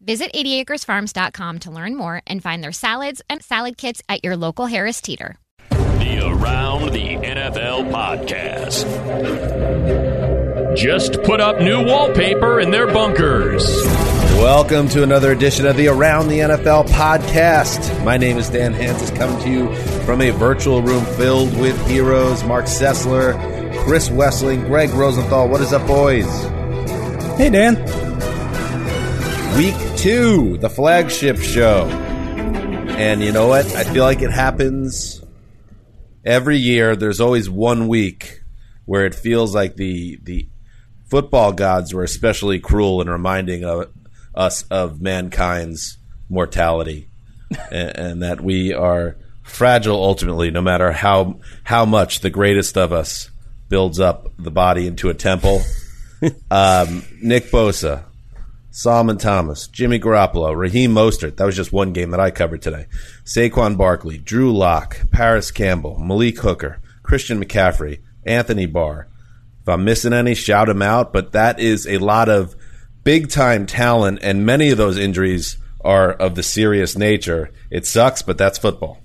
Visit 80acresfarms.com to learn more and find their salads and salad kits at your local Harris Teeter. The Around the NFL podcast. Just put up new wallpaper in their bunkers. Welcome to another edition of the Around the NFL podcast. My name is Dan Hanzus, coming to you from a virtual room filled with heroes. Marc Sessler, Chris Wesseling, Gregg Rosenthal. What is up, boys? Hey, Dan. Week two, the flagship show. And you know what? I feel like it happens every year. There's always one week where it feels like the the football gods were especially cruel in reminding of, us of mankind's mortality, and, and that we are fragile ultimately, no matter how how much the greatest of us builds up the body into a temple. um, Nick Bosa, Solomon Thomas, Jimmy Garoppolo, Raheem Mostert. That was just one game that I covered today. Saquon Barkley, Drew Lock, Parris Campbell, Malik Hooker, Christian McCaffrey, Anthony Barr. If I'm missing any, shout them out. But that is a lot of big time talent, and many of those injuries are of the serious nature. It sucks, but that's football.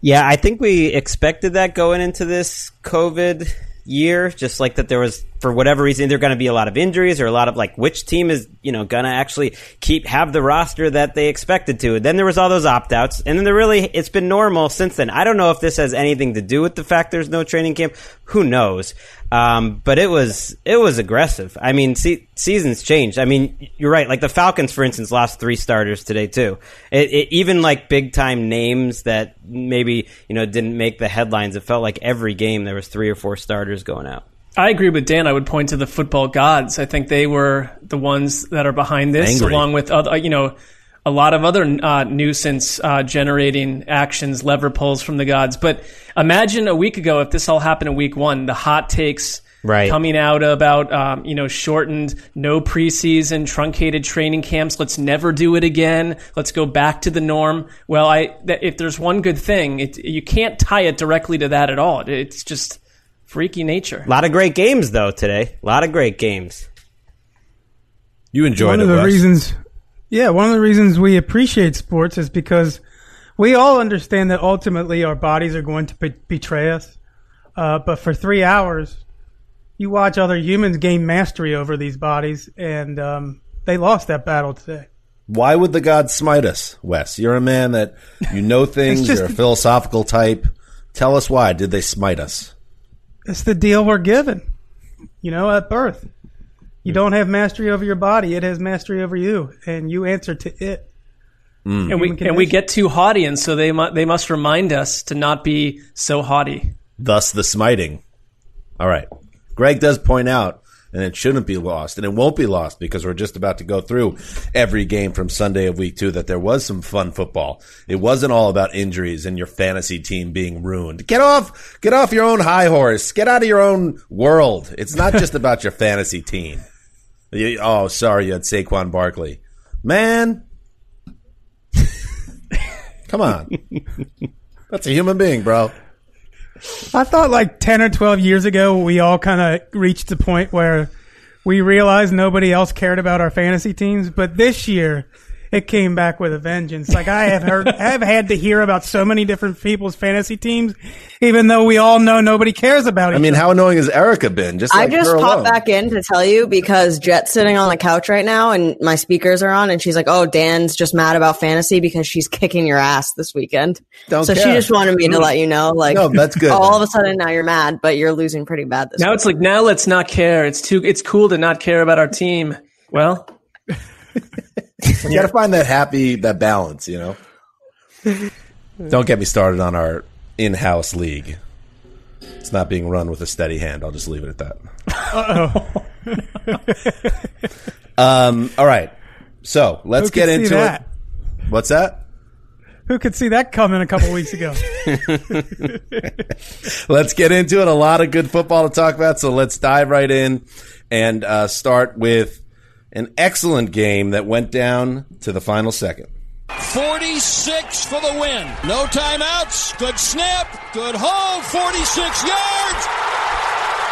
Yeah, I think we expected that going into this COVID year, just like that there was for whatever reason there're going to be a lot of injuries or a lot of like which team is you know going to actually keep have the roster that they expected to. And then there was all those opt outs, and then there really it's been normal since then. I don't know if this has anything to do with the fact there's no training camp. Who knows? Um, but it was it was aggressive. I mean, see, seasons changed. I mean, you're right. Like the Falcons, for instance, lost three starters today too. It, it, even like big time names that maybe you know didn't make the headlines. It felt like every game there was three or four starters going out. I agree with Dan. I would point to the football gods. I think they were the ones that are behind this, Angry. along with other, you know, a lot of other uh, nuisance uh, generating actions, lever pulls from the gods. But imagine a week ago if this all happened in week one, the hot takes Right. coming out about um, you know shortened, no preseason, truncated training camps. Let's never do it again. Let's go back to the norm. Well, I if there's one good thing, it, you can't tie it directly to that at all. It's just freaky nature. A lot of great games though today. A lot of great games. You enjoyed one it, of the Wes. reasons yeah one of the reasons we appreciate sports is because we all understand that ultimately our bodies are going to be- betray us uh, but for three hours you watch other humans gain mastery over these bodies and um, they lost that battle today Why would the gods smite us, Wes? You're a man that you know things. just- you're a philosophical type. Tell us why did they smite us? It's the deal we're given you know at birth you don't have mastery over your body it has mastery over you and you answer to it mm. and we Human and we get too haughty, and so they mu- they must remind us to not be so haughty. Thus the smiting. All right. Greg does point out, and it shouldn't be lost, and it won't be lost because we're just about to go through every game from Sunday of week two that there was some fun football. It wasn't all about injuries and your fantasy team being ruined. Get off, get off your own high horse. Get out of your own world. It's not just about your fantasy team. You- oh, sorry, you had Saquon Barkley. Man, Come on. That's a human being, bro. I thought like 10 or 12 years ago, we all kind of reached the point where we realized nobody else cared about our fantasy teams. But this year, it came back with a vengeance. Like I have heard, I have had to hear about so many different people's fantasy teams, even though we all know nobody cares about it. I mean, how annoying has Erica been? Just I like just her popped alone. back in to tell you because Jet's sitting on the couch right now and my speakers are on and she's like, Oh, Dan's just mad about fantasy because she's kicking your ass this weekend. Don't so she just wanted me to mm-hmm. let you know, like No, that's good. all of a sudden now you're mad, but you're losing pretty bad this Now week. it's like now let's not care. It's too it's cool to not care about our team. Well, You got to find that happy, that balance, you know? Don't get me started on our in house league. It's not being run with a steady hand. I'll just leave it at that. Uh-oh. Um, all right. So let's Who get into it. What's that? Who could see that coming a couple weeks ago? Let's get into it. A lot of good football to talk about. So let's dive right in and uh, start with an excellent game that went down to the final second. 46 for the win. No timeouts. Good snap. Good hold. 46 yards.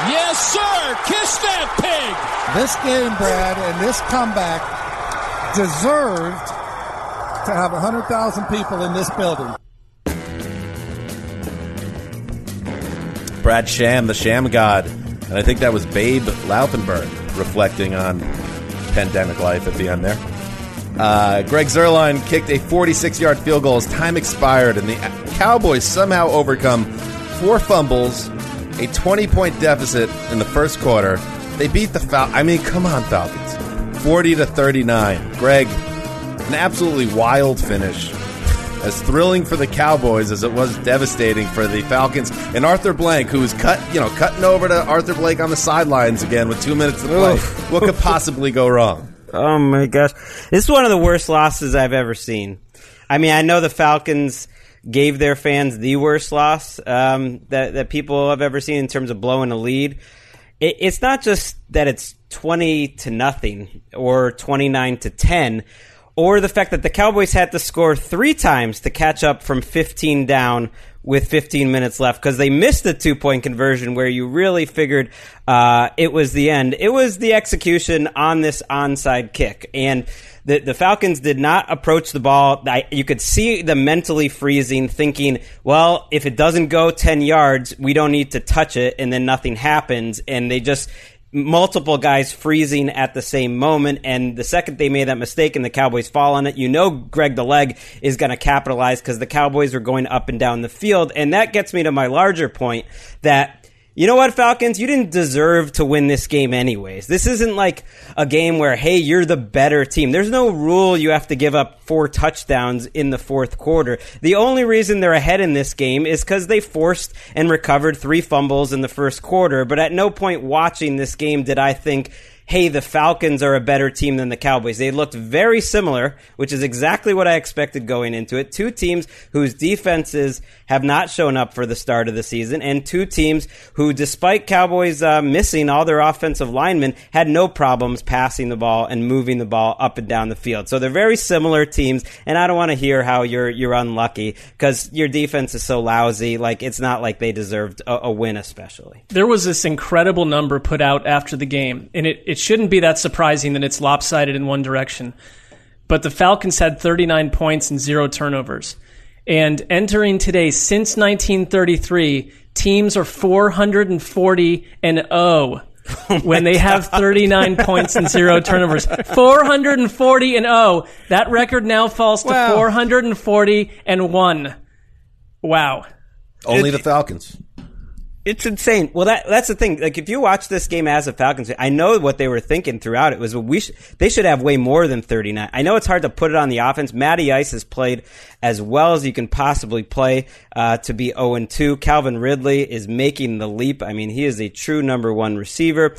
Yes, sir. Kiss that pig. This game, Brad, and this comeback deserved to have 100,000 people in this building. Brad Sham, the Sham God. And I think that was Babe Laufenberg reflecting on pandemic life at the end there. Uh, Greg Zuerlein kicked a 46 yard field goal as time expired, and the Cowboys somehow overcome four fumbles, a 20 point deficit in the first quarter. They beat the Fal. I mean, come on, Falcons. 40 to 39. Greg, an absolutely wild finish. As thrilling for the Cowboys as it was devastating for the Falcons and Arthur Blank, who was cut, you know, cutting over to Arthur Blank on the sidelines again with two minutes to play. What could possibly go wrong? Oh my gosh. This is one of the worst losses I've ever seen. I mean, I know the Falcons gave their fans the worst loss um, that, that people have ever seen in terms of blowing a lead. It, it's not just that it's 20 to nothing or 29 to 10 or the fact that the Cowboys had to score three times to catch up from 15 down with 15 minutes left because they missed the two point conversion where you really figured uh, it was the end. It was the execution on this onside kick. And the, the Falcons did not approach the ball. I, you could see them mentally freezing, thinking, well, if it doesn't go 10 yards, we don't need to touch it, and then nothing happens. And they just multiple guys freezing at the same moment. And the second they made that mistake and the Cowboys fall on it, you know Greg the Leg is going to capitalize because the Cowboys are going up and down the field. And that gets me to my larger point that. You know what, Falcons? You didn't deserve to win this game anyways. This isn't like a game where, hey, you're the better team. There's no rule you have to give up four touchdowns in the fourth quarter. The only reason they're ahead in this game is because they forced and recovered three fumbles in the first quarter. But at no point watching this game did I think, hey, the Falcons are a better team than the Cowboys. They looked very similar, which is exactly what I expected going into it. Two teams whose defenses have not shown up for the start of the season, and two teams who, despite Cowboys uh, missing all their offensive linemen, had no problems passing the ball and moving the ball up and down the field. So they're very similar teams, and I don't want to hear how you're you're unlucky because your defense is so lousy. Like it's not like they deserved a, a win, especially. there was this incredible number put out after the game, and it, it shouldn't be that surprising that it's lopsided in one direction. But the Falcons had 39 points and zero turnovers. And entering today, since 1933, teams are 440 and 0 when they have 39 points and zero turnovers. 440 and 0. That record now falls to Wow. 440 and 1. Wow. Only the Falcons. It's insane. Well, that that's the thing. Like, if you watch this game as a Falcons, I know what they were thinking throughout it was well, we sh- they should have way more than thirty nine. I know it's hard to put it on the offense. Matty Ice has played as well as you can possibly play uh, to be zero and two. Calvin Ridley is making the leap. I mean, he is a true number one receiver.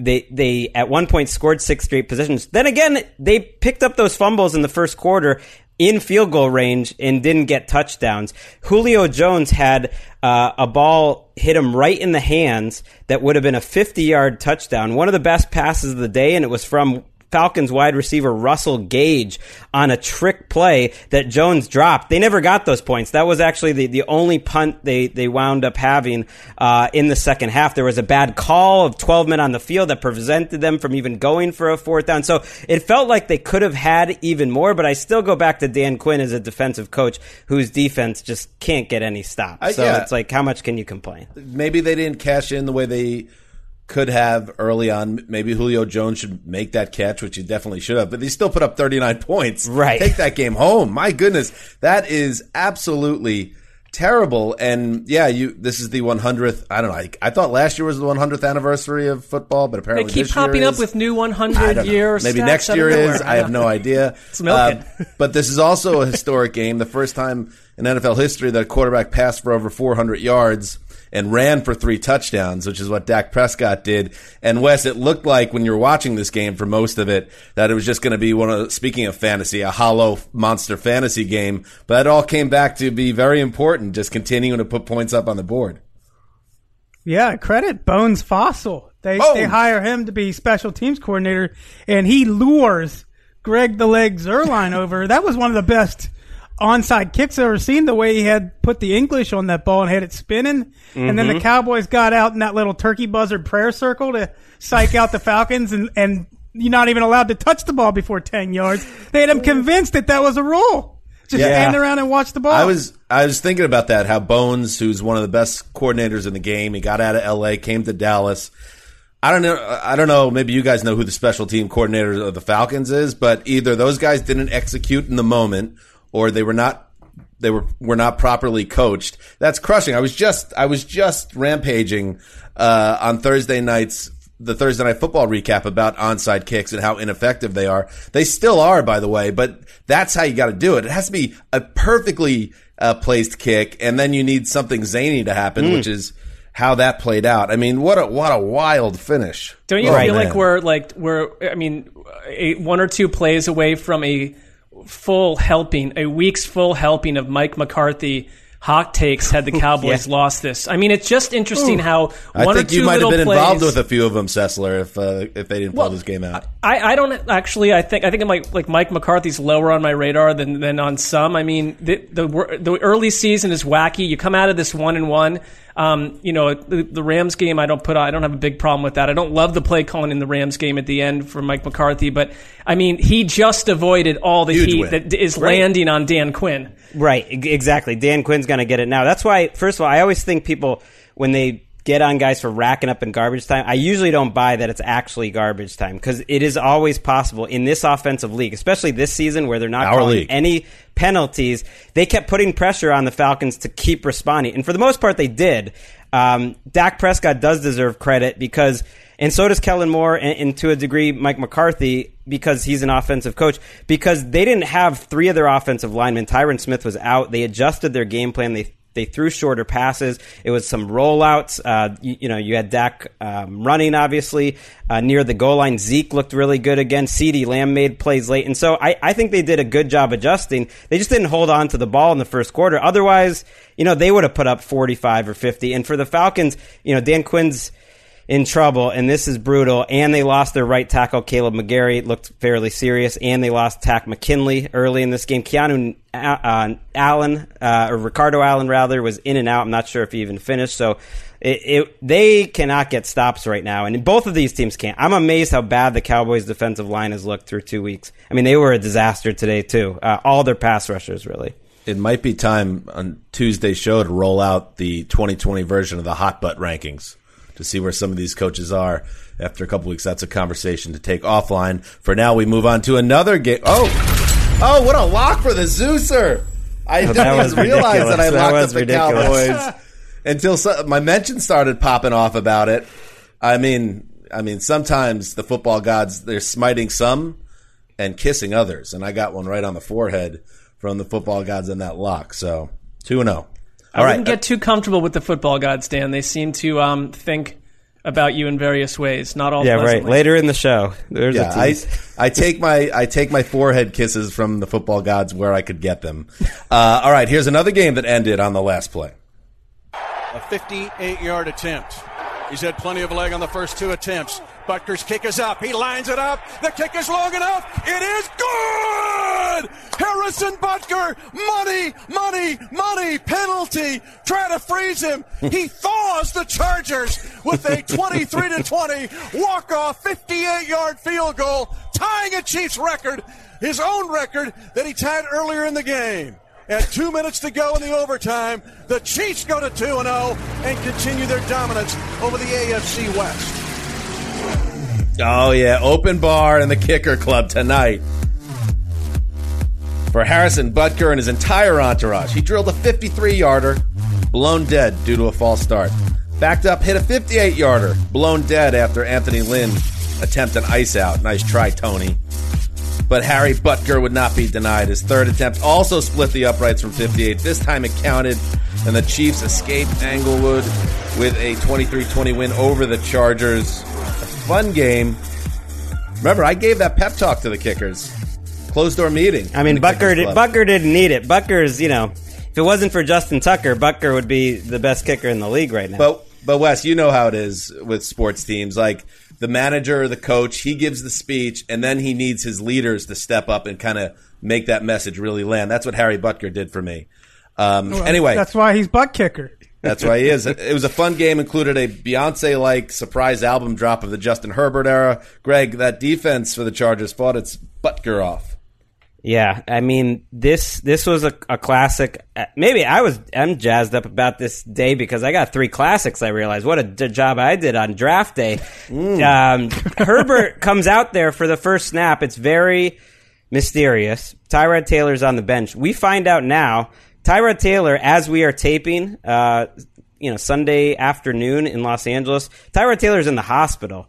They they at one point scored six straight possessions. Then again, they picked up those fumbles in the first quarter in field goal range and didn't get touchdowns. Julio Jones had uh, a ball hit him right in the hands that would have been a 50 yard touchdown. One of the best passes of the day, and it was from Falcons wide receiver Russell Gage on a trick play that Jones dropped. They never got those points. That was actually the, the only punt they, they wound up having uh, in the second half. There was a bad call of 12 men on the field that prevented them from even going for a fourth down. So it felt like they could have had even more, but I still go back to Dan Quinn as a defensive coach whose defense just can't get any stops. I- So yeah. it's like, how much can you complain? maybe they didn't cash in the way they could have early on. Maybe Julio Jones should make that catch, which he definitely should have. But he still put up 39 points. Right. Take that game home. My goodness, that is absolutely terrible. And yeah, you. This is the 100th. I don't know. I, I thought last year was the 100th anniversary of football, but apparently They keep popping up is. with new 100 don't know. year Maybe next year is. I have no idea. Let's milk it. Uh, but this is also a historic game. The first time in NFL history that a quarterback passed for over 400 yards and ran for three touchdowns, which is what Dak Prescott did. And Wes, it looked like when you were watching this game for most of it that it was just going to be one of, speaking of fantasy, a hollow monster fantasy game. But it all came back to be very important, just continuing to put points up on the board. Yeah, credit Bones Fassel. They Bones. they hire him to be special teams coordinator, and he lures Greg the Leg Zuerlein over. That was one of the best onside kicks I've ever seen. The way he had put the English on that ball and had it spinning, and then the Mhm. Cowboys got out in that little turkey buzzard prayer circle to psych out the Falcons, and and you're not even allowed to touch the ball before ten yards. They had him convinced that that was a rule. Just Yeah. stand around and watch the ball. I was I was thinking about that. How Bones, who's one of the best coordinators in the game, he got out of L.A., came to Dallas. I don't know. I don't know. Maybe you guys know who the special team coordinator of the Falcons is, but either those guys didn't execute in the moment, or they were not. They were were not properly coached. That's crushing. I was just I was just rampaging uh, on Thursday nights. The Thursday night football recap about onside kicks and how ineffective they are. They still are, by the way, but that's how you got to do it. It has to be a perfectly uh, placed kick, and then you need something zany to happen, Mm. which is how that played out. I mean, what a what a wild finish! Don't you Oh, feel man. like we're like we're I mean a, one or two plays away from a full helping, a week's full helping of Mike McCarthy hot takes had the Cowboys lost this. I mean, it's just interesting Ooh. how I think or two you might have been plays, involved with a few of them, Sessler, if uh, if they didn't pull this game out. I, I don't actually. I think I think it might like Mike McCarthy's lower on my radar than than on some. I mean, the the, the early season is wacky. You come out of this one and one. Um, you know, the, the Rams game. I don't put. I don't have a big problem with that. I don't love the play calling in the Rams game at the end for Mike McCarthy, but I mean, he just avoided all the Huge heat win. that is Right. landing on Dan Quinn. Right, exactly. Dan Quinn's going to get it now. That's why, first of all, I always think people, when they get on guys for racking up in garbage time, I usually don't buy that it's actually garbage time because it is always possible in this offensive league, especially this season where they're not Our calling league. any penalties. They kept putting pressure on the Falcons to keep responding. And for the most part, they did. Um, Dak Prescott does deserve credit because, and so does Kellen Moore, and, and to a degree, Mike McCarthy, because he's an offensive coach, because they didn't have three of their offensive linemen. Tyron Smith was out. They adjusted their game plan. They they threw shorter passes. It was some rollouts. Uh, you, you know, you had Dak um, running, obviously, uh, near the goal line. Zeke looked really good again. CeeDee Lamb made plays late. And so I, I think they did a good job adjusting. They just didn't hold on to the ball in the first quarter. Otherwise, you know, they would have put up 45 or 50. And for the Falcons, you know, Dan Quinn's in trouble, and this is brutal. And they lost their right tackle, Kaleb McGary, looked fairly serious, and they lost Takk McKinley early in this game. Keanu uh, uh, Allen, uh, or Ricardo Allen, rather, was in and out. I'm not sure if he even finished. So it, it, they cannot get stops right now, and both of these teams can't. I'm amazed how bad the Cowboys' defensive line has looked through two weeks. I mean, they were a disaster today too. Uh, all their pass rushers, really. It might be time on Tuesday's show to roll out the 2020 version of the hot butt rankings to see where some of these coaches are after a couple weeks. That's a conversation to take offline. For now, we move on to another game. Oh, oh, what a lock for the Zeuser! I Oh, didn't even realize that I ridiculous. That locked up the ridiculous. Cowboys until so, my mention started popping off about it. I mean, I mean, sometimes the football gods they're smiting some and kissing others, and I got one right on the forehead from the football gods in that lock. So two and zero. I All right, wouldn't get too comfortable with the football gods, Dan. They seem to um, think about you in various ways. Not all Yeah, right. Later in the show, there's yeah, a I, tease. I take my I take my forehead kisses from the football gods where I could get them. Uh, all right, here's another game that ended on the last play. A 58 yard attempt. He's had plenty of leg on the first two attempts. Butker's kick is up. He lines it up. The kick is long enough. It is good! Harrison Butker, money, money, money, penalty. Try to freeze him. He thaws the Chargers with a 23 to 20 walk-off 58-yard field goal, tying a Chiefs record, his own record that he tied earlier in the game. At two minutes to go in the overtime, the Chiefs go to 2 0 and continue their dominance over the AFC West. Oh yeah, open bar in the kicker club tonight. For Harrison Butker and his entire entourage, he drilled a 53 yarder, blown dead due to a false start. Backed up, hit a 58 yarder, blown dead after Anthony Lynn attempted an ice out. Nice try, Tony. But Harry Butker would not be denied. His third attempt also split the uprights from 58. This time it counted, and the Chiefs escaped Inglewood with a 23 20 win over the Chargers. A fun game. Remember, I gave that pep talk to the kickers. Closed door meeting. I mean, Bucker did, Bucker didn't need it. Bucker's, you know, if it wasn't for Justin Tucker, Bucker would be the best kicker in the league right now. But but Wes, you know how it is with sports teams. Like the manager or the coach, he gives the speech, and then he needs his leaders to step up and kind of make that message really land. That's what Harry Butker did for me. Um, Well, anyway, that's why he's butt kicker. That's why he is. It was a fun game. Included a Beyonce like surprise album drop of the Justin Herbert era. Greg, that defense for the Chargers fought its Butker off. Yeah, I mean this this was a, a classic. Maybe I was I'm jazzed up about this day because I got three classics. I realized what a d- job I did on draft day. Um, Herbert comes out there for the first snap. It's very mysterious. Tyrod Taylor's on the bench. We find out now. Tyrod Taylor, as we are taping, uh, you know, Sunday afternoon in Los Angeles, Tyrod Taylor's in the hospital.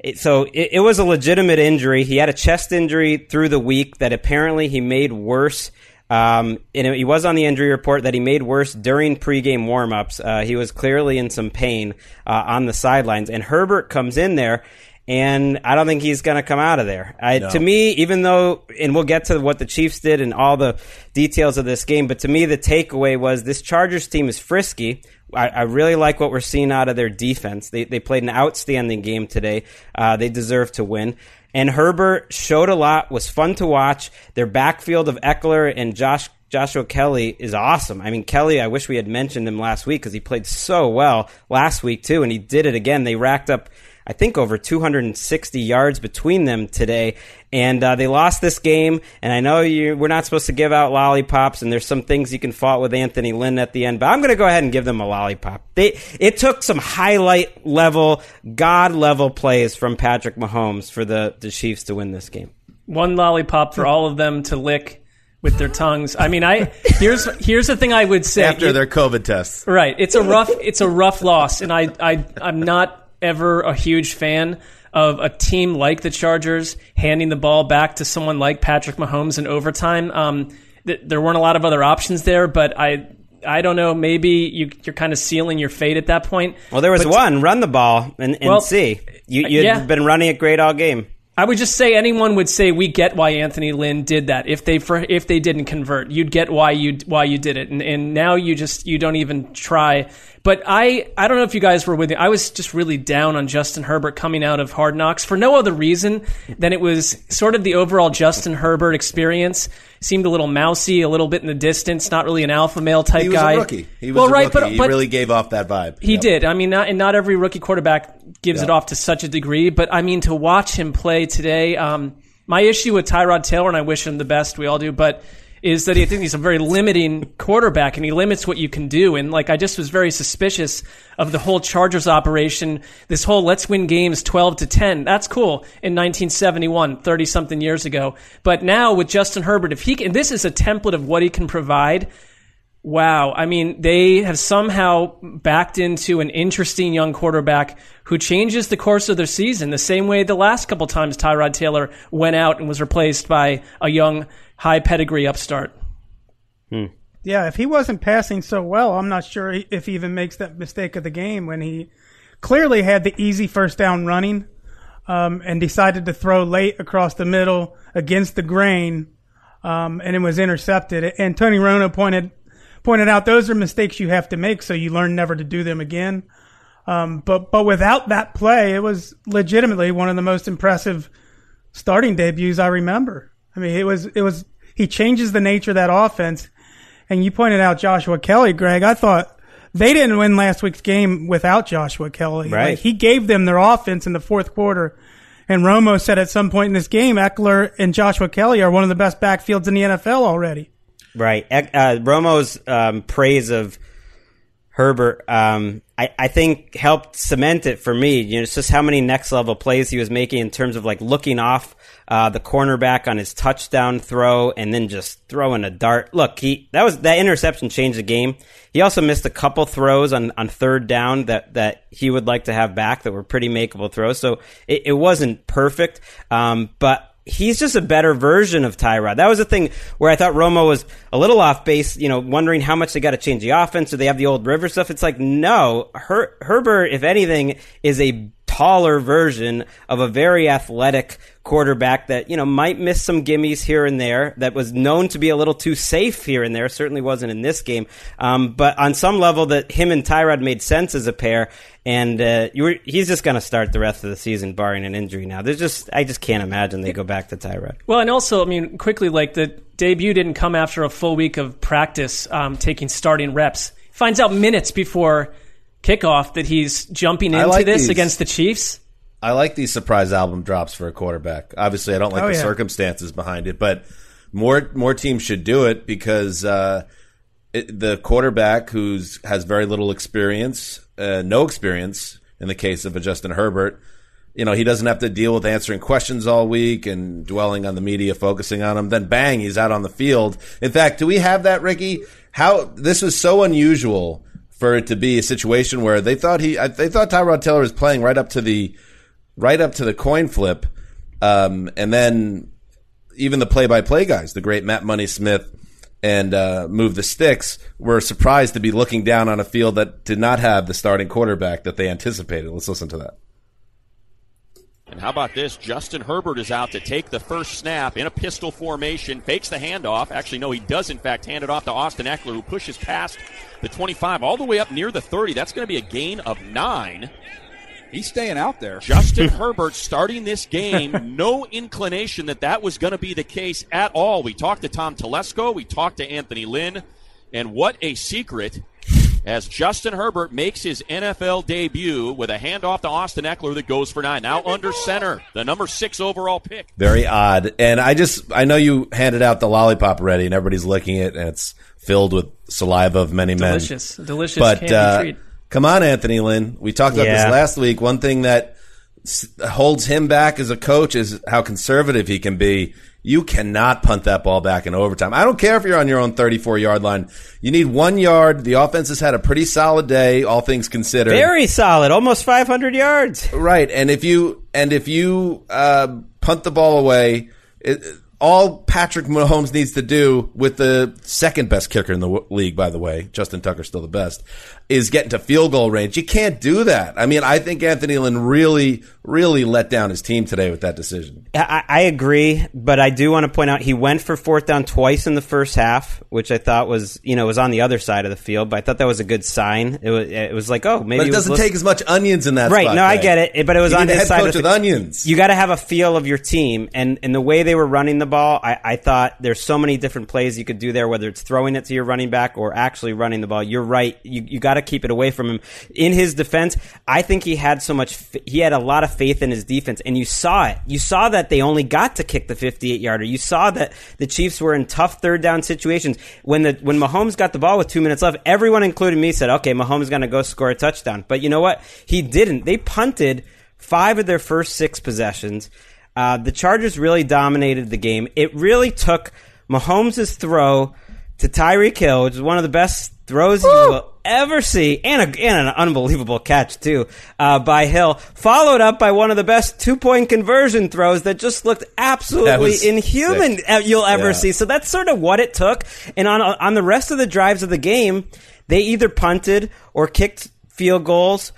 It, so it, it was a legitimate injury. He had a chest injury through the week that apparently he made worse. Um, and he was on the injury report that he made worse during pregame warmups. Uh, he was clearly in some pain uh, on the sidelines. And Herbert comes in there, and I don't think he's going to come out of there. I, No. To me, even though, and we'll get to what the Chiefs did and all the details of this game, but to me, the takeaway was this Chargers team is frisky. I, I really like what we're seeing out of their defense. They, they played an outstanding game today. Uh, they deserve to win. And Herbert showed a lot, was fun to watch. Their backfield of Ekeler and Josh Joshua Kelly is awesome. I mean, Kelly, I wish we had mentioned him last week because he played so well last week too, and he did it again. They racked up, I think, over 260 yards between them today, and uh, they lost this game. And I know you, we're not supposed to give out lollipops, and there's some things you can fault with Anthony Lynn at the end, but I'm going to go ahead and give them a lollipop. They it took some highlight level, god level plays from Patrick Mahomes for the the Chiefs to win this game. one lollipop for all of them to lick with their tongues. I mean, I here's here's the thing I would say After their COVID tests. Right. It's a rough it's a rough loss and I I I'm not ever a huge fan of a team like the Chargers handing the ball back to someone like Patrick Mahomes in overtime. Um th- there weren't a lot of other options there, but I I don't know. Maybe you, you're kind of sealing your fate at that point. Well, there was But- one run the ball and, and Well, see. You you'd yeah. been running it great all game. I would just say anyone would say we get why Anthony Lynn did that. If they for, if they didn't convert, you'd get why you why you did it. And and now you just you don't even try. But I I don't know if you guys were with me. I was just really down on Justin Herbert coming out of Hard Knocks for no other reason than it was sort of the overall Justin Herbert experience seemed a little mousy, a little bit in the distance, not really an alpha male type He was guy. a rookie. He was well, a right, rookie. but he really gave off that vibe. he Yep. did. I mean, not, and not every rookie quarterback gives Yeah. it off to such a degree, but I mean, to watch him play today, um, my issue with Tyrod Taylor, and I wish him the best, we all do, but is that I think he's a very limiting quarterback and he limits what you can do. And like, I just was very suspicious of the whole Chargers operation. This whole let's win games 12 to 10. That's cool in 1971, 30 something years ago. But now with Justin Herbert, if he can, this is a template of what he can provide. Wow. I mean, they have somehow backed into an interesting young quarterback who changes the course of their season the same way the last couple times Tyrod Taylor went out and was replaced by a young, high pedigree upstart. Yeah, if he wasn't passing so well, I'm not sure if he even makes that mistake of the game when he clearly had the easy first down running um, and decided to throw late across the middle against the grain, um, and it was intercepted. And Tony Romo pointed pointed out those are mistakes you have to make, so you learn never to do them again. Um, but but without that play, it was legitimately one of the most impressive starting debuts I remember. I mean, it was it was he changes the nature of that offense. And you pointed out Joshua Kelly, Greg. I thought they didn't win last week's game without Joshua Kelly. Right. Like, he gave them their offense in the fourth quarter. And Romo said at some point in this game, Ekeler and Joshua Kelly are one of the best backfields in the NFL already. Right. Uh, Romo's um, praise of Herbert, um, I, I think helped cement it for me. You know, it's just how many next level plays he was making in terms of like looking off uh, the cornerback on his touchdown throw and then just throwing a dart. Look, he that was that interception changed the game. He also missed a couple throws on, on third down that, that he would like to have back that were pretty makeable throws. So it, it wasn't perfect, um, but he's just a better version of Tyrod. That was the thing where I thought Romo was a little off base, you know, wondering how much they got to change the offense. Do they have the old River stuff? It's like, no, Her- Herbert, if anything, is a taller version of a very athletic quarterback that, you know, might miss some gimmies here and there that was known to be a little too safe here and there. Certainly wasn't in this game. Um, but on some level that him and Tyrod made sense as a pair. And uh, you were, he's just going to start the rest of the season, barring an injury. Now, there's just I just can't imagine they go back to Tyrod. Well, and also, I mean, quickly, like the debut didn't come after a full week of practice, um, taking starting reps. Finds out minutes before kickoff that he's jumping into like this these. against the Chiefs. I like these surprise album drops for a quarterback. Obviously, I don't like Oh, the yeah. circumstances behind it, but more more teams should do it because uh, it, the quarterback who's has very little experience, uh, no experience in the case of a Justin Herbert, you know, he doesn't have to deal with answering questions all week and dwelling on the media focusing on him. Then bang, he's out on the field. In fact, do we have that, Ricky? How this was so unusual for it to be a situation where they thought he, they thought Tyrod Taylor was playing right up to the, right up to the coin flip, um, and then even the play-by-play guys, the great Matt Money Smith and uh, Move the Sticks, were surprised to be looking down on a field that did not have the starting quarterback that they anticipated. Let's listen to that. And how about this? Justin Herbert is out to take the first snap in a pistol formation, fakes the handoff. Actually, no, he does, in fact, hand it off to Austin Ekeler, who pushes past the 25 all the way up near the 30. That's going to be a gain of nine. He's staying out there. Justin Herbert starting this game, no inclination that that was going to be the case at all. We talked to Tom Telesco, we talked to Anthony Lynn, and what a secret as Justin Herbert makes his NFL debut with a handoff to Austin Ekeler that goes for nine. Now under center, the number six overall pick. Very odd. And I just, I know you handed out the lollipop already and everybody's licking it and it's filled with saliva of many Delicious. men. Delicious But, candy uh, treat. Come on, Anthony Lynn. We talked about Yeah. this last week. One thing that holds him back as a coach is how conservative he can be. You cannot punt that ball back in overtime. I don't care if you're on your own 34 yard line. You need one yard. The offense has had a pretty solid day, all things considered. Very solid, almost 500 yards. Right, and if you and if you uh, punt the ball away, it, all Patrick Mahomes needs to do with the second best kicker in the league, by the way, Justin Tucker's still the best, is getting to field goal range. You can't do that. I mean, I think Anthony Lynn really, really let down his team today with that decision. I, I agree, but I do want to point out he went for fourth down twice in the first half, which I thought was you know was on the other side of the field. But I thought that was a good sign. It was it was like oh maybe But it doesn't take as much onions in that. right. spot, No, I get it, but it was You on his side coach of the with onions. You got to have a feel of your team, and and the way they were running the ball, I, I thought there's so many different plays you could do there, whether it's throwing it to your running back or actually running the ball. You're right. You you got to keep it away from him. In his defense, I think he had so much, he had a lot of faith in his defense, and you saw it. You saw that they only got to kick the 58 yarder. You saw that the Chiefs were in tough third down situations when the when Mahomes got the ball with two minutes left. Everyone, including me, said, "Okay, Mahomes is going to go score a touchdown." But you know what? He didn't. They punted five of their first six possessions. Uh, the Chargers really dominated the game. It really took Mahomes' throw to Tyreek Hill, which is one of the best throws you will ever see, and, a, and an unbelievable catch too uh, by Hill, followed up by one of the best two-point conversion throws that just looked absolutely inhuman sick. uh, you'll ever Yeah. see. So that's sort of what it took. And on on the rest of the drives of the game, they either punted or kicked field goals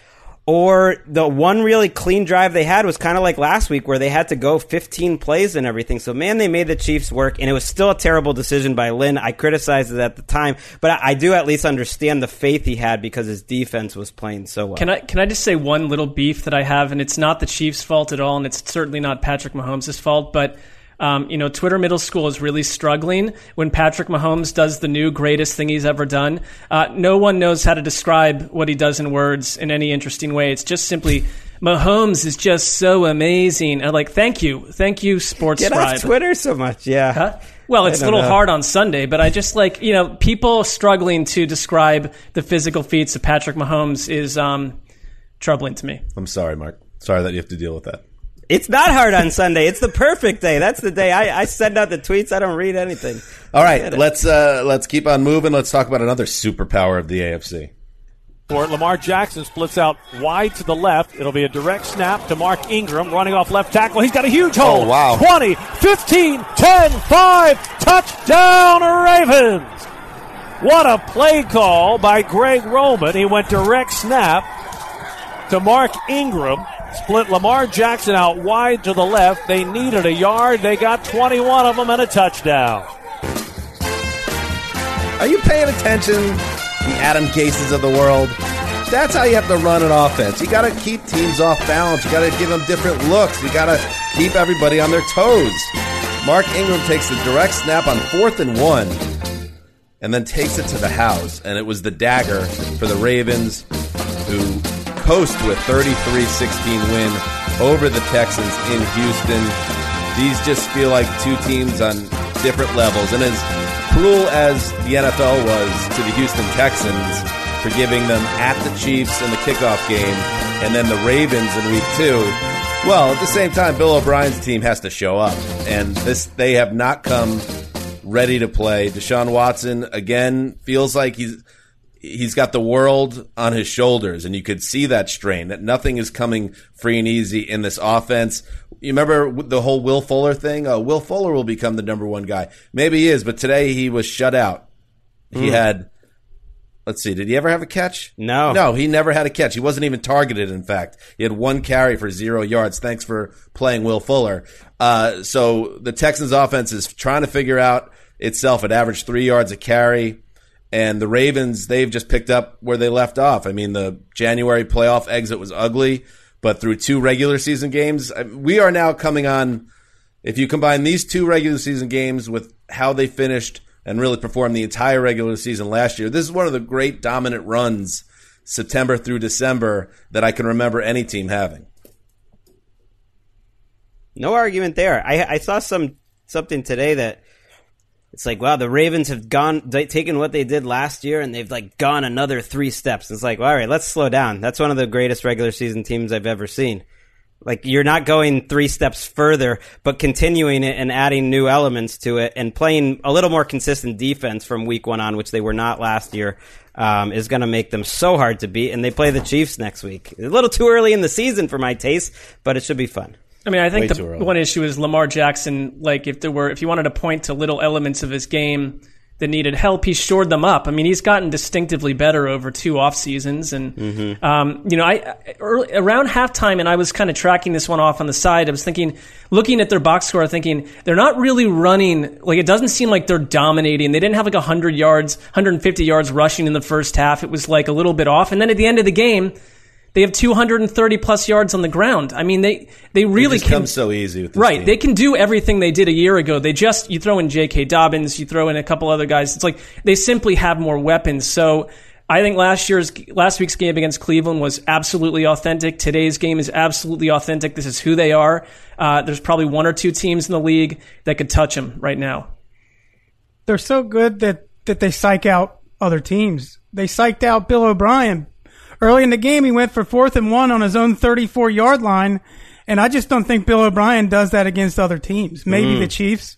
or the one really clean drive they had was kind of like last week where they had to go 15 plays and everything. So man, they made the Chiefs work and it was still a terrible decision by Lynn. I criticized it at the time, but I, do at least understand the faith he had because his defense was playing so well. Can I can I just say one little beef that I have, and it's not the Chiefs' fault at all, and it's certainly not Patrick Mahomes' fault, but um, you know, Twitter Middle School is really struggling when Patrick Mahomes does the new greatest thing he's ever done. Uh, no one knows how to describe what he does in words in any interesting way. It's just simply. Mahomes is just so amazing. And like, thank you, thank you, Sports Get Scribe. off Twitter so much, yeah. Huh? Well, it's a little know. hard on Sunday, but I just like you know people struggling to describe the physical feats of Patrick Mahomes is um, troubling to me. I'm sorry, Mark. Sorry that you have to deal with that. It's not hard on Sunday. It's the perfect day. That's the day I, I send out the tweets. I don't read anything. All right, let's uh, let's keep on moving. Let's talk about another superpower of the AFC. For Lamar Jackson splits out wide to the left. It'll be a direct snap to Mark Ingram running off left tackle. He's got a huge hole. Oh, wow. 20, 15, 10, 5. Touchdown Ravens. What a play call by Greg Roman. He went direct snap to Mark Ingram. Split Lamar Jackson out wide to the left. They needed a yard. They got 21 of them and a touchdown. Are you paying attention? The Adam Gases of the world. That's how you have to run an offense. You got to keep teams off balance. You got to give them different looks. You got to keep everybody on their toes. Mark Ingram takes the direct snap on fourth and one, and then takes it to the house. And it was the dagger for the Ravens, who coast to a 33-16 win over the Texans in Houston. These just feel like two teams on different levels. And as cruel as the NFL was to the Houston Texans for giving them at the Chiefs in the kickoff game and then the Ravens in week two, well, at the same time, Bill O'Brien's team has to show up. And this they have not come ready to play. Deshaun Watson, again, feels like he's he's got the world on his shoulders, and you could see that strain. That nothing is coming free and easy in this offense. You remember the whole Will Fuller thing? Uh, Will Fuller will become the number one guy. Maybe he is, but today he was shut out. He Hmm. had. Let's see. Did he ever have a catch? No. No, he never had a catch. He wasn't even targeted. In fact, he had one carry for zero yards. Thanks for playing Will Fuller. Uh, so the Texans offense is trying to figure out itself. It averaged three yards a carry. And the Ravens, they've just picked up where they left off. I mean, the January playoff exit was ugly, but through two regular season games, we are now coming on. If you combine these two regular season games with how they finished and really performed the entire regular season last year, this is one of the great dominant runs, September through December, that I can remember any team having. No argument there. I, I saw some something today that it's like, wow, the Ravens have gone they, taken what they did last year and they've like gone another three steps. It's like, well, all right, let's slow down. That's one of the greatest regular season teams I've ever seen. Like you're not going three steps further, but continuing it and adding new elements to it and playing a little more consistent defense from week one on, which they were not last year, um, is going to make them so hard to beat. And they play the Chiefs next week. A little too early in the season for my taste, but it should be fun. I mean, I think Way the one issue is Lamar Jackson. Like, if there were, if you wanted to point to little elements of his game that needed help, he shored them up. I mean, he's gotten distinctively better over two off seasons, and Mm-hmm. um, you know, I early, around halftime, and I was kind of tracking this one off on the side. I was thinking, looking at their box score, thinking they're not really running. Like, it doesn't seem like they're dominating. They didn't have like hundred yards, 150 yards rushing in the first half. It was like a little bit off, and then at the end of the game. They have 230 plus yards on the ground. I mean, they they really it just can comes so easy with this right. team. They can do everything they did a year ago. They just you throw in J.K. Dobbins, you throw in a couple other guys. It's like they simply have more weapons. So I think last year's last week's game against Cleveland was absolutely authentic. Today's game is absolutely authentic. This is who they are. Uh, there's probably one or two teams in the league that could touch them right now. They're so good that, that they psych out other teams. They psyched out Bill O'Brien. Early in the game, he went for fourth and one on his own 34 yard line. And I just don't think Bill O'Brien does that against other teams. Maybe Mm. the Chiefs.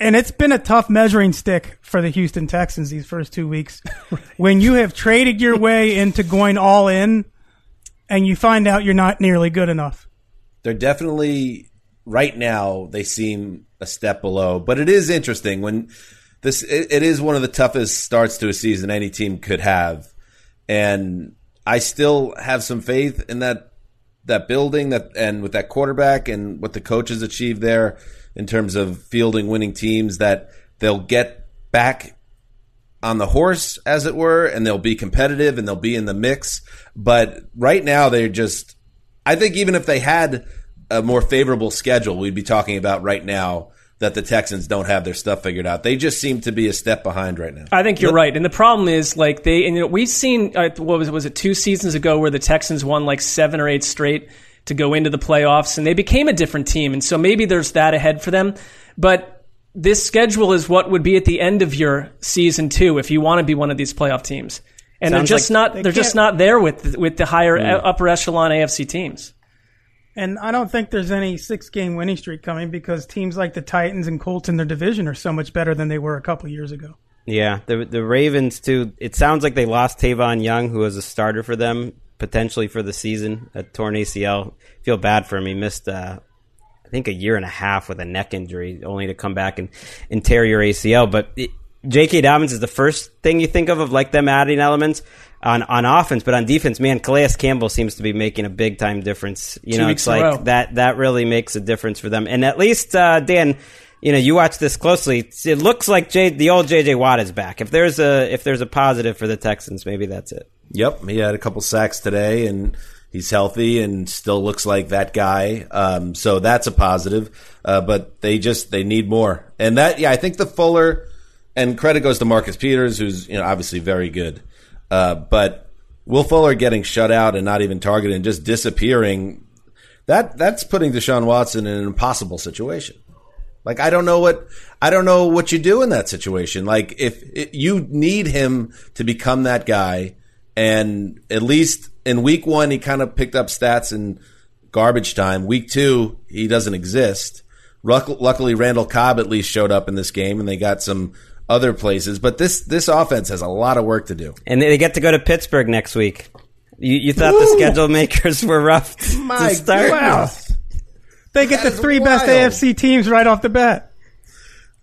And it's been a tough measuring stick for the Houston Texans these first two weeks. when you have traded your way into going all in and you find out you're not nearly good enough. they're definitely right now they seem a step below but it is interesting when this it, it is one of the toughest starts to a season any team could have and I still have some faith in that that building that and with that quarterback and what the coaches achieved there in terms of fielding winning teams that they'll get back on the horse as it were and they'll be competitive and they'll be in the mix. But right now they're just I think even if they had a more favorable schedule we'd be talking about right now that the Texans don't have their stuff figured out. They just seem to be a step behind right now. I think you're right, and the problem is like they and you know we've seen uh, what was was it two seasons ago where the Texans won like seven or eight straight to go into the playoffs, and they became a different team, and so maybe there's that ahead for them, but. This schedule is what would be at the end of your season two if you want to be one of these playoff teams, and Sounds they're just like not they they're just can't- there with with the higher Mm. upper echelon AFC teams. And I don't think there's any six game winning streak coming because teams like the Titans and Colts in their division are so much better than they were a couple years ago. Yeah, the the Ravens too. It sounds like they lost Tavon Young, who was a starter for them potentially for the season. A torn ACL. Feel bad for him. He missed, uh, I think, a year and a half with a neck injury, only to come back and, and tear your ACL. But it, J.K. Dobbins is the first thing you think of of like them adding elements on on offense, but on defense, man, Calais Campbell seems to be making a big time difference. You Two know, weeks it's like row. that that really makes a difference for them. And at least uh, Dan, you know, you watch this closely. It looks like J, the old JJ Watt is back. If there's a if there's a positive for the Texans, maybe that's it. Yep, he had a couple sacks today, and he's healthy and still looks like that guy. Um, so that's a positive. Uh, but they just they need more, and that yeah, I think the Fuller and credit goes to Marcus Peters, who's you know obviously very good, uh, but Will Fuller getting shut out and not even targeted and just disappearing. That that's putting Deshaun Watson in an impossible situation. Like I don't know what I don't know what you do in that situation. Like if, if you need him to become that guy, and at least in week one he kind of picked up stats in garbage time. Week two he doesn't exist. Luck- Luckily, Randall Cobb at least showed up in this game, and they got some other places. But this this offense has a lot of work to do. And they get to go to Pittsburgh next week. You, you thought the schedule makers were rough to My start? goodness. They get That the is three best. AFC teams right off the bat.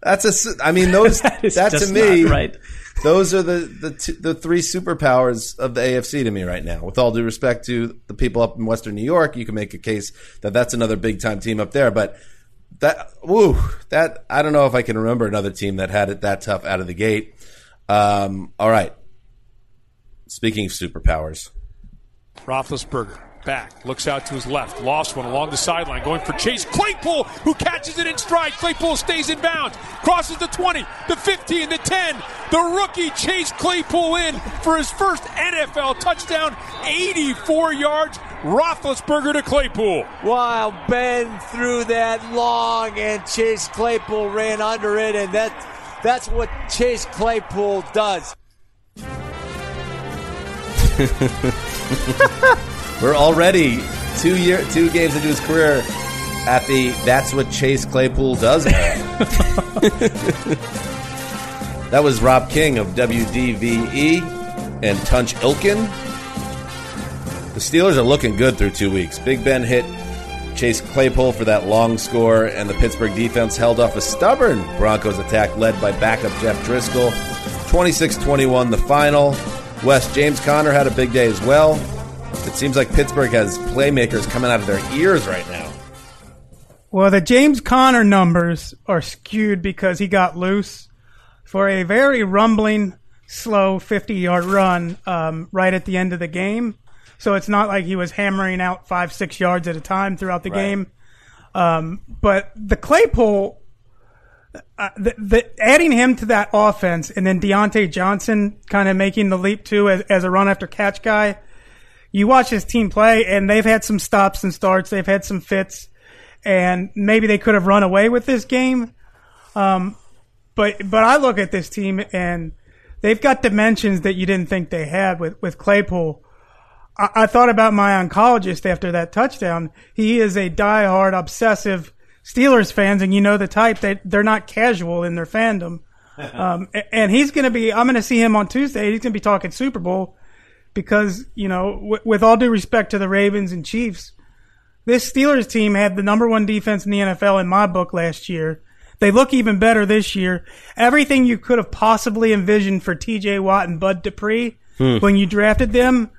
That's a. I mean, those that, is to just me, not right. Those are the the t- the three superpowers of the AFC to me right now. With all due respect to the people up in Western New York, you can make a case that that's another big time team up there. But that, woo, that I don't know if I can remember another team that had it that tough out of the gate. Um, all right. Speaking of superpowers, Roethlisberger back, looks out to his left, lost one along the sideline, going for Chase Claypool, who catches it in stride. Claypool stays in bounds, crosses the 20, the 15, the 10. The rookie Chase Claypool in for his first NFL touchdown, 84 yards. Roethlisberger to Claypool. Wow, Ben threw that long, and Chase Claypool ran under it, and that that's what Chase Claypool does. we're already two year two games into his career at the that's what Chase Claypool does. that was Rob King of WDVE and Tunch Ilkin. The Steelers are looking good through two weeks. Big Ben hit Chase Claypool for that long score, and the Pittsburgh defense held off a stubborn Broncos attack led by backup Jeff Driskel. 26 21 the final. West James Conner had a big day as well. It seems like Pittsburgh has playmakers coming out of their ears right now. Well, the James Conner numbers are skewed because he got loose for a very rumbling, slow 50 yard run um, right at the end of the game. So it's not like he was hammering out five, six yards at a time throughout the Right. game. Um, but the Claypool, uh, the, the, adding him to that offense and then Diontae Johnson kind of making the leap too as, as a run after catch guy. You watch his team play and they've had some stops and starts. They've had some fits and maybe they could have run away with this game. Um, but, but I look at this team and they've got dimensions that you didn't think they had with, with Claypool. I, I thought about my oncologist after that touchdown. He is a diehard, obsessive Steelers fans, and you know the type. They they're not casual in their fandom. Um, and he's going to be. I'm going to see him on Tuesday. He's going to be talking Super Bowl because you know, w- with all due respect to the Ravens and Chiefs, this Steelers team had the number one defense in the NFL in my book last year. They look even better this year. Everything you could have possibly envisioned for T.J. Watt and Bud Dupree Hmm. when you drafted them,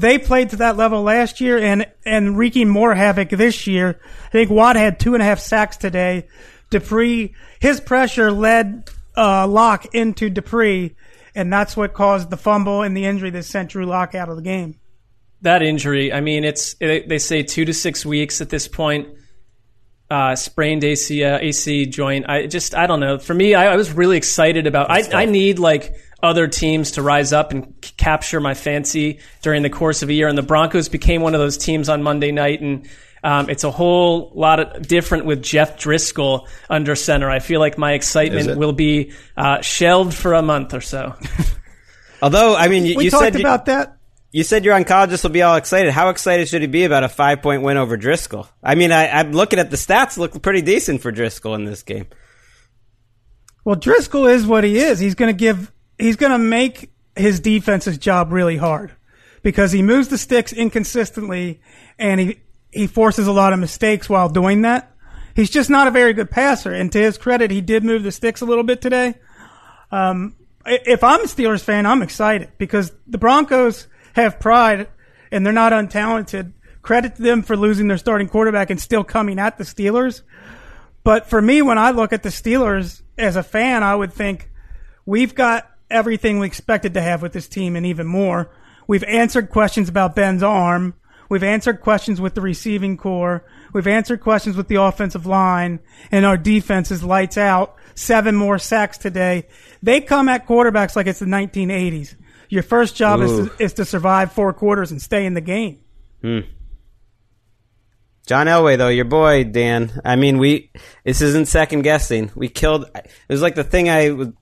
they played to that level last year and, and wreaking more havoc this year. I think Watt had two and a half sacks today. Dupree, his pressure led uh, Lock into Dupree, and that's what caused the fumble and the injury that sent Drew Lock out of the game. That injury, I mean, it's it, they say two to six weeks at this point. Uh, sprained AC uh, AC joint. I just I don't know. For me, I, I was really excited about. I, I need like other teams to rise up and c- capture my fancy during the course of a year. And the Broncos became one of those teams on Monday night, and um, it's a whole lot of different with Jeff Driskel under center. I feel like my excitement will be uh, shelved for a month or so. Although, I mean, you, We you talked said you- about that. You said your oncologist will be all excited. How excited should he be about a five point win over Driskel? I mean, I, I'm looking at the stats; look pretty decent for Driskel in this game. Well, Driskel is what he is. He's going to give, he's going to make his defense's job really hard because he moves the sticks inconsistently and he, he forces a lot of mistakes while doing that. He's just not a very good passer. And to his credit, he did move the sticks a little bit today. Um, if I'm a Steelers fan, I'm excited because the Broncos have pride and they're not untalented. Credit to them for losing their starting quarterback and still coming at the Steelers. But for me, when I look at the Steelers as a fan, I would think we've got everything we expected to have with this team and even more. We've answered questions about Ben's arm. We've answered questions with the receiving core. We've answered questions with the offensive line and our defense is lights out. Seven more sacks today. They come at quarterbacks like it's the 1980s. Your first job is to, is to survive four quarters and stay in the game. Hmm. John Elway, though, your boy Dan. I mean, we this isn't second guessing. We killed. It was like the thing I would.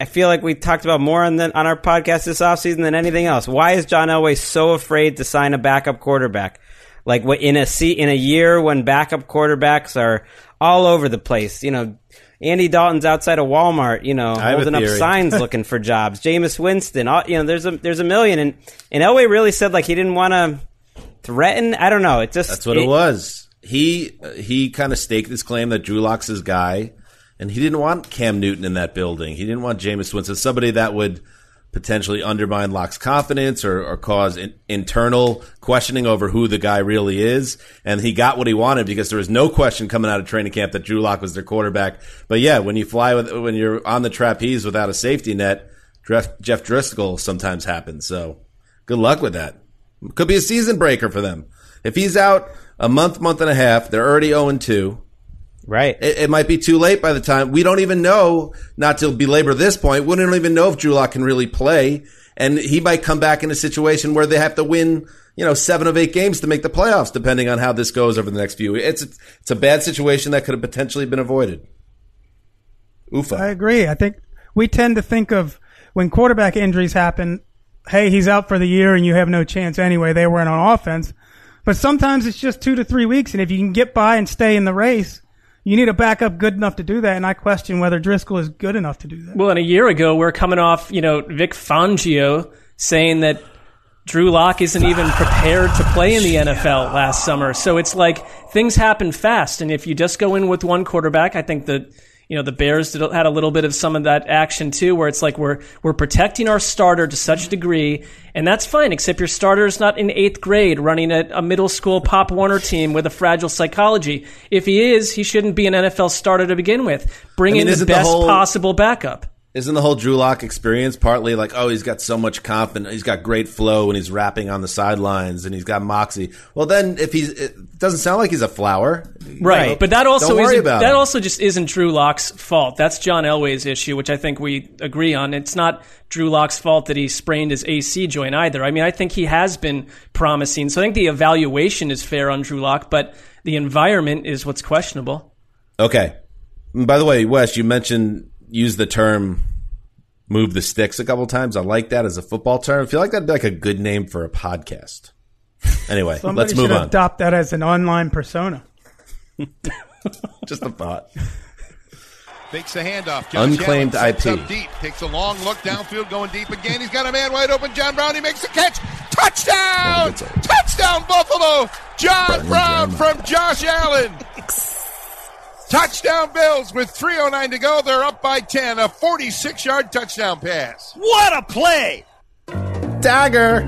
I feel like we talked about more on the, on our podcast this offseason than anything else. Why is John Elway so afraid to sign a backup quarterback? Like what in a se- in a year when backup quarterbacks are all over the place. You know, Andy Dalton's outside of Walmart. You know, holding up signs looking for jobs. Jameis Winston. All, you know, there's a there's a million. And and Elway really said like he didn't want to threaten. I don't know. It just That's what it, was. He he kind of staked his claim that Drew Lock's his guy, and he didn't want Cam Newton in that building. He didn't want Jameis Winston, somebody that would potentially undermine Lock's confidence or, or cause in, internal questioning over who the guy really is. And he got what he wanted because there was no question coming out of training camp that Drew Lock was their quarterback. But yeah, when you fly with when you're on the trapeze without a safety net, Jeff, Jeff Driskel sometimes happens. So good luck with that. Could be a season breaker for them. If he's out a month, month and a half, they're already 0 2. Right. It, it might be too late by the time. We don't even know, not to belabor this point, we don't even know if Drew Lock can really play. And he might come back in a situation where they have to win, you know, seven of eight games to make the playoffs, depending on how this goes over the next few. It's it's a bad situation that could have potentially been avoided. Oofa. I agree. I think we tend to think of when quarterback injuries happen, hey, he's out for the year and you have no chance anyway. They weren't on offense. But sometimes it's just two to three weeks. And if you can get by and stay in the race, you need a backup good enough to do that. And I question whether Driskel is good enough to do that. Well, and a year ago, we're coming off, you know, Vic Fangio saying that Drew Lock isn't even prepared to play in the NFL last summer. So it's like things happen fast. And if you just go in with one quarterback, I think that, you know, the Bears did, had a little bit of some of that action too, where it's like we're, we're protecting our starter to such a degree. And that's fine, except your starter is not in eighth grade running a, a middle school Pop Warner team with a fragile psychology. If he is, he shouldn't be an NFL starter to begin with. Bring I mean, in the isn't the best whole- possible backup. Isn't the whole Drew Lock experience partly like, oh, he's got so much confidence, he's got great flow, and he's rapping on the sidelines, and he's got moxie. Well, then if he's, it doesn't sound like he's a flower, Right. But that also isn't, about that him. also just isn't Drew Lock's fault. That's John Elway's issue, which I think we agree on. It's not Drew Lock's fault that he sprained his AC joint either. I mean, I think he has been promising. So I think the evaluation is fair on Drew Lock, but the environment is what's questionable. Okay. And by the way, Wes, you mentioned use the term move the sticks a couple times. I like that as a football term. I feel like that'd be like a good name for a podcast. Anyway, let's move should on. adopt that as an online persona. Just a thought. Fakes the handoff. Josh Unclaimed Allen IP. Up deep. Takes a long look downfield, going deep again. He's got a man wide open. John Brown. He makes the catch. Touchdown! Touchdown, Buffalo! John Brown from Josh Allen. Touchdown Bills with 3.09 to go. They're up by 10. A 46 yard touchdown pass. What a play! Dagger.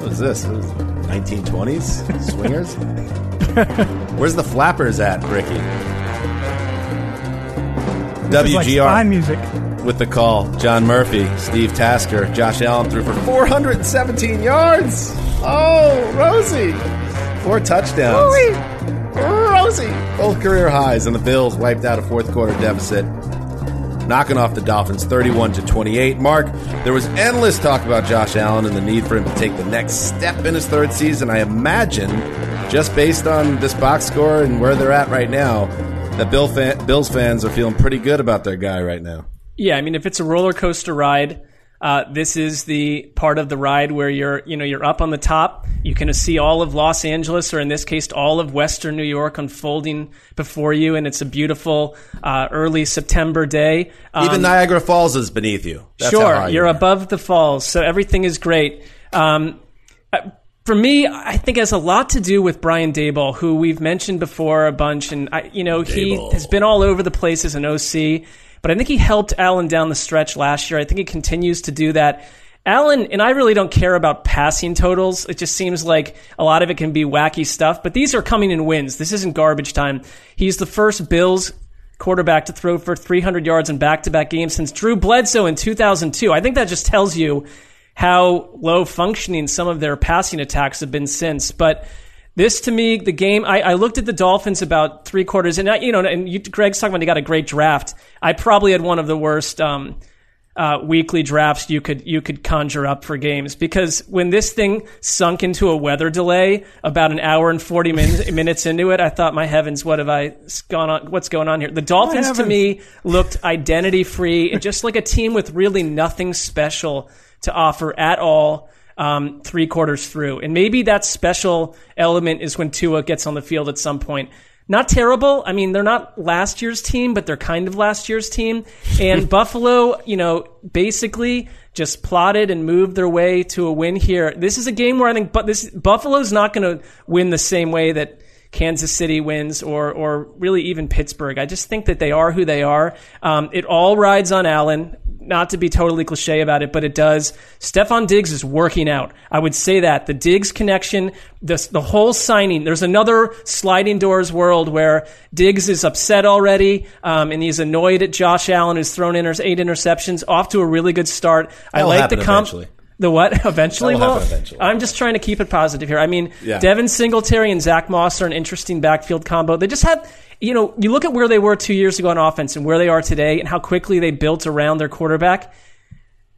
What is this? It was 1920s swingers. Where's the flappers at, Ricky? This is like WGR music. with the call. John Murphy, Steve Tasker, Josh Allen threw for 417 yards. Oh, Rosie, four touchdowns. Rosie, both career highs, and the Bills wiped out a fourth quarter deficit knocking off the Dolphins 31 to 28. Mark, there was endless talk about Josh Allen and the need for him to take the next step in his third season. I imagine, just based on this box score and where they're at right now, that Bill fan, Bills fans are feeling pretty good about their guy right now. Yeah, I mean, if it's a roller coaster ride, uh, this is the part of the ride where you're, you know, you're up on the top. You can see all of Los Angeles, or in this case, all of Western New York, unfolding before you, and it's a beautiful uh, early September day. Even Um, Niagara Falls is beneath you. That's sure, you you're above the falls, so everything is great. Um, uh, for me, I think it has a lot to do with Brian Daboll, who we've mentioned before a bunch, and I, you know he has been all over the place as an OC. But I think he helped Allen down the stretch last year. I think he continues to do that. Allen, and I really don't care about passing totals. It just seems like a lot of it can be wacky stuff, but these are coming in wins. This isn't garbage time. He's the first Bills quarterback to throw for 300 yards in back to back games since Drew Bledsoe in 2002. I think that just tells you how low functioning some of their passing attacks have been since. But this to me, the game, I, I looked at the Dolphins about three quarters, and I, you know, and you, Greg's talking about they got a great draft. I probably had one of the worst um, uh, weekly drafts you could you could conjure up for games because when this thing sunk into a weather delay about an hour and forty min- minutes into it, I thought, my heavens, what have I gone on? What's going on here? The Dolphins to me looked identity free and just like a team with really nothing special to offer at all um, three quarters through. And maybe that special element is when Tua gets on the field at some point. Not terrible. I mean, they're not last year's team, but they're kind of last year's team. And Buffalo, you know, basically just plotted and moved their way to a win here. This is a game where I think but this Buffalo's not going to win the same way that Kansas City wins or or really even Pittsburgh. I just think that they are who they are. Um, it all rides on Allen. Not to be totally cliche about it, but it does. Stefon Diggs is working out. I would say that the Diggs connection, the the whole signing. There's another sliding doors world where Diggs is upset already, um, and he's annoyed at Josh Allen, who's thrown inter- eight interceptions, off to a really good start. I That'll like the comp. eventually. The what? Eventually, That'll well, eventually. I'm just trying to keep it positive here. I mean, Yeah. Devin Singletary and Zach Moss are an interesting backfield combo. They just had, you know, you look at where they were two years ago on offense and where they are today, and how quickly they built around their quarterback.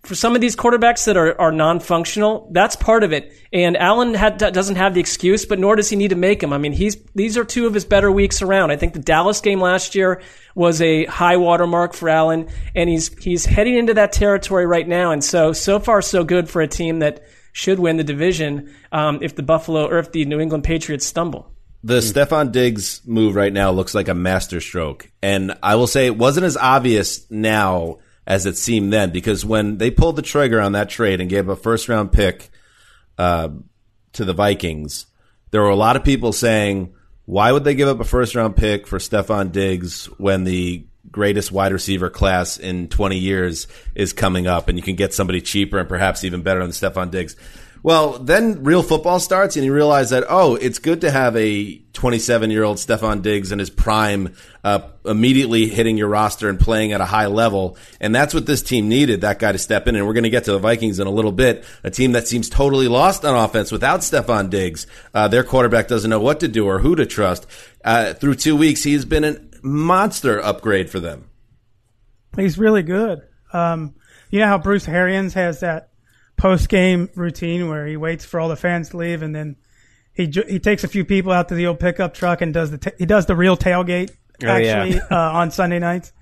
For some of these quarterbacks that are, are non-functional, that's part of it. And Allen had, doesn't have the excuse, but nor does he need to make them. I mean, he's these are two of his better weeks around. I think the Dallas game last year was a high watermark for Allen, and he's he's heading into that territory right now. And so so far so good for a team that should win the division um, if the Buffalo or if the New England Patriots stumble. The Stefon Diggs move right now looks like a masterstroke. And I will say it wasn't as obvious now as it seemed then because when they pulled the trigger on that trade and gave a first round pick uh, to the Vikings, there were a lot of people saying, why would they give up a first round pick for Stefon Diggs when the greatest wide receiver class in 20 years is coming up and you can get somebody cheaper and perhaps even better than Stefon Diggs? Well, then real football starts and you realize that, oh, it's good to have a 27 year old Stefon Diggs in his prime, uh, immediately hitting your roster and playing at a high level. And that's what this team needed, that guy to step in. And we're going to get to the Vikings in a little bit, a team that seems totally lost on offense without Stefon Diggs. Uh, their quarterback doesn't know what to do or who to trust. Uh, through two weeks, he's been a monster upgrade for them. He's really good. Um, you know how Bruce Arians has that post game routine where he waits for all the fans to leave and then he he takes a few people out to the old pickup truck and does the ta- he does the real tailgate Oh, yeah. actually uh, on Sunday nights.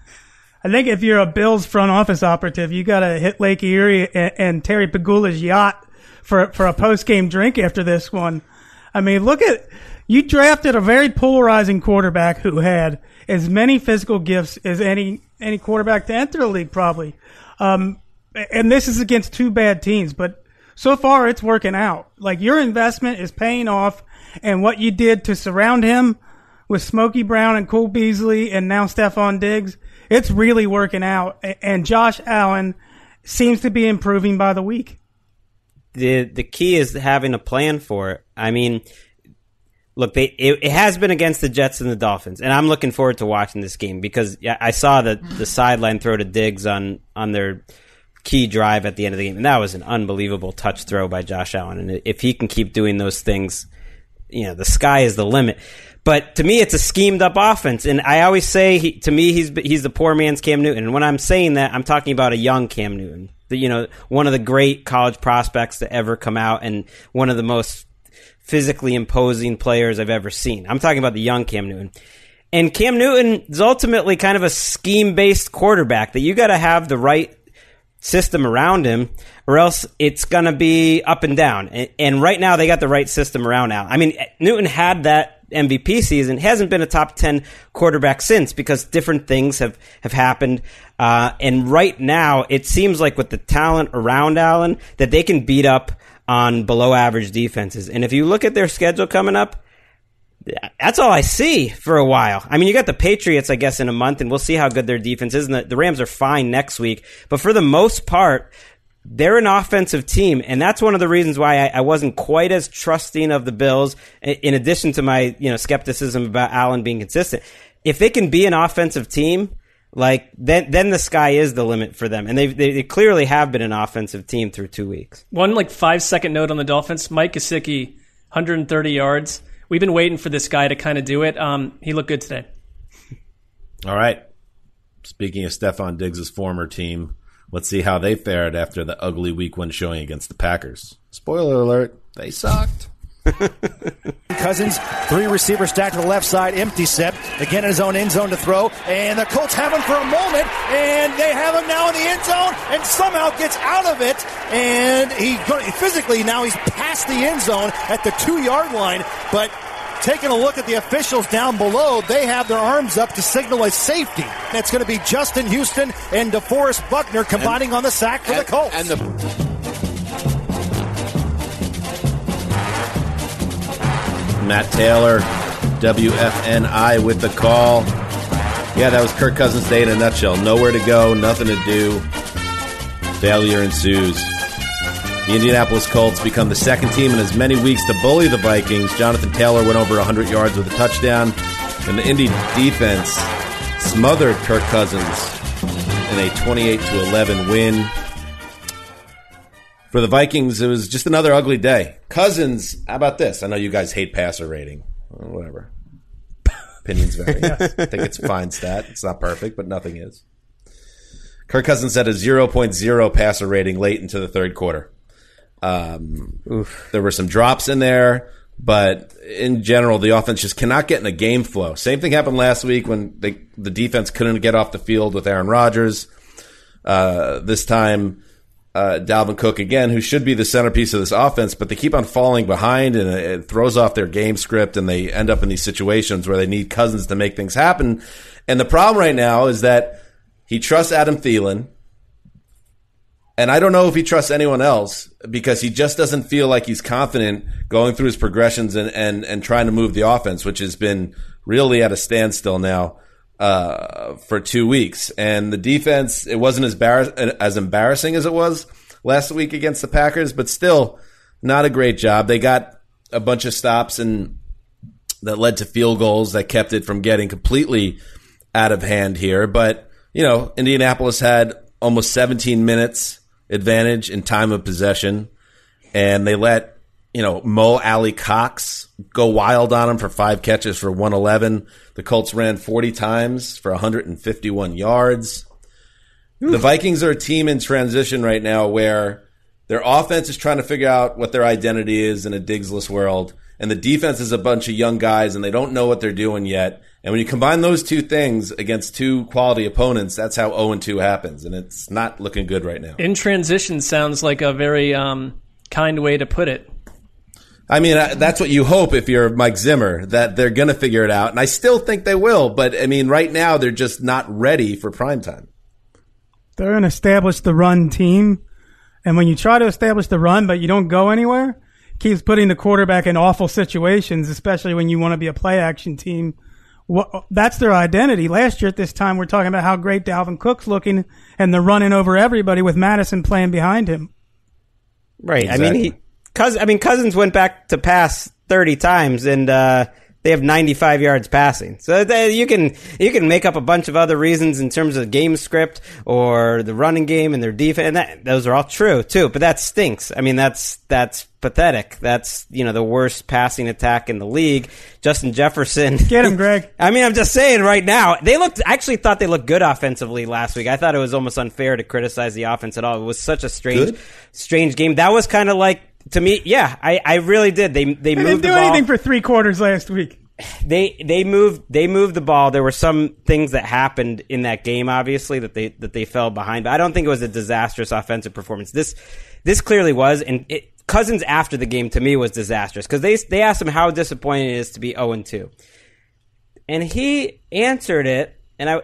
I think if you're a Bills front office operative, you got to hit Lake Erie and, and Terry Pegula's yacht for for a post game drink after this one. I mean, look at you drafted a very polarizing quarterback who had as many physical gifts as any any quarterback to enter the league, probably. Um, and this is against two bad teams, but so far it's working out. Like your investment is paying off, and what you did to surround him with Smokey Brown and Cole Beasley and now Stefon Diggs, it's really working out. And Josh Allen seems to be improving by the week. the the key is having a plan for it. I mean, look, they it, it, has been against the Jets and the Dolphins, and I'm looking forward to watching this game because I saw the the sideline throw to Diggs on on their key drive at the end of the game, and that was an unbelievable touch throw by Josh Allen. And if he can keep doing those things, you know, the sky is the limit. But to me, it's a schemed up offense, and I always say he, to me he's he's the poor man's Cam Newton. And when I'm saying that, I'm talking about a young Cam Newton, the, you know, one of the great college prospects to ever come out, and one of the most physically imposing players I've ever seen. I'm talking about the young Cam Newton. And Cam Newton is ultimately kind of a scheme based quarterback that you got to have the right system around him, or else it's going to be up and down. And, and, right now, they got the right system around now. I mean, Newton had that MVP season, hasn't been a top 10 quarterback since because different things have, have happened. Uh, and right now, it seems like with the talent around Allen, that they can beat up on below average defenses. And if you look at their schedule coming up, that's all I see for a while. I mean, you got the Patriots, I guess, in a month, and we'll see how good their defense is. And the, the Rams are fine next week. But for the most part, they're an offensive team, and that's one of the reasons why I, I, wasn't quite as trusting of the Bills. In addition to my you know skepticism about Allen being consistent, if they can be an offensive team, like then then the sky is the limit for them, and they they clearly have been an offensive team through two weeks. One like five second note on the Dolphins: Mike Gesicki, 130 yards we've been waiting for this guy to kind of do it. Um, he looked good today. All right. Speaking of Stefon Diggs' former team, let's see how they fared after the ugly week one showing against the Packers. Spoiler alert, they sucked. Cousins, three receivers stacked to the left side, empty set. Again in his own end zone to throw. And the Colts have him for a moment, and they have him now in the end zone, and somehow gets out of it. And he physically now he's past the end zone at the two yard line, but taking a look at the officials down below, they have their arms up to signal a safety. It's going to be Justin Houston and DeForest Buckner combining and, on the sack for and, the Colts. Matt Taylor, WFNI with the call. Yeah, that was Kirk Cousins' day in a nutshell. Nowhere to go, nothing to do. Failure ensues. The Indianapolis Colts become the second team in as many weeks to bully the Vikings. Jonathan Taylor went over 100 yards with a touchdown, and the Indy defense smothered Kirk Cousins in a 28 to 11 win. For the Vikings, it was just another ugly day. Cousins, how about this? I know you guys hate passer rating. Well, whatever. Opinions vary. I think it's a fine stat. It's not perfect, but nothing is. Kirk Cousins had a 0.0 passer rating late into the third quarter. Um, there were some drops in there, but in general, the offense just cannot get in a game flow. Same thing happened last week when they, the defense couldn't get off the field with Aaron Rodgers. Uh, this time, uh, Dalvin Cook again, who should be the centerpiece of this offense, but they keep on falling behind and it throws off their game script and they end up in these situations where they need Cousins to make things happen. And the problem right now is that he trusts Adam Thielen. And I don't know if he trusts anyone else because he just doesn't feel like he's confident going through his progressions and, and, and trying to move the offense, which has been really at a standstill now uh, for two weeks. And the defense, it wasn't as, bar- as embarrassing as it was last week against the Packers, but still not a great job. They got a bunch of stops and that led to field goals that kept it from getting completely out of hand here. But, you know, Indianapolis had almost 17 minutes advantage in time of possession and they let you know, Mo Alie-Cox go wild on him for five catches for 111. The Colts ran 40 times for 151 yards. Oof. The Vikings are a team in transition right now where their offense is trying to figure out what their identity is in a Diggsless world, and the defense is a bunch of young guys and they don't know what they're doing yet. And when you combine those two things against two quality opponents, that's how 0 2 happens, and it's not looking good right now. In transition sounds like a very um, kind way to put it. I mean, that's what you hope if you're Mike Zimmer that they're going to figure it out, and I still think they will. But I mean, right now they're just not ready for prime time. They're an establish the run team, and when you try to establish the run but you don't go anywhere, keeps putting the quarterback in awful situations, especially when you want to be a play action team. that's their identity. Last year at this time, we're talking about how great Dalvin Cook's looking, and they're running over everybody with Mattison playing behind him. Right. Exactly. I mean, he, Cousins, I mean, Cousins went back to pass 30 times and, uh, they have 95 yards passing. So they, you can, you can make up a bunch of other reasons in terms of game script or the running game and their defense. And that, those are all true too, but that stinks. I mean, that's, that's pathetic. That's, you know, the worst passing attack in the league. Justin Jefferson. Get him, Greg. I mean, I'm just saying right now, they looked, I actually thought they looked good offensively last week. I thought it was almost unfair to criticize the offense at all. It was such a strange, Good? strange game. That was kind of like, to me, yeah, I, I really did. They, they They moved didn't the do ball anything for three quarters last week. they they moved they moved the ball. There were some things that happened in that game, obviously that they that they fell behind. But I don't think it was a disastrous offensive performance. This this clearly was, and it, Cousins after the game to me was disastrous because they they asked him how disappointing it is to be zero and two, and he answered it, and I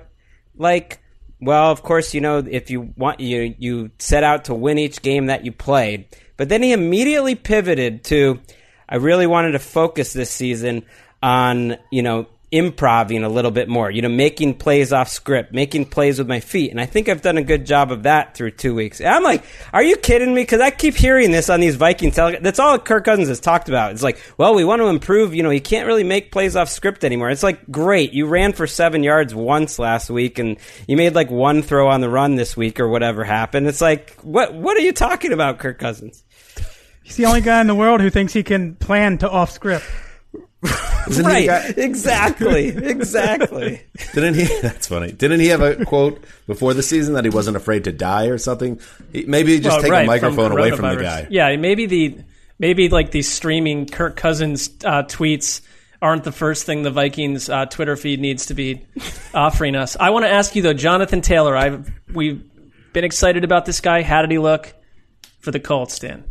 like. Well, of course, you know if you want you you set out to win each game that you played, but then he immediately pivoted to I really wanted to focus this season on, you know, improving a little bit more, you know, making plays off script, making plays with my feet. And I think I've done a good job of that through two weeks. And I'm like, are you kidding me? Because I keep hearing this on these Vikings. tele- That's all Kirk Cousins has talked about. It's like, well, we want to improve. You know, you can't really make plays off script anymore. It's like, great. You ran for seven yards once last week and you made like one throw on the run this week or whatever happened. It's like, what, what are you talking about, Kirk Cousins? He's the only guy in the world who thinks he can plan to off script. Right. Exactly. exactly. Didn't he? That's funny. Didn't he have a quote before the season that he wasn't afraid to die or something? He, maybe he just Well, take right, a microphone away from the guy. Yeah, maybe the maybe like these streaming Kirk Cousins uh, tweets aren't the first thing the Vikings uh, Twitter feed needs to be offering us. I want to ask you though, Jonathan Taylor. I've we've been excited about this guy. How did he look for the Colts, Dan?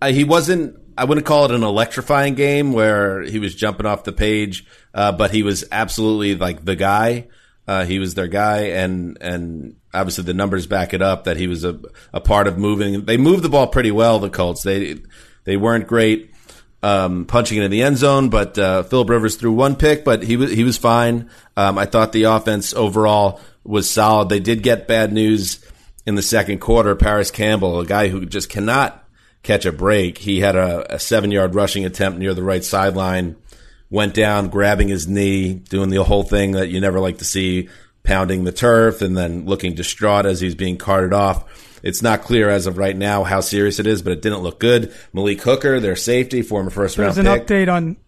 Uh, he wasn't. I wouldn't call it an electrifying game where he was jumping off the page, uh, but he was absolutely like the guy. Uh, he was their guy, and and obviously the numbers back it up that he was a a part of moving. They moved the ball pretty well. The Colts. They they weren't great um, punching it in the end zone, but uh, Philip Rivers threw one pick, but he was he was fine. Um, I thought the offense overall was solid. They did get bad news in the second quarter. Parris Campbell, a guy who just cannot catch a break, he had a, a seven yard rushing attempt near the right sideline, went down, grabbing his knee, doing the whole thing that you never like to see, pounding the turf, and then looking distraught as he's being carted off. It's not clear as of right now how serious it is, but it didn't look good. Malik Hooker, their safety, former first round There's an update on.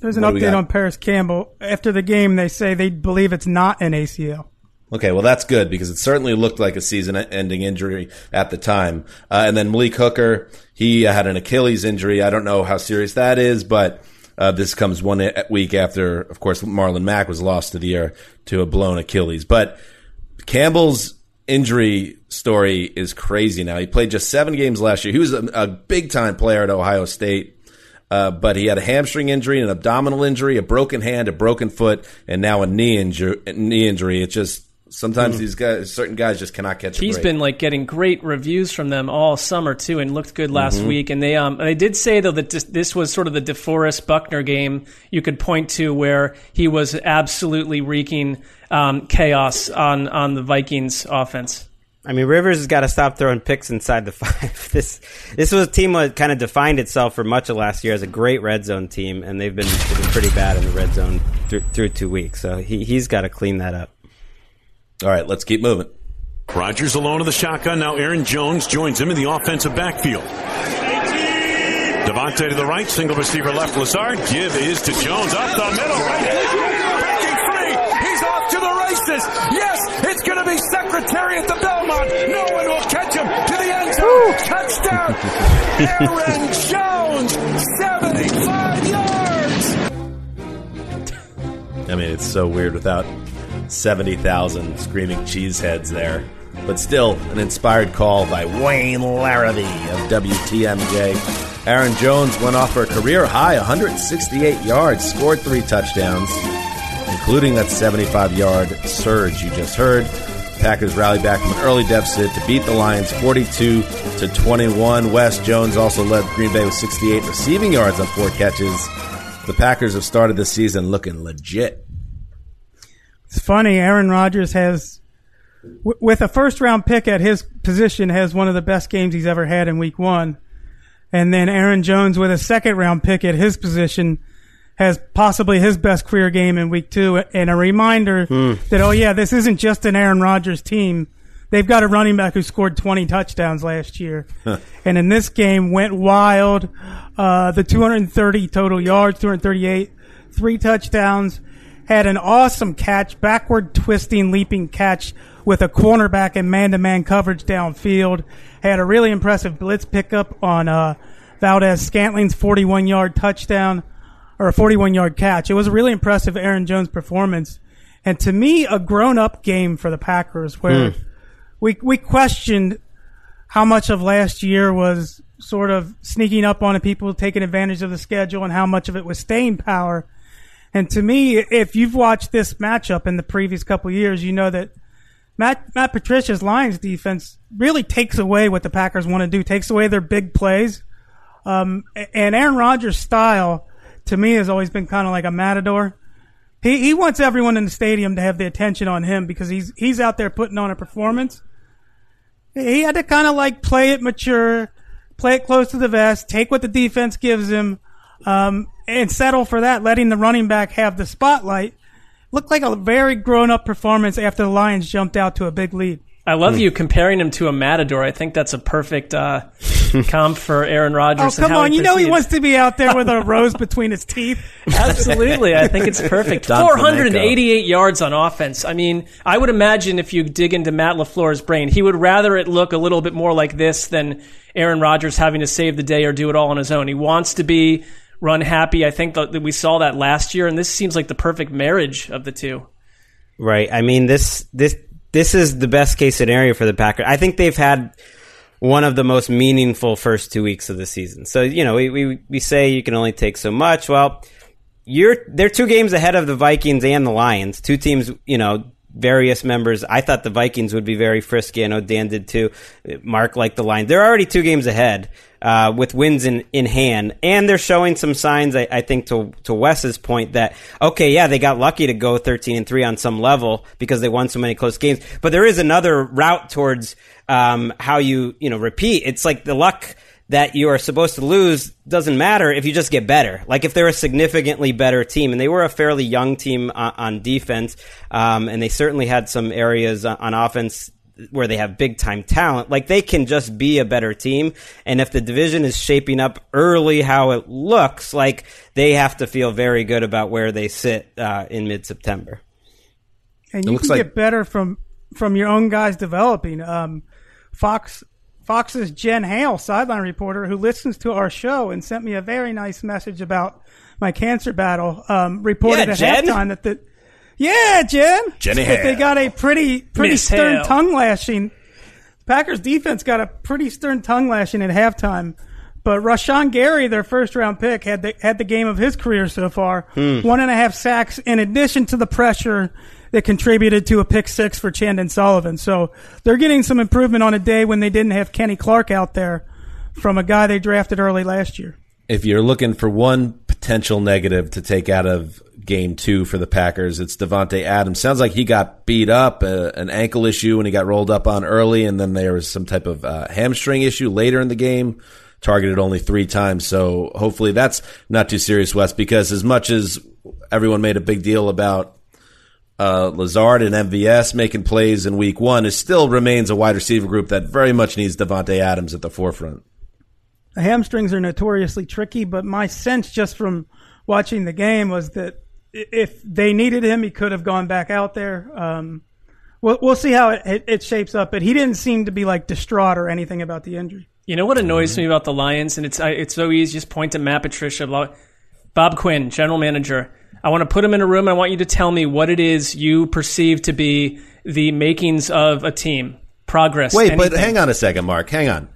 There's an What update on Parris Campbell. After the game, they say they believe it's not an ACL. Okay, well that's good because it certainly looked like a season-ending injury at the time. Uh, and then Malik Hooker, he uh, had an Achilles injury. I don't know how serious that is, but uh, this comes one week after, of course, Marlon Mack was lost to the year to a blown Achilles. But Campbell's injury story is crazy now. He played just seven games last year. He was a, a big-time player at Ohio State. Uh, but he had a hamstring injury, an abdominal injury, a broken hand, a broken foot, and now a knee injury. Knee injury. It just sometimes Mm. these guys, certain guys, just cannot catch a He's break. been like getting great reviews from them all summer too, and looked good last Mhm. week. And they um they did say though that this, this was sort of the DeForest Buckner game you could point to where he was absolutely wreaking um, chaos on on the Vikings offense. I mean, Rivers has got to stop throwing picks inside the five. This this was a team that kind of defined itself for much of last year as a great red zone team, and they've been, they've been pretty bad in the red zone through, through two weeks. So he he's got to clean that up. All right, let's keep moving. Rodgers alone in the shotgun. Now Aaron Jones joins him in the offensive backfield. Davante to the right, single receiver left. Lazard. Give is to Jones up the middle. Breaking free. He's off to the races. Yes, it's going to be Secretariat at the Belmont. No one will catch him to the end zone. Touchdown. Aaron Jones, 75 yards. I mean, it's so weird without seventy thousand screaming cheeseheads there. But still, an inspired call by Wayne Larrivee of WTMJ. Aaron Jones went off for a career high 168 yards, scored three touchdowns, including that 75 yard surge you just heard. Packers rallied back from an early deficit to beat the Lions 42 to 21. West Jones also led Green Bay with 68 receiving yards on four catches. The Packers have started the season looking legit. It's funny. Aaron Rodgers has, w- with a first round pick at his position, has one of the best games he's ever had in Week One. and then Aaron Jones with a second round pick at his position has possibly his best career game in week two. And a reminder Hmm. that, oh yeah, this isn't just an Aaron Rodgers team. They've got a running back who scored 20 touchdowns last year. and in this game went wild. Uh, the 230 total yards, 238, three touchdowns, had an awesome catch, backward twisting, leaping catch with a cornerback and man-to-man coverage downfield. Had a really impressive blitz pickup on uh, Valdes-Scantling's 41-yard touchdown or a 41-yard catch. It was a really impressive Aaron Jones performance, and to me, a grown-up game for the Packers where Hmm. We we questioned how much of last year was sort of sneaking up on people taking advantage of the schedule and how much of it was staying power. And to me, if you've watched this matchup in the previous couple years, you know that Matt Matt Patricia's Lions defense really takes away what the Packers want to do, takes away their big plays. Um, and Aaron Rodgers' style to me has always been kind of like a matador. He he wants everyone in the stadium to have the attention on him because he's he's out there putting on a performance. He had to kind of like play it mature, play it close to the vest, take what the defense gives him, um, and settle for that, letting the running back have the spotlight. Looked like a very grown up performance after the Lions jumped out to a big lead. I love you comparing him to a matador. I think that's a perfect uh, comp for Aaron Rodgers. Oh, and come how on. You know he wants to be out there with a rose between his teeth. Absolutely. I think it's perfect. Don 488 yards on offense. I mean, I would imagine if you dig into Matt LaFleur's brain, he would rather it look a little bit more like this than Aaron Rodgers having to save the day or do it all on his own. He wants to be run happy. I think that that we saw that last year, and this seems like the perfect marriage of the two. Right. I mean this this this is the best case scenario for the Packers. I think they've had one of the most meaningful first two weeks of the season. So you know we we, we say you can only take so much. Well, you're they're two games ahead of the Vikings and the Lions. Two teams, you know. Various members. I thought the Vikings would be very frisky. I know Dan did too. Mark liked the Lions. They're already two games ahead uh, with wins in, in hand, and they're showing some signs. I, I think to to Wes's point that okay, yeah, they got lucky to go thirteen and three on some level because they won so many close games. But there is another route towards um, how you you know repeat. It's like the luck that you are supposed to lose doesn't matter if you just get better. Like if they're a significantly better team, and they were a fairly young team on, on defense, um, and they certainly had some areas on, on offense where they have big time talent. Like they can just be a better team, and if the division is shaping up early how it looks, like they have to feel very good about where they sit uh, in mid September. and you looks can like- get better from from your own guys developing. Um, Fox Fox's Jen Hale, sideline reporter, who listens to our show and sent me a very nice message about my cancer battle. Um, reported Yeah, at Jen? halftime that the yeah, Jen, Jenny that they got a pretty pretty Miss stern Hale. tongue lashing. Packers defense got a pretty stern tongue lashing at halftime. But Rashan Gary, their first round pick, had the had the game of his career so far. Hmm. One and a half sacks in addition to the pressure that contributed to a pick six for Chandon Sullivan. So they're getting some improvement on a day when they didn't have Kenny Clark out there from a guy they drafted early last year. if you're looking for one potential negative to take out of game two for the Packers, it's Davante Adams. Sounds like he got beat up, uh, an ankle issue, and he got rolled up on early, and then there was some type of uh, hamstring issue later in the game. Targeted only three times, so hopefully that's not too serious, Wes. Because as much as everyone made a big deal about uh, Lazard and MVS making plays in Week One, it still remains a wide receiver group that very much needs Davante Adams at the forefront. The hamstrings are notoriously tricky, but my sense just from watching the game was that if they needed him, he could have gone back out there. Um, we'll, we'll see how it, it, it shapes up, but he didn't seem to be like distraught or anything about the injury. You know what annoys me about the Lions, and it's I, it's so easy. Just point to Matt Patricia, Bob Quinn, general manager. I want to put them in a room. and I want you to tell me what it is you perceive to be the makings of a team, progress. Wait, but hang on a second, Mark. Hang on.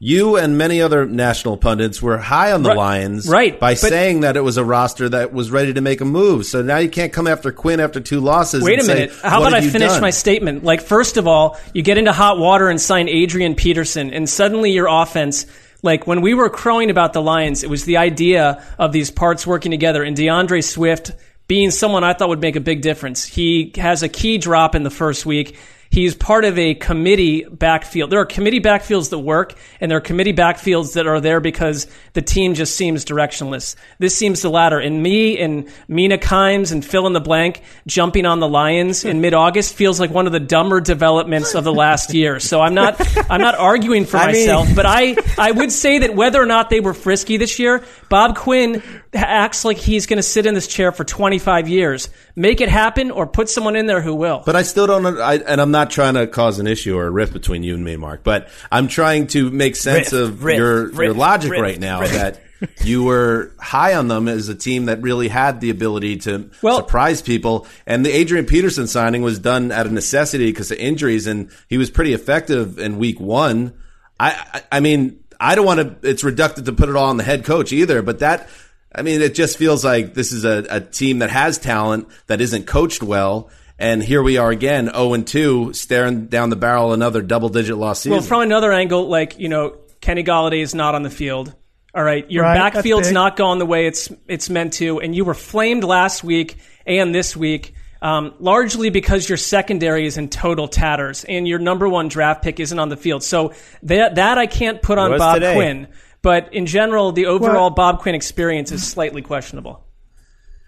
You and many other national pundits were high on the Right- Lions right, by saying that it was a roster that was ready to make a move. So now you can't come after Quinn after two losses. Wait a say, minute. How about I finish done?" my statement? Like, first of all, you get into hot water and sign Adrian Peterson, and suddenly your offense. Like when we were crowing about the Lions, it was the idea of these parts working together, and D'Andre Swift being someone I thought would make a big difference. He has a key drop in the first week. He's part of a committee backfield. There are committee backfields that work, and there are committee backfields that are there because the team just seems directionless. This seems the latter. And me and Mina Kimes and fill in the blank jumping on the Lions in mid August feels like one of the dumber developments of the last year. So I'm not I'm not arguing for I mean- myself, but I, I would say that whether or not they were frisky this year, Bob Quinn acts like he's going to sit in this chair for 25 years. Make it happen or put someone in there who will. But I still don't, I, and I'm not trying to cause an issue or a rift between you and me, Mark. But I'm trying to make sense Rift, of rift, your your logic rift, right now rift. that you were high on them as a team that really had the ability to surprise people. And the Adrian Peterson signing was done out of necessity because of injuries, and he was pretty effective in week one. I, I, I mean, I don't want to. It's reductive to put it all on the head coach either, but that. I mean, it just feels like this is a, a team that has talent that isn't coached well. And here we are again, 0 and 2, staring down the barrel another double digit loss season. Well, from another angle, like you know, Kenny Golladay is not on the field. All right, your Right, backfield's not going the way it's it's meant to, and you were flamed last week and this week, um, largely because your secondary is in total tatters and your number one draft pick isn't on the field. So that that I can't put on Bob today. Quinn. But in general, the overall Bob Quinn experience is slightly questionable.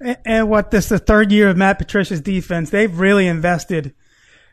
And- what this the third year of Matt Patricia's defense, they've really invested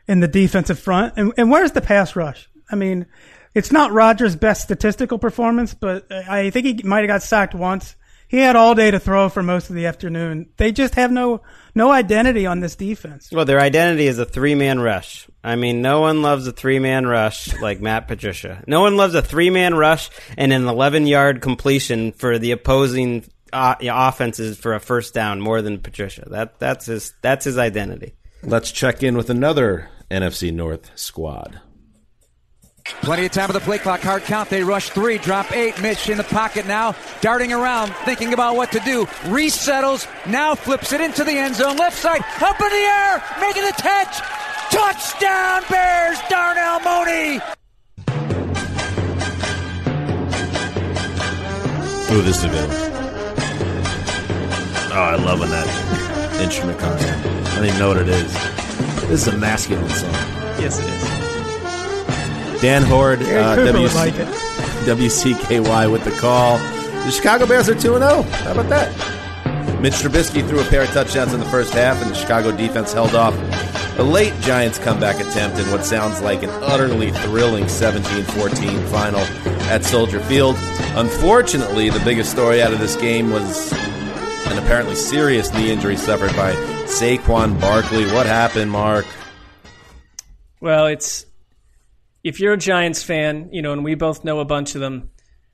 in the defensive front. And, and where's the pass rush? I mean, it's not Rodgers' best statistical performance, but I think he might have got sacked once. He had all day to throw for most of the afternoon. They just have no no identity on this defense. Well, their identity is a three man rush. I mean, no one loves a three man rush like Matt Patricia. No one loves a three man rush and an 11 yard completion for the opposing uh, offenses for a first down more than Patricia. That that's his that's his identity. Let's check in with another NFC North squad. Plenty of time of the play clock. Hard count. They rush three, drop eight. Mitch in the pocket now, darting around, thinking about what to do. Resettles, now flips it into the end zone. Left side, up in the air, making the catch. Touchdown, Bears, Darnell Mooney. Ooh, this is a good one. Oh, I love when that instrument comes in. I don't even know what it is. This is a masculine song. Yes, it is. Dan Horde, Gary uh, Cooper WC like. WCKY with the call. The Chicago Bears are 2 0. How about that? Mitch Trubisky threw a pair of touchdowns in the first half, and the Chicago defense held off a late Giants comeback attempt in what sounds like an utterly thrilling 17 14 final at Soldier Field. Unfortunately, the biggest story out of this game was an apparently serious knee injury suffered by Saquon Barkley. What happened, Mark? Well, it's if you're a Giants fan, you know, and we both know a bunch of them,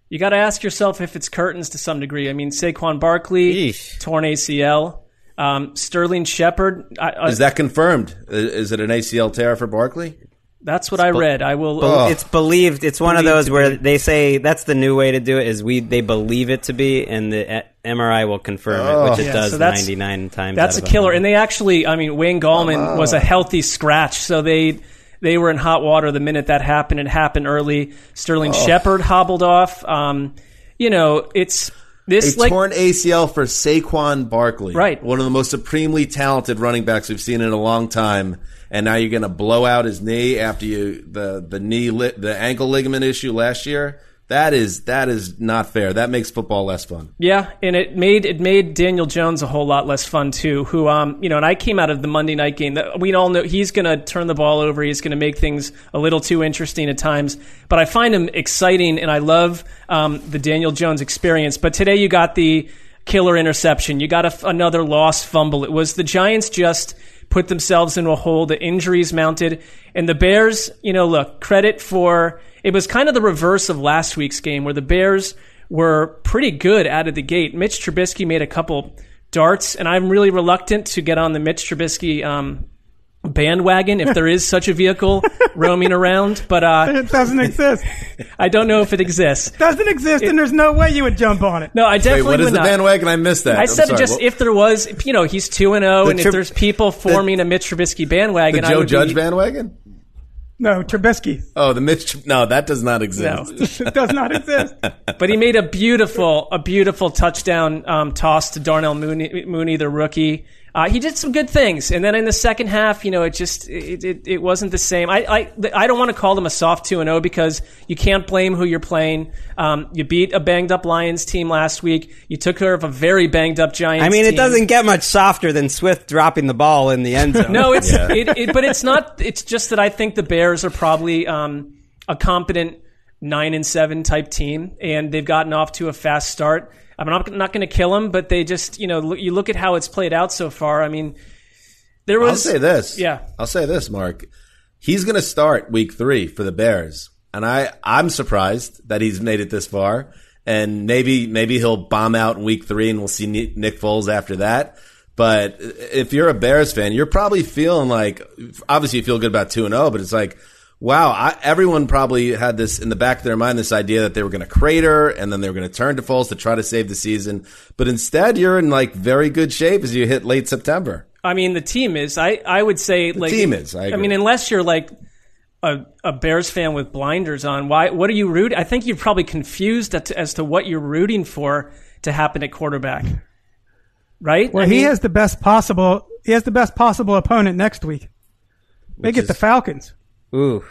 you got to ask yourself if it's curtains to some degree. I mean, Saquon Barkley, torn ACL. Um, Sterling Shepard. I, I, Is that confirmed? Is it an ACL tear for Barkley? That's what I read. I will. Be- It's believed. It's one of those where be. they say that's the new way to do it. Is we they believe it to be, and the uh, MRI will confirm it, which it Yeah, does so ninety nine times. That's a out of killer. And they actually, I mean, Wayne Gallman was a healthy scratch, so they they were in hot water the minute that happened. It happened early. Sterling Oh. Shepard hobbled off. Um, you know, it's this a like torn ACL for Saquon Barkley, Right. One of the most supremely talented running backs we've seen in a long time. And now you're going to blow out his knee after you the the knee li- the ankle ligament issue last year. That is that is not fair. That makes football less fun. Yeah, and it made it made Daniel Jones a whole lot less fun too. Who, um, you know, and I came out of the Monday night game. That we all know he's going to turn the ball over. He's going to make things a little too interesting at times. But I find him exciting, and I love um, the Daniel Jones experience. But today you got the killer interception. You got a another lost fumble. It was the Giants just put themselves into a hole. The injuries mounted, and the Bears. You know, look credit for it was kind of the reverse of last week's game where the Bears were pretty good out of the gate. Mitch Trubisky made a couple darts, and I'm really reluctant to get on the Mitch Trubisky um, bandwagon if there is such a vehicle roaming around. But uh, It doesn't exist. I don't know if it exists. doesn't exist, and there's no way you would jump on it. No, I definitely Wait, what is would the not. bandwagon? I missed that. I I'm said sorry. just What- if there was, you know, he's two and zero, The and if there's people forming a Mitch Trubisky bandwagon, the I Joe would Judge be, bandwagon. No, Trubisky. Oh, the Mitch. No, that does not exist. it does not exist. but he made a beautiful, a beautiful touchdown um, toss to Darnell Mooney, Mooney the rookie. Uh, he did some good things, and then in the second half, you know, it just it, it, it wasn't the same. I I, I don't want to call them a soft two and zero because you can't blame who you're playing. Um, you beat a banged up Lions team last week. You took care of a very banged up Giants. I mean, it team. doesn't get much softer than Swift dropping the ball in the end zone. No, it's it, it, but it's not. It's just that I think the Bears are probably um, a competent nine and seven type team, and they've gotten off to a fast start. I'm not, not going to kill them, but they just you know you look at how it's played out so far. I mean, there was. I'll say this. Yeah. I'll say this, Mark. He's going to start week three for the Bears, and I I'm surprised that he's made it this far. And maybe maybe he'll bomb out in week three, and we'll see Nick Foles after that. But if you're a Bears fan, you're probably feeling like obviously you feel good about two and zero, but it's like. Wow, I, everyone probably had this in the back of their mind, this idea that they were going to crater and then they were going to turn to Foles to try to save the season. But instead, you're in like very good shape as you hit late September. I mean, the team is. I, I would say like team is, I agree. mean, unless you're like a, a Bears fan with blinders on, why? What are you rooting? I think you're probably confused as to, as to what you're rooting for to happen at quarterback. Right? Well, I he mean- has the best possible. He has the best possible opponent next week. They get is- the Falcons. Ooh.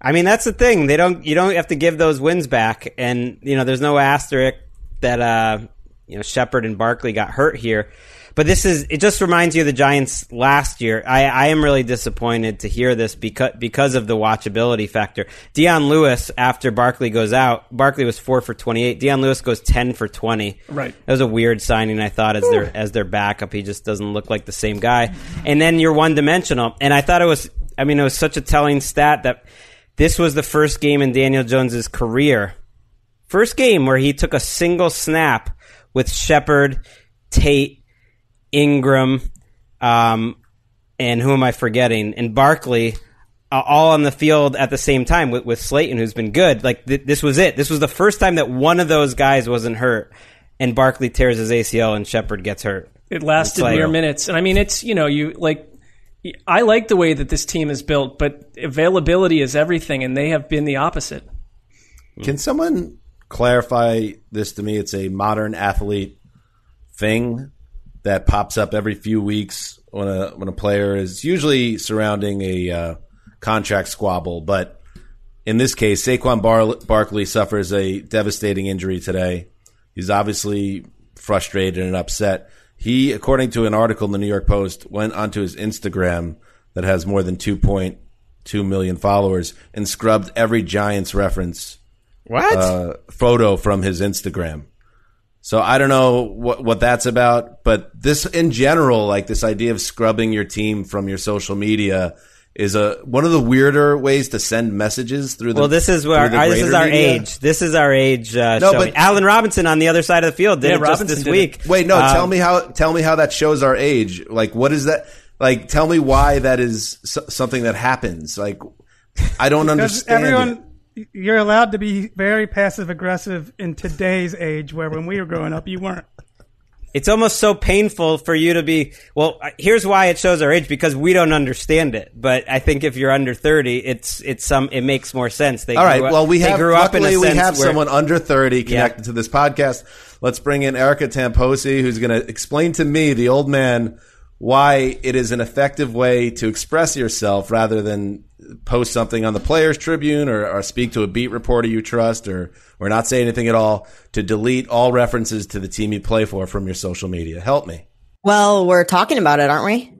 I mean, that's the thing. They don't. You don't have to give those wins back, and you know, there's no asterisk that uh, you know Shepard and Barkley got hurt here. But this is. It just reminds you of the Giants last year. I, I am really disappointed to hear this because because of the watchability factor. Dion Lewis, after Barkley goes out, Barkley was four for 28. Dion Lewis goes 10 for 20. Right. That was a weird signing. I thought as their as their backup, he just doesn't look like the same guy. And then you're one dimensional. And I thought it was. I mean, it was such a telling stat that this was the first game in Daniel Jones's career, first game where he took a single snap with Shepard, Tate, Ingram, um, and who am I forgetting? And Barkley. Uh, all on the field at the same time with, with Slayton, who's been good. Like th- this was it. This was the first time that one of those guys wasn't hurt, and Barkley tears his ACL and Shepard gets hurt. It lasted like- mere minutes, and I mean, it's you know, you like. I like the way that this team is built, but availability is everything, and they have been the opposite. Can someone clarify this to me? It's a modern athlete thing that pops up every few weeks when a when a player is usually surrounding a uh, contract squabble, but in this case, Saquon Bar- Barkley suffers a devastating injury today. He's obviously frustrated and upset. He, according to an article in the New York Post, went onto his Instagram that has more than 2.2 million followers and scrubbed every Giants reference What? uh, photo from his Instagram. So I don't know what what that's about, but this in general, like this idea of scrubbing your team from your social media, is a one of the weirder ways to send messages through the. well, this is where through the this is our media. age. This is our age. Uh, No, showing. but- Allen Robinson on the other side of the field did Yeah, it just this did week. Wait, no, Um, tell me how tell me how that shows our age. Like, what is that? Like, tell me why that is so- something that happens. Like, I don't understand. everyone, it. You're allowed to be very passive aggressive in today's age, where when we were growing up, you weren't. It's almost so painful for you to be. Well, here's why it shows our age because we don't understand it. But I think if you're under thirty, it's it's some it makes more sense. They All right. grew up- Well, we have grew up in a luckily we sense have where- someone under thirty connected to this podcast. Let's bring in Erica Tamposi, who's going to explain to me, the old man, why it is an effective way to express yourself rather than post something on the Players Tribune or, or speak to a beat reporter you trust or or not say anything at all. To delete all references to the team you play for from your social media. Help me. Well, we're talking about it, aren't we?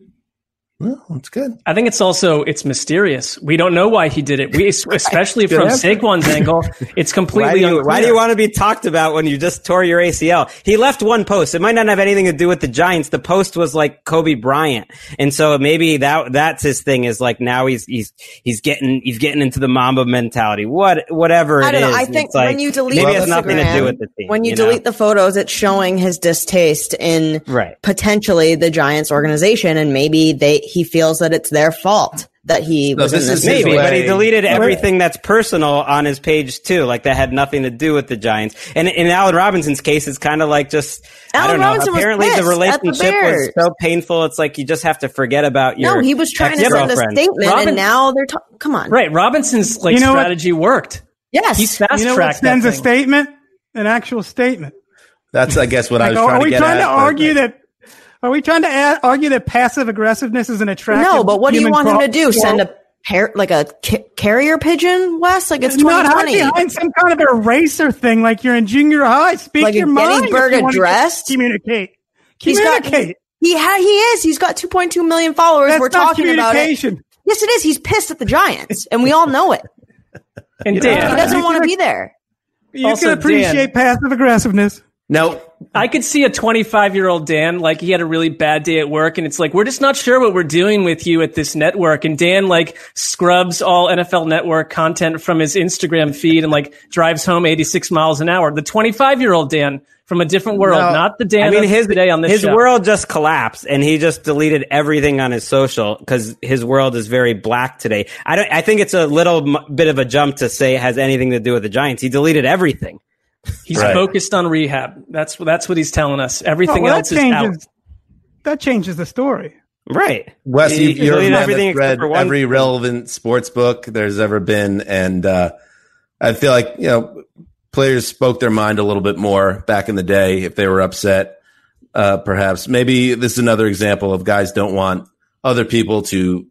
Well, that's good. I think it's also it's mysterious. We don't know why he did it. We especially Good from answer. Saquon's angle, it's completely Why do, you, why do you want to be talked about when you just tore your ACL? He left one post. It might not have anything to do with the Giants. The post was like Kobe Bryant, and so maybe that that's his thing. Is like now he's he's he's getting he's getting into the Mamba mentality. What whatever I don't know. I think like, when you delete maybe Instagram, has nothing to do with the team. when you, know? delete the photos, it's showing his distaste in Right. potentially the Giants organization, and maybe they he feels that it's their fault that he No, was in this this. is Maybe, but he deleted Right. everything that's personal on his page too. Like that had nothing to do with the Giants. And in Allen Robinson's case, it's kind of like just I don't know. Robinson was Apparently, the at the relationship was so painful. It's like you just have to forget about your. No, he was trying to send a statement, Robin- and now they're talking. Come on, Right, Robinson's like You know what? strategy worked. Yes, He fast You know what tracked that sends a statement? An actual statement. That's, I guess, what I Like, was are, trying are to we trying at. to but- argue that? Are we trying to add, argue that passive aggressiveness is an attractive? No, but what do you want him to do? quality? Send a par- like a ca- carrier pigeon, Wes? Like it's not hide 2020. behind some kind of eraser thing like you're in junior high. Speak Like a your mind. if Gettysburg you wanna Address? Communicate. He's got he ha- he is. He's got 2.2 million followers. That's We're not talking about it. Yes, it is. He's pissed at the Giants, and we all know it. And Dan, He doesn't want to be there. You Also, can appreciate passive aggressiveness. No, I could see a 25 year old Dan, like he had a really bad day at work, and it's like, we're just not sure what we're doing with you at this network. And Dan, like, scrubs all NFL network content from his Instagram feed and, like, drives home 86 miles an hour. The 25 year old Dan from a different world, No. not the Dan I mean, his today on this his show. world just collapsed, and he just deleted everything on his social because his world is very black today. I don't. I think it's a little m- bit of a jump to say it has anything to do with the Giants. He deleted everything. He's Right. focused on rehab. That's that's what he's telling us. Everything Oh, well, else that is out. That changes the story. Right. Wes, He- you, he you're a everything read for one every relevant sports book there's ever been, and uh, I feel like you know players spoke their mind a little bit more back in the day if they were upset. Uh, perhaps maybe this is another example of guys don't want other people to,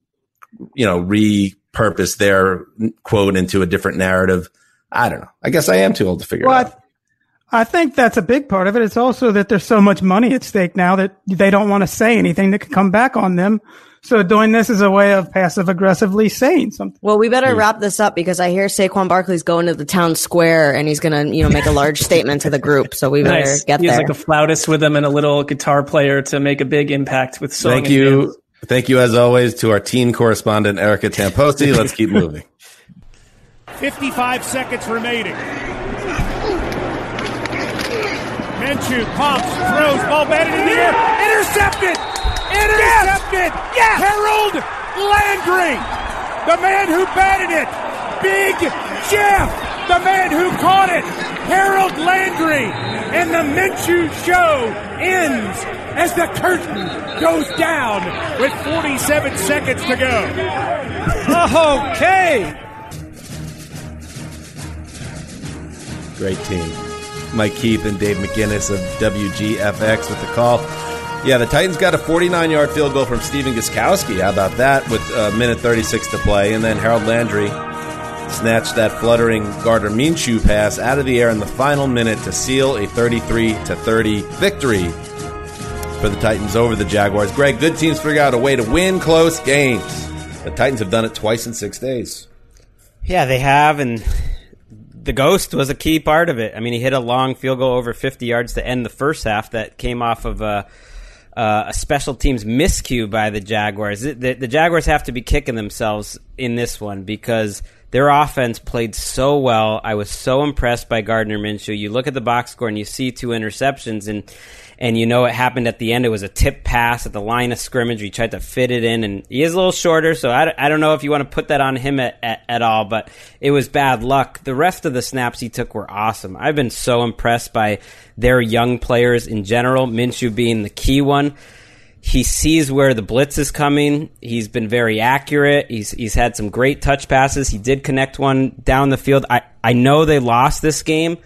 you know, repurpose their quote into a different narrative. I don't know. I guess I am too old to figure Well, it out. I, I think that's a big part of it. It's also that there's so much money at stake now that they don't want to say anything that could come back on them. So doing this is a way of passive aggressively saying something. Well, we better hmm. wrap this up because I hear Saquon Barkley's going to the town square and he's going to, you know, make a large statement to the group. So we better Nice. get he has there. like a flautist with him and a little guitar player to make a big impact with song. Thank you. dance. Thank you, as always, to our teen correspondent, Erica Tamposi. Let's keep moving. 55 seconds remaining. Minshew pumps, throws, ball batted in the air, intercepted! Intercepted! Yes! Harold Landry, the man who batted it, Big Jeff, the man who caught it, Harold Landry, and the Minshew show ends as the curtain goes down with 47 seconds to go. Okay. Great team. Mike Keith and Dave McGinnis of WGFX with the call. Yeah, the Titans got a 49 yard field goal from Stephen Gostkowski. How about that with a minute 36 to play? And then Harold Landry snatched that fluttering Gardner Minshew pass out of the air in the final minute to seal a 33 to 30 victory for the Titans over the Jaguars. Greg, good teams figure out a way to win close games. The Titans have done it twice in six days. Yeah, they have, and the ghost was a key part of it. I mean, he hit a long field goal over 50 yards to end the first half that came off of a, a special teams miscue by the Jaguars. The, the, the Jaguars have to be kicking themselves in this one because their offense played so well. I was so impressed by Gardner Minshew. You look at the box score and you see two interceptions and and you know it happened at the end. It was a tip pass at the line of scrimmage. He tried to fit it in, and he is a little shorter, so I, I don't know if you want to put that on him at, at, at all, but it was bad luck. The rest of the snaps he took were awesome. I've been so impressed by their young players in general, Minshew being the key one. He sees where the blitz is coming. He's been very accurate. He's he's had some great touch passes. He did connect one down the field. I, I know they lost this game,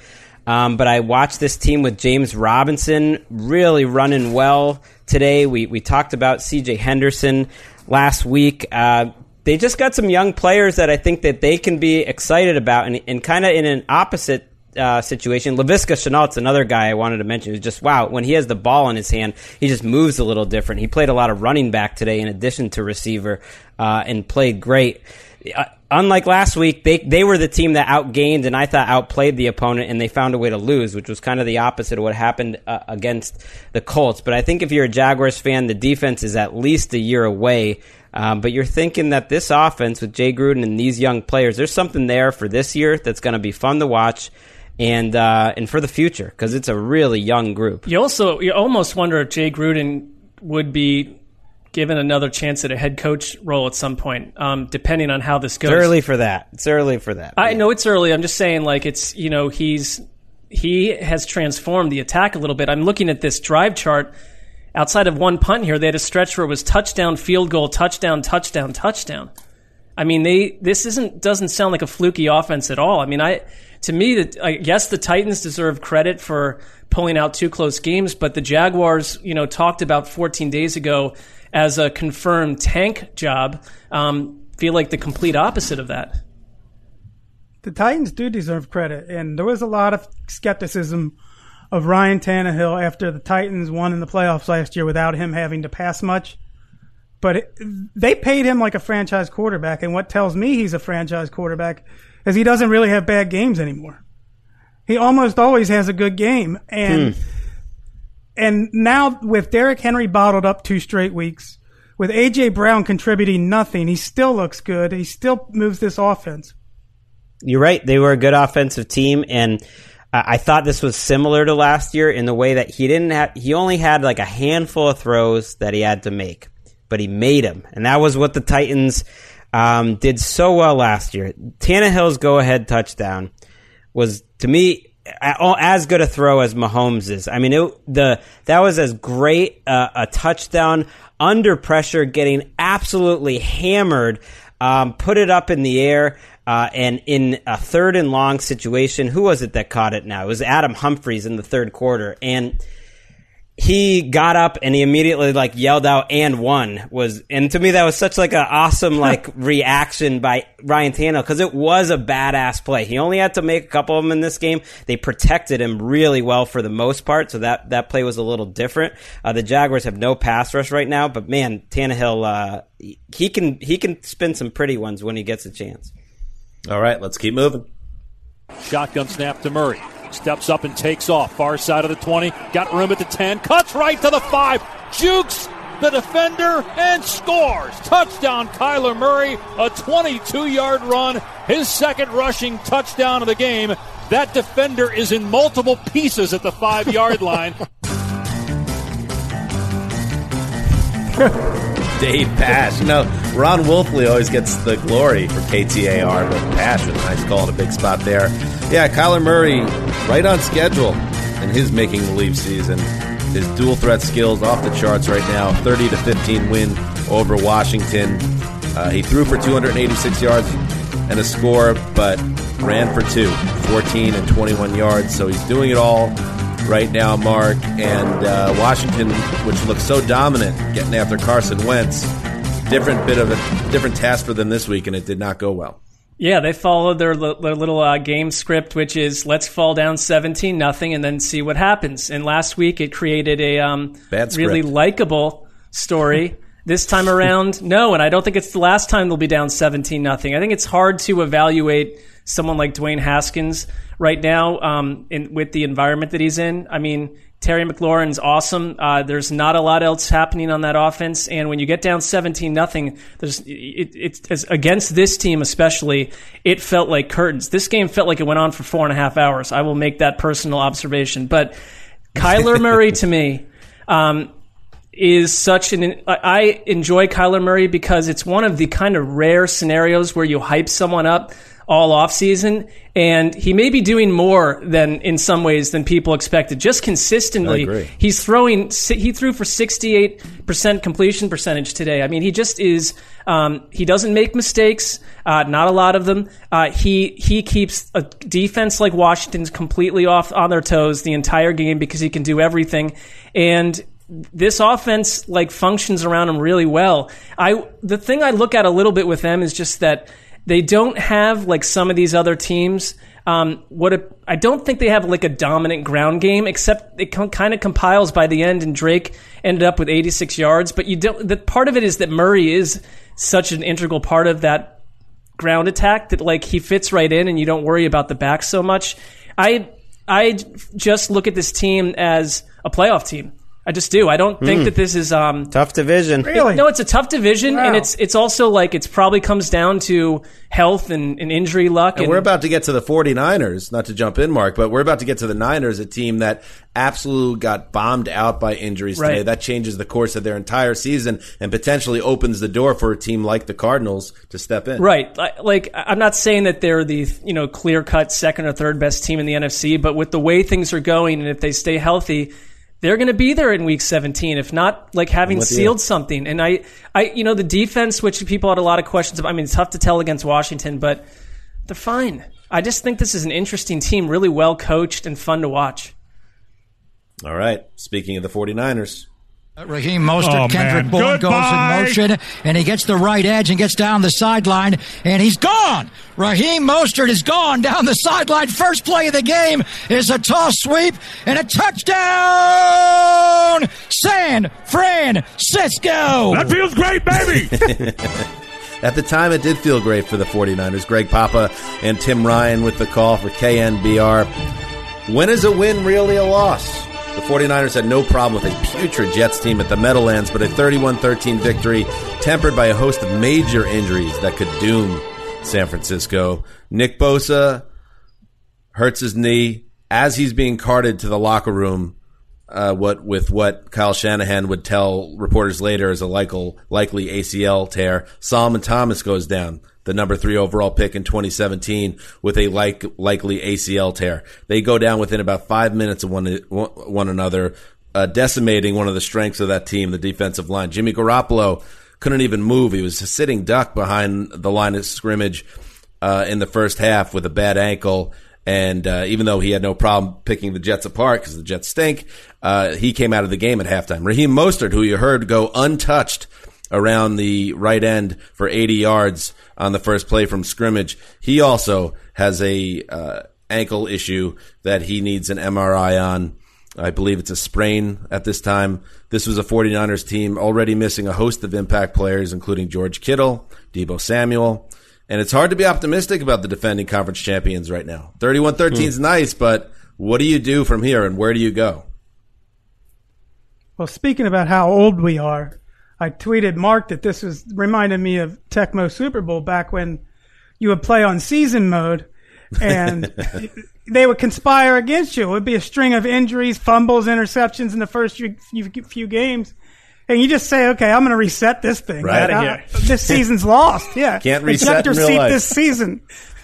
um, but I watched this team with James Robinson really running well today. We we talked about C.J. Henderson last week. Uh, they just got some young players that I think that they can be excited about, and, and kind of in an opposite uh, situation. Laviska Shenault's another guy I wanted to mention. Who's just wow when he has the ball in his hand, he just moves a little different. He played a lot of running back today in addition to receiver, uh, and played great. Uh, unlike last week, they they were the team that outgained and I thought outplayed the opponent, and they found a way to lose, which was kind of the opposite of what happened uh, against the Colts. But I think if you're a Jaguars fan, the defense is at least a year away. Um, but you're thinking that this offense with Jay Gruden and these young players, there's something there for this year that's going to be fun to watch and uh, and for the future because it's a really young group. You also you almost wonder if Jay Gruden would be given another chance at a head coach role at some point, um, depending on how this It's goes. early for that. It's early for that. I know it's early. I'm just saying, like it's you know he's he has transformed the attack a little bit. I'm looking at this drive chart. Outside of one punt here, they had a stretch where it was touchdown, field goal, touchdown, touchdown, touchdown. I mean, they this isn't doesn't sound like a fluky offense at all. I mean, I to me, that I guess the Titans deserve credit for pulling out two close games, but the Jaguars, you know, talked about 14 days ago as a confirmed tank job. Um, feel like the complete opposite of that. The Titans do deserve credit, and there was a lot of skepticism of Ryan Tannehill after the Titans won in the playoffs last year without him having to pass much. But it, they paid him like a franchise quarterback, and what tells me he's a franchise quarterback is he doesn't really have bad games anymore. He almost always has a good game, and hmm. and now with Derrick Henry bottled up two straight weeks, with AJ Brown contributing nothing, he still looks good. He still moves this offense. You're right. They were a good offensive team, and I I thought this was similar to last year in the way that he didn't have. He only had like a handful of throws that he had to make, but he made them, and that was what the Titans um, did so well last year. Tannehill's go-ahead touchdown was to me as good a throw as Mahomes is. I mean, it, the that was as great uh, a touchdown under pressure, getting absolutely hammered. Um, put it up in the air, uh, and in a third and long situation, who was it that caught it? Now it was Adam Humphries in the third quarter, and he got up and he immediately like yelled out and won was and to me that was such like an awesome like reaction by Ryan Tannehill because it was a badass play. He only had to make a couple of them in this game. They protected him really well for the most part, so that that play was a little different. Uh, the Jaguars have no pass rush right now, but man, Tannehill uh, he can he can spin some pretty ones when he gets a chance. All right, let's keep moving. Shotgun snap to Murray. Steps up and takes off. Far side of the 20. Got room at the 10. Cuts right to the 5. Jukes the defender and scores. Touchdown, Kyler Murray. A 22 yard run. His second rushing touchdown of the game. That defender is in multiple pieces at the five yard line. Dave Pasch. You know, Ron Wolfley always gets the glory for KTAR, but Pasch with a nice call in a big spot there. Yeah, Kyler Murray right on schedule in his making the leave season. His dual threat skills off the charts right now. 30 to 15 win over Washington. Uh, he threw for 286 yards and a score, but ran for two, 14 and 21 yards. So he's doing it all right now, Mark. And uh, Washington, which looks so dominant, getting after Carson Wentz, different bit of a different task for them this week, and it did not go well. Yeah, they followed their, their little uh, game script, which is let's fall down seventeen nothing and then see what happens. And last week it created a um, really likable story. This time around, no, and I don't think it's the last time they'll be down seventeen nothing. I think it's hard to evaluate someone like Dwayne Haskins right now um, in, with the environment that he's in. I mean, Terry McLaurin's awesome. Uh, there's not a lot else happening on that offense, and when you get down 17 nothing, there's it, it's against this team especially. It felt like curtains. This game felt like it went on for four and a half hours. I will make that personal observation, but Kyler Murray to me. Um, is such an I enjoy Kyler Murray because it's one of the kind of rare scenarios where you hype someone up all off season and he may be doing more than in some ways than people expected just consistently. He's throwing he threw for 68% completion percentage today. I mean he just is um, he doesn't make mistakes uh, not a lot of them. Uh, he he keeps a defense like washington's completely off on their toes the entire game because he can do everything and this offense like functions around him really well. I the thing I look at a little bit with them is just that they don't have like some of these other teams. Um, what a, I don't think they have like a dominant ground game, except it kind of compiles by the end. And Drake ended up with 86 yards, but you don't. The part of it is that Murray is such an integral part of that ground attack that like he fits right in, and you don't worry about the back so much. I I just look at this team as a playoff team. I just do. I don't think Hmm. that this is um Tough division. it- no, it's a tough division, and Wow. it's it's also like it's probably comes down to health and, and injury luck. And we're about to get to the 49ers, not to jump in, Mark, but we're about to get to the Niners, a team that absolutely got bombed out by injuries today. Right. That changes the course of their entire season and potentially opens the door for a team like the Cardinals to step in. Right. Like- Like, I'm not saying that they're the, you know, clear cut second or third best team in the NFC, but with the way things are going and if they stay healthy, they're going to be there in week 17, if not like having with you. sealed something. And I, I, you know, the defense, which people had a lot of questions about. I mean, it's tough to tell against Washington, but they're fine. I just think this is an interesting team, really well coached and fun to watch. All right. Speaking of the 49ers. Raheem Mostert, Oh, Kendrick. Bourne goes Goodbye. in motion, and he gets the right edge and gets down the sideline, and he's gone. Raheem Mostert is gone down the sideline. First play of the game is a toss sweep and a touchdown, San Francisco. That feels great, baby. At the time, it did feel great for the 49ers. Greg Papa and Tim Ryan with the call for KNBR. When is a win really a loss? The 49ers had no problem with a putrid Jets team at the Meadowlands, but a 31 13 victory tempered by a host of major injuries that could doom San Francisco. Nick Bosa hurts his knee as he's being carted to the locker room. Uh, what with what Kyle Shanahan would tell reporters later is a likely, likely ACL tear. Solomon Thomas goes down, the number three overall pick in 2017, with a like, likely ACL tear. They go down within about five minutes of one one another, uh, decimating one of the strengths of that team, the defensive line. Jimmy Garoppolo couldn't even move; he was sitting duck behind the line of scrimmage uh, in the first half with a bad ankle. And uh, even though he had no problem picking the Jets apart because the Jets stink, uh, he came out of the game at halftime. Raheem Mostert, who you heard go untouched around the right end for 80 yards on the first play from scrimmage, he also has a uh, ankle issue that he needs an MRI on. I believe it's a sprain at this time. This was a 49ers team already missing a host of impact players, including George Kittle, Deebo Samuel. And it's hard to be optimistic about the defending conference champions right now. 31 13 is nice, but what do you do from here and where do you go? Well, speaking about how old we are, I tweeted Mark that this was reminded me of Tecmo Super Bowl back when you would play on season mode and they would conspire against you. It would be a string of injuries, fumbles, interceptions in the first few, few, few games. And you just say, okay, I'm going to reset this thing. Right. Like, Outta I- here. this season's lost. Yeah. Can't reset in real seat life. this season.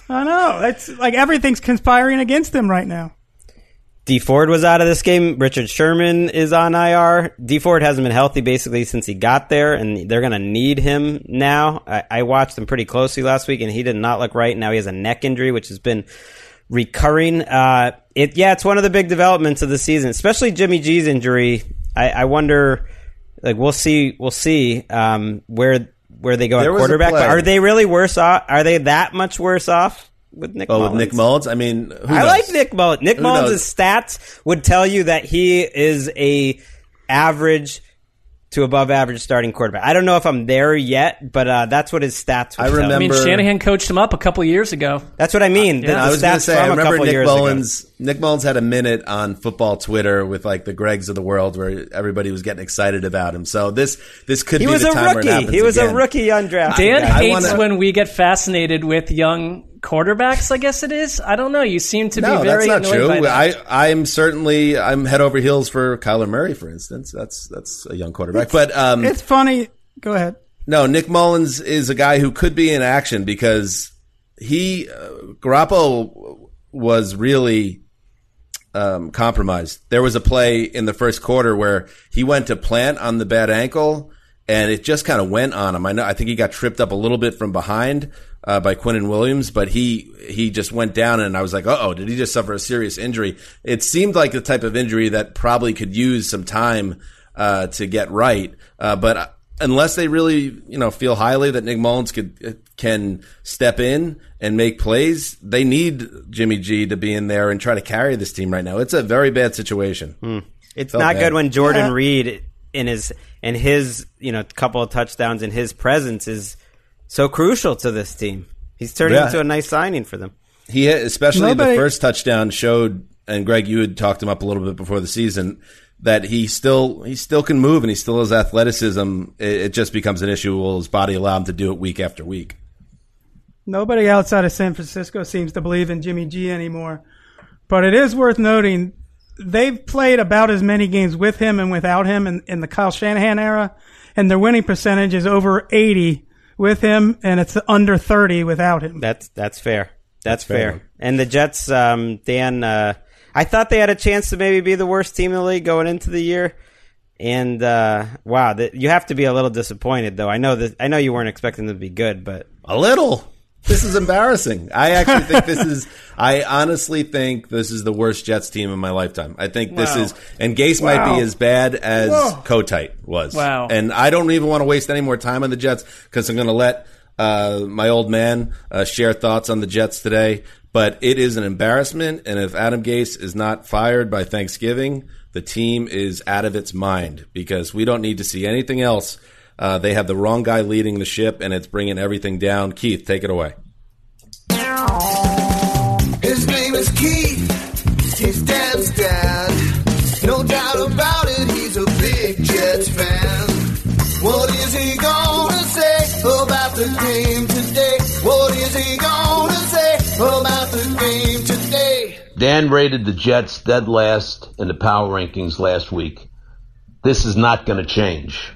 I know. It's like everything's conspiring against them right now. Dee Ford was out of this game. Richard Sherman is on IR. Dee Ford hasn't been healthy basically since he got there, and they're going to need him now. I, I watched him pretty closely last week, and he did not look right. Now he has a neck injury, which has been recurring. Uh, it yeah, it's one of the big developments of the season, especially Jimmy G's injury. I, I wonder, like we'll see, we'll see um, where where they go There at quarterback. But are they really worse off? Are they that much worse off with Nick? Oh, Mullens? with Nick Mullens? I mean, who I knows? like Nick Mullens. Nick Who Mullens' knows? stats would tell you that he is a average to above average starting quarterback. I don't know if I'm there yet, but uh, that's what his stats. Would I tell. remember- I mean, Shanahan coached him up a couple years ago. That's what I mean. The- I was going to say, I remember Nick years ago. Mullens. Nick Mullens had a minute on football Twitter with like the Gregs of the world, where everybody was getting excited about him. So this this could He be was the a time where it rookie. He was again. a rookie undrafted. Dan guy. Hates wanna- when we get fascinated with young quarterbacks. I guess it is. I don't know. You seem to No, be very that's not true. that. I I'm certainly I'm head over heels for Kyler Murray, for instance. That's that's a young quarterback, but um, It's funny. Go ahead. No, Nick Mullens is a guy who could be in action because he uh, Garoppolo was really um, compromised. There was a play in the first quarter where he went to plant on the bad ankle, and it just kind of went on him. I know. I think he got tripped up a little bit from behind uh, by Quinnen Williams, but he he just went down, and I was like, "Uh oh, did he just suffer a serious injury?" It seemed like the type of injury that probably could use some time uh, to get right, uh, but unless they really, you know, feel highly that Nick Mullens could can step in and make plays, they need Jimmy G to be in there and try to carry this team right now. It's a very bad situation. Hmm. It's Felt not bad. good when Jordan Yeah. Reed in his in his you know couple of touchdowns in his presence is so crucial to this team. He's turning Yeah. into a nice signing for them. He especially Nobody- the first touchdown showed, and Greg, you had talked him up a little bit before the season that he still he still can move and he still has athleticism. It, it just becomes an issue. Will his body allow him to do it week after week? Nobody outside of San Francisco seems to believe in Jimmy G anymore. But it is worth noting they've played about as many games with him and without him in, in the Kyle Shanahan era, and their winning percentage is over 80 with him, and it's under 30 without him. That's that's fair. That's, That's fair. fair. And the Jets, um, Dan, uh, I thought they had a chance to maybe be the worst team in the league going into the year. And uh, wow, that you have to be a little disappointed, though. I know that I know you weren't expecting them to be good, but A little. This is embarrassing. I actually think this is. I honestly think this is the worst Jets team in my lifetime. I think this is, and Gase might be as bad as Whoa. Kotite was. Wow. And I don't even want to waste any more time on the Jets because I'm going to let uh, my old man uh, share thoughts on the Jets today. But it is an embarrassment, and if Adam Gase is not fired by Thanksgiving, the team is out of its mind because we don't need to see anything else. Uh, they have the wrong guy leading the ship, and it's bringing everything down. Keith, take it away. His name is Keith. He's Dad's dad. No doubt about it, he's a big Jets fan. What is he gonna say about the game today? What is he gonna say about the game today? Dan rated the Jets dead last in the power rankings last week. This is not going to change.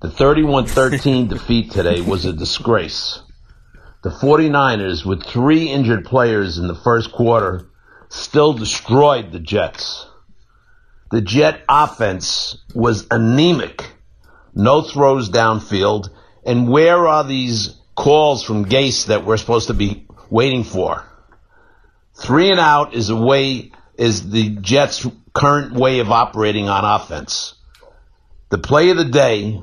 The 31-13 defeat today was a disgrace. The 49ers, with three injured players in the first quarter, still destroyed the Jets. The Jet offense was anemic. No throws downfield. And where are these calls from Gase that we're supposed to be waiting for? Three and out is a way, is the Jets' current way of operating on offense. The play of the day,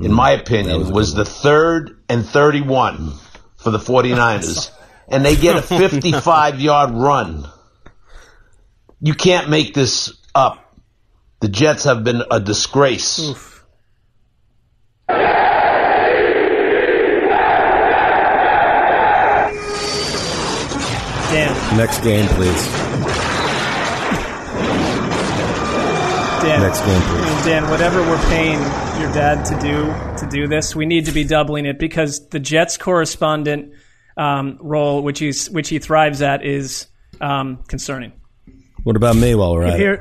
in mm. my opinion, was, the third and 31 mm. for the 49ers. and they get a 55 yard run. You can't make this up. The Jets have been a disgrace. Dan. Next game, please. Dan, Next game, please. I mean, Dan, whatever we're paying your dad to do to do this, we need to be doubling it because the Jets correspondent um, role, which he's which he thrives at, is um, concerning. What about me while we're You at hear, it?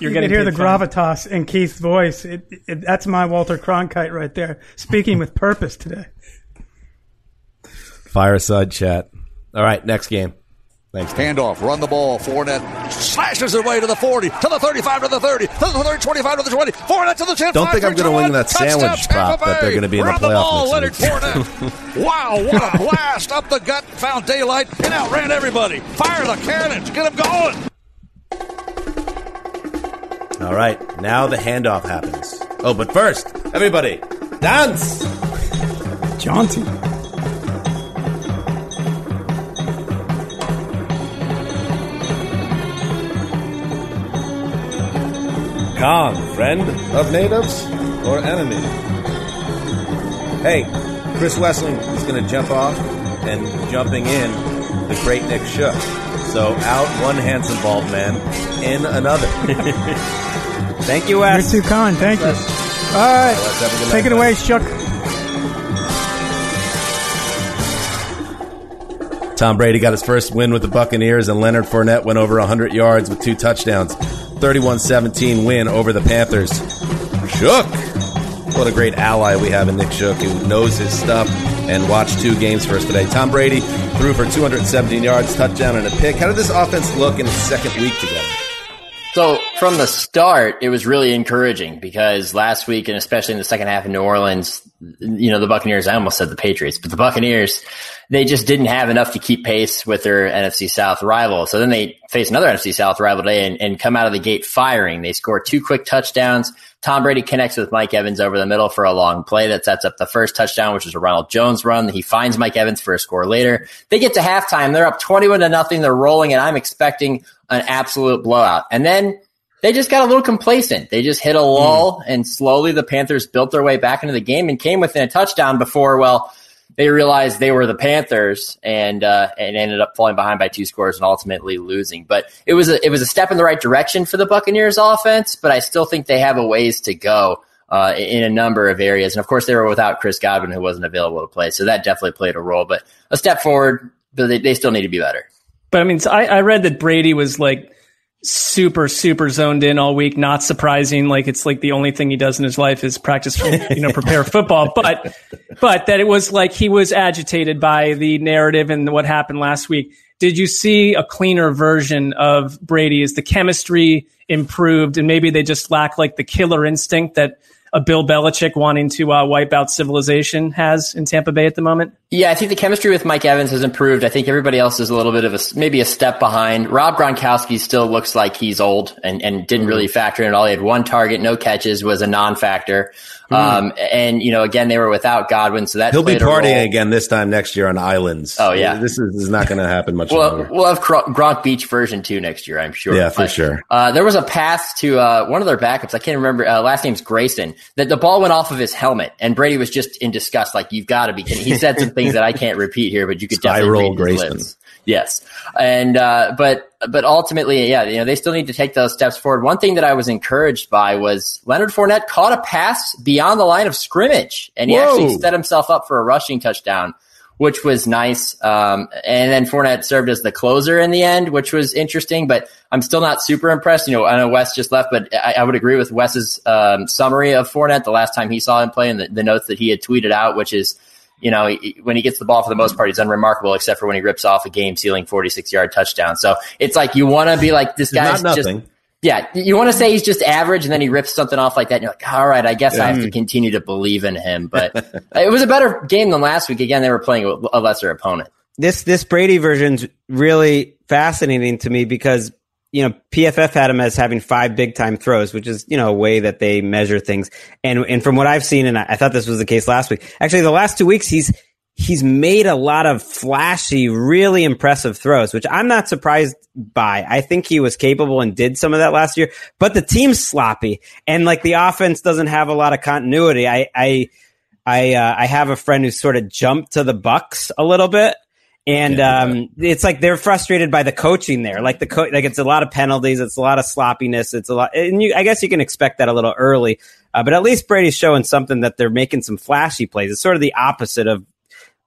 You're you getting can hear the paid fine. gravitas in Keith's voice. It, it, that's my Walter Cronkite right there, speaking with purpose today. Fireside chat. All right, next game. Thanks. Handoff, run the ball. Fournette slashes his way to the 40, to the 35, to the 30, to the 30, 25, to the 20. Fournette to the 10. Don't think I'm gonna two, win that sandwich prop Tampa that they're gonna be in the Run playoff ball, next Leonard week. Fournette. wow, what a blast up the gut. Found daylight and outran everybody. Fire the cannons. Get them going. All right, now the handoff happens. Oh, but first, everybody, dance! Jaunty. Khan, friend of natives or enemy? Hey, Chris Wesseling is going to jump off and jumping in the great Nick Shook. So out one handsome bald man, in another. Thank you, You're too kind. Thank you. All right, Wes, have a good take night, it away, guys. Shook. Tom Brady got his first win with the Buccaneers, and Leonard Fournette went over 100 yards with two touchdowns. 31 17 win over the Panthers. Shook! What a great ally we have in Nick Shook, who knows his stuff and watched two games for us today. Tom Brady threw for 217 yards, touchdown, and a pick. How did this offense look in its second week together? So from the start, it was really encouraging because last week and especially in the second half in New Orleans, you know, the Buccaneers, I almost said the Patriots, but the Buccaneers, they just didn't have enough to keep pace with their NFC South rival. So then they face another NFC South rival today and, and come out of the gate firing. They score two quick touchdowns. Tom Brady connects with Mike Evans over the middle for a long play that sets up the first touchdown, which is a Ronald Jones run. He finds Mike Evans for a score later. They get to halftime. They're up 21 to nothing. They're rolling and I'm expecting an absolute blowout. And then they just got a little complacent. They just hit a lull and slowly the Panthers built their way back into the game and came within a touchdown before, well, they realized they were the Panthers and uh, and ended up falling behind by two scores and ultimately losing. But it was a it was a step in the right direction for the Buccaneers offense, but I still think they have a ways to go uh, in a number of areas. And of course, they were without Chris Godwin, who wasn't available to play, so that definitely played a role. But a step forward, but they, they still need to be better. But I mean, I, I read that Brady was like super, super zoned in all week. Not surprising. Like it's like the only thing he does in his life is practice, for, you know, prepare football. But, but that it was like he was agitated by the narrative and what happened last week. Did you see a cleaner version of Brady? Is the chemistry improved and maybe they just lack like the killer instinct that a Bill Belichick wanting to uh, wipe out civilization has in Tampa Bay at the moment? Yeah, I think the chemistry with Mike Evans has improved. I think everybody else is a little bit of a maybe a step behind. Rob Gronkowski still looks like he's old and, and didn't really factor in at all. He had one target, no catches, was a non-factor. Hmm. Um, and you know, again, they were without Godwin, so that He'll be played a role. partying again this time next year on islands. Oh, yeah. this is, this is not going to happen much Well, longer. we'll have Gro- Gronk Beach version two next year, I'm sure. Yeah, for But, sure. Uh, there was a pass to uh, one of their backups. I can't remember. Uh, last name's Grayson. That the ball went off of his helmet, and Brady was just in disgust. Like you've got to be kidding. He said some things that I can't repeat here, but you could Spiral definitely read Grayson. lips. Yes, and uh, but but ultimately, yeah, you know they still need to take those steps forward. One thing that I was encouraged by was Leonard Fournette caught a pass beyond the line of scrimmage, and he Whoa. actually set himself up for a rushing touchdown which was nice. Um, and then Fournette served as the closer in the end, which was interesting, but I'm still not super impressed. You know, I know Wes just left, but I, I would agree with Wes's um, summary of Fournette the last time he saw him play and the, the notes that he had tweeted out, which is, you know, he- when he gets the ball for the most part, he's unremarkable, except for when he rips off a game sealing 46 yard touchdown. So it's like you want to be like, this guy's just, nothing. yeah, you want to say he's just average, and then he rips something off like that, and you're like, all right, I guess I have Mm. to continue to believe in him. But it was a better game than last week. Again, they were playing a a lesser opponent. this this Brady version's really fascinating to me because you know PFF had him as having five big time throws, which is you know a way that they measure things. And and from what I've seen, and I, I thought this was the case last week. Actually, the last two weeks he's he's made a lot of flashy, really impressive throws, which I'm not surprised by. I think he was capable and did some of that last year, but the team's sloppy and like the offense doesn't have a lot of continuity. I I I uh, I have a friend who sort of jumped to the Bucs a little bit. And um, it's like they're frustrated by the coaching there. Like the co- like it's a lot of penalties, it's a lot of sloppiness, it's a lot. And you, I guess you can expect that a little early, uh, but at least Brady's showing something that they're making some flashy plays. It's sort of the opposite of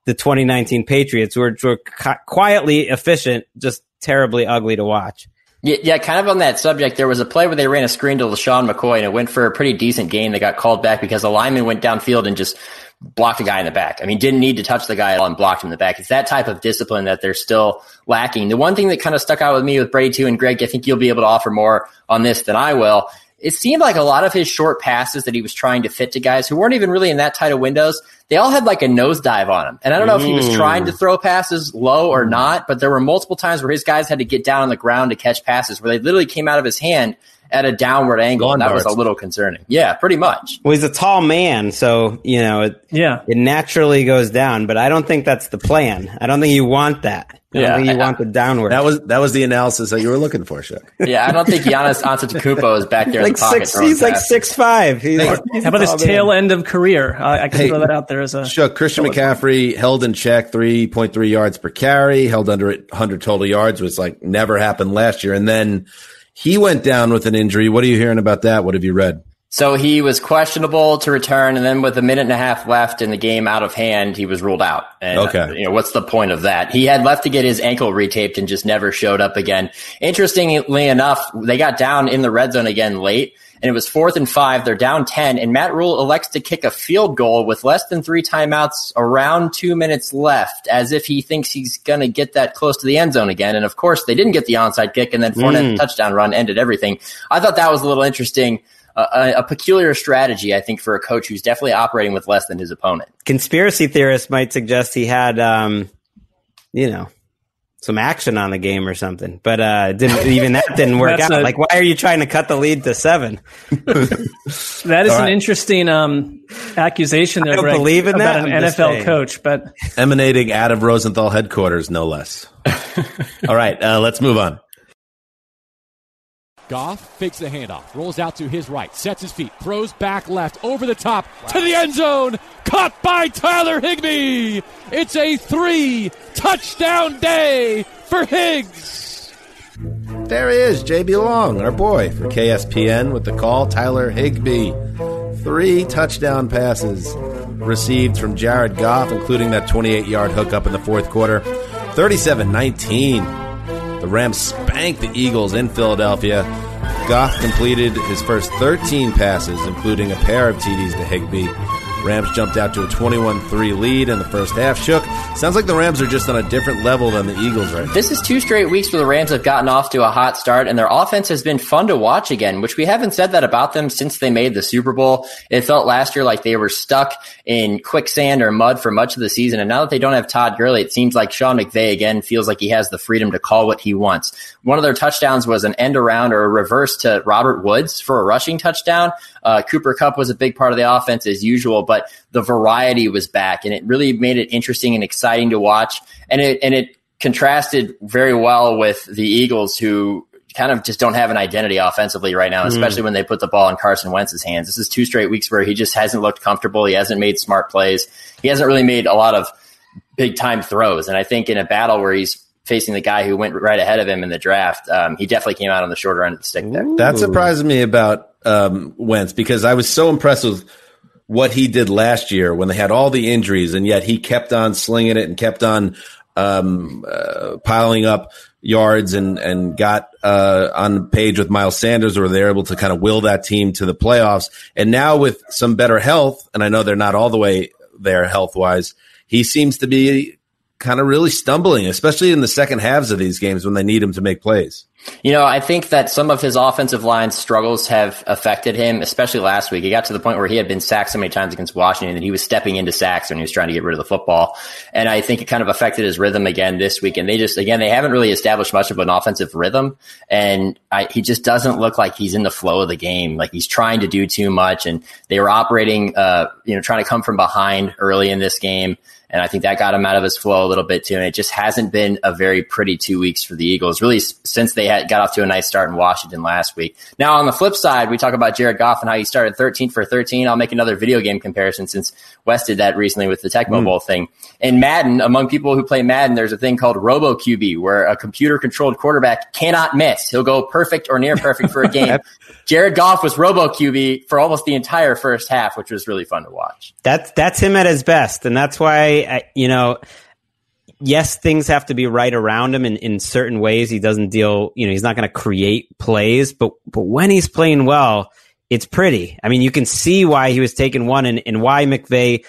the 2019 Patriots, who are, who are qui- quietly efficient, just terribly ugly to watch. Yeah, yeah, kind of on that subject, there was a play where they ran a screen to LeSean McCoy and it went for a pretty decent gain They got called back because the lineman went downfield and just blocked a guy in the back. I mean, didn't need to touch the guy at all and blocked him in the back. It's that type of discipline that they're still lacking. The one thing that kind of stuck out with me with Brady too, and Greg, I think you'll be able to offer more on this than I will. It seemed like a lot of his short passes that he was trying to fit to guys who weren't even really in that tight of windows, they all had like a nosedive on him. And I don't know if he was Mm. trying to throw passes low or not, but there were multiple times where his guys had to get down on the ground to catch passes where they literally came out of his hand at a downward angle. Lawn And that was a little concerning. Yeah, pretty much. Well, he's a tall man, so you know it. Yeah, it naturally goes down. But I don't think that's the plan. I don't think you want that. I Yeah, don't think you I- want the downward. That was that was the analysis that you were looking for, Chuck. Yeah, I don't think Giannis Antetokounmpo is back there in like the pocket. six. throwing He's like six five. He's, How about his tail man. end of career? I, I can Hey, throw that out there as a Chuck, Christian McCaffrey held in check 3.3 yards per carry, held under 100 total yards, was like never happened last year. And then he went down with an injury. What are you hearing about that? What have you read? So he was questionable to return, and then with a minute and a half left in the game out of hand, he was ruled out. And, Okay. uh, you know, what's the point of that? He had left to get his ankle retaped and just never showed up again. Interestingly enough, they got down in the red zone again late, and it was fourth and five. They're down 10, and Matt Rhule elects to kick a field goal with less than three timeouts around two minutes left, as if he thinks he's going to get that close to the end zone again. And of course, they didn't get the onside kick, and then Fournette's Mm. touchdown run ended everything. I thought that was a little interesting. A, a peculiar strategy, I think, for a coach who's definitely operating with less than his opponent. Conspiracy theorists might suggest he had, um, you know, some action on the game or something. But uh, didn't even that didn't work out. a- like, why are you trying to cut the lead to seven? That is All an interesting um, accusation there, I don't Greg, believe in about that. an I'm NFL coach. But Emanating out of Rosenthal headquarters, no less. All right, uh, let's move on. Goff fakes the handoff, rolls out to his right, sets his feet, throws back left, over the top to the end zone, caught by Tyler Higbee. It's a three touchdown day for Higgs. There he is, JB Long, our boy for KSPN with the call. Tyler Higbee. Three touchdown passes received from Jared Goff, including that 28 yard hookup in the fourth quarter. 37 19. The Rams spanked the Eagles in Philadelphia. Goff completed his first 13 passes, including a pair of TDs to Higbee. Rams jumped out to a 21-3 lead in the first half. Shook. Sounds like the Rams are just on a different level than the Eagles right now. This is two straight weeks where the Rams have gotten off to a hot start, and their offense has been fun to watch again, which we haven't said that about them since they made the Super Bowl. It felt last year like they were stuck in quicksand or mud for much of the season, and now that they don't have Todd Gurley, it seems like Sean McVay again feels like he has the freedom to call what he wants. One of their touchdowns was an end around or a reverse to Robert Woods for a rushing touchdown. Uh, Cooper Kupp was a big part of the offense as usual, but the variety was back, and it really made it interesting and exciting to watch. And it and it contrasted very well with the Eagles, who kind of just don't have an identity offensively right now, Mm. especially when they put the ball in Carson Wentz's hands. This is two straight weeks where he just hasn't looked comfortable. He hasn't made smart plays. He hasn't really made a lot of big time throws. And I think in a battle where he's facing the guy who went right ahead of him in the draft, um, he definitely came out on the shorter end of the stick there. That surprised me about um, Wentz because I was so impressed with what he did last year when they had all the injuries, and yet he kept on slinging it and kept on um, uh, piling up yards and and got uh, on page with Miles Sanders, where they're able to kind of will that team to the playoffs. And now with some better health, and I know they're not all the way there health wise, he seems to be kind of really stumbling, especially in the second halves of these games when they need him to make plays. You know, I think that some of his offensive line struggles have affected him, especially last week. He got to the point where he had been sacked so many times against Washington that he was stepping into sacks when he was trying to get rid of the football. And I think it kind of affected his rhythm again this week. And they just, again, they haven't really established much of an offensive rhythm. And I, he just doesn't look like he's in the flow of the game. Like he's trying to do too much. And they were operating, uh, you know, trying to come from behind early in this game. And I think that got him out of his flow a little bit too. And it just hasn't been a very pretty two weeks for the Eagles, really, since they had got off to a nice start in Washington last week. Now, on the flip side, we talk about Jared Goff and how he started 13 for 13. I'll make another video game comparison since Wes did that recently with the Tecmo hmm. Bowl thing. In Madden, among people who play Madden, there's a thing called Robo QB where a computer controlled quarterback cannot miss. He'll go perfect or near perfect for a game. Jared Goff was Robo QB for almost the entire first half, which was really fun to watch. That's that's him at his best, and that's why I, you know. Yes, things have to be right around him in, in certain ways. He doesn't deal, you know, he's not going to create plays, but but when he's playing well, it's pretty. I mean, you can see why he was taking one and, and why McVay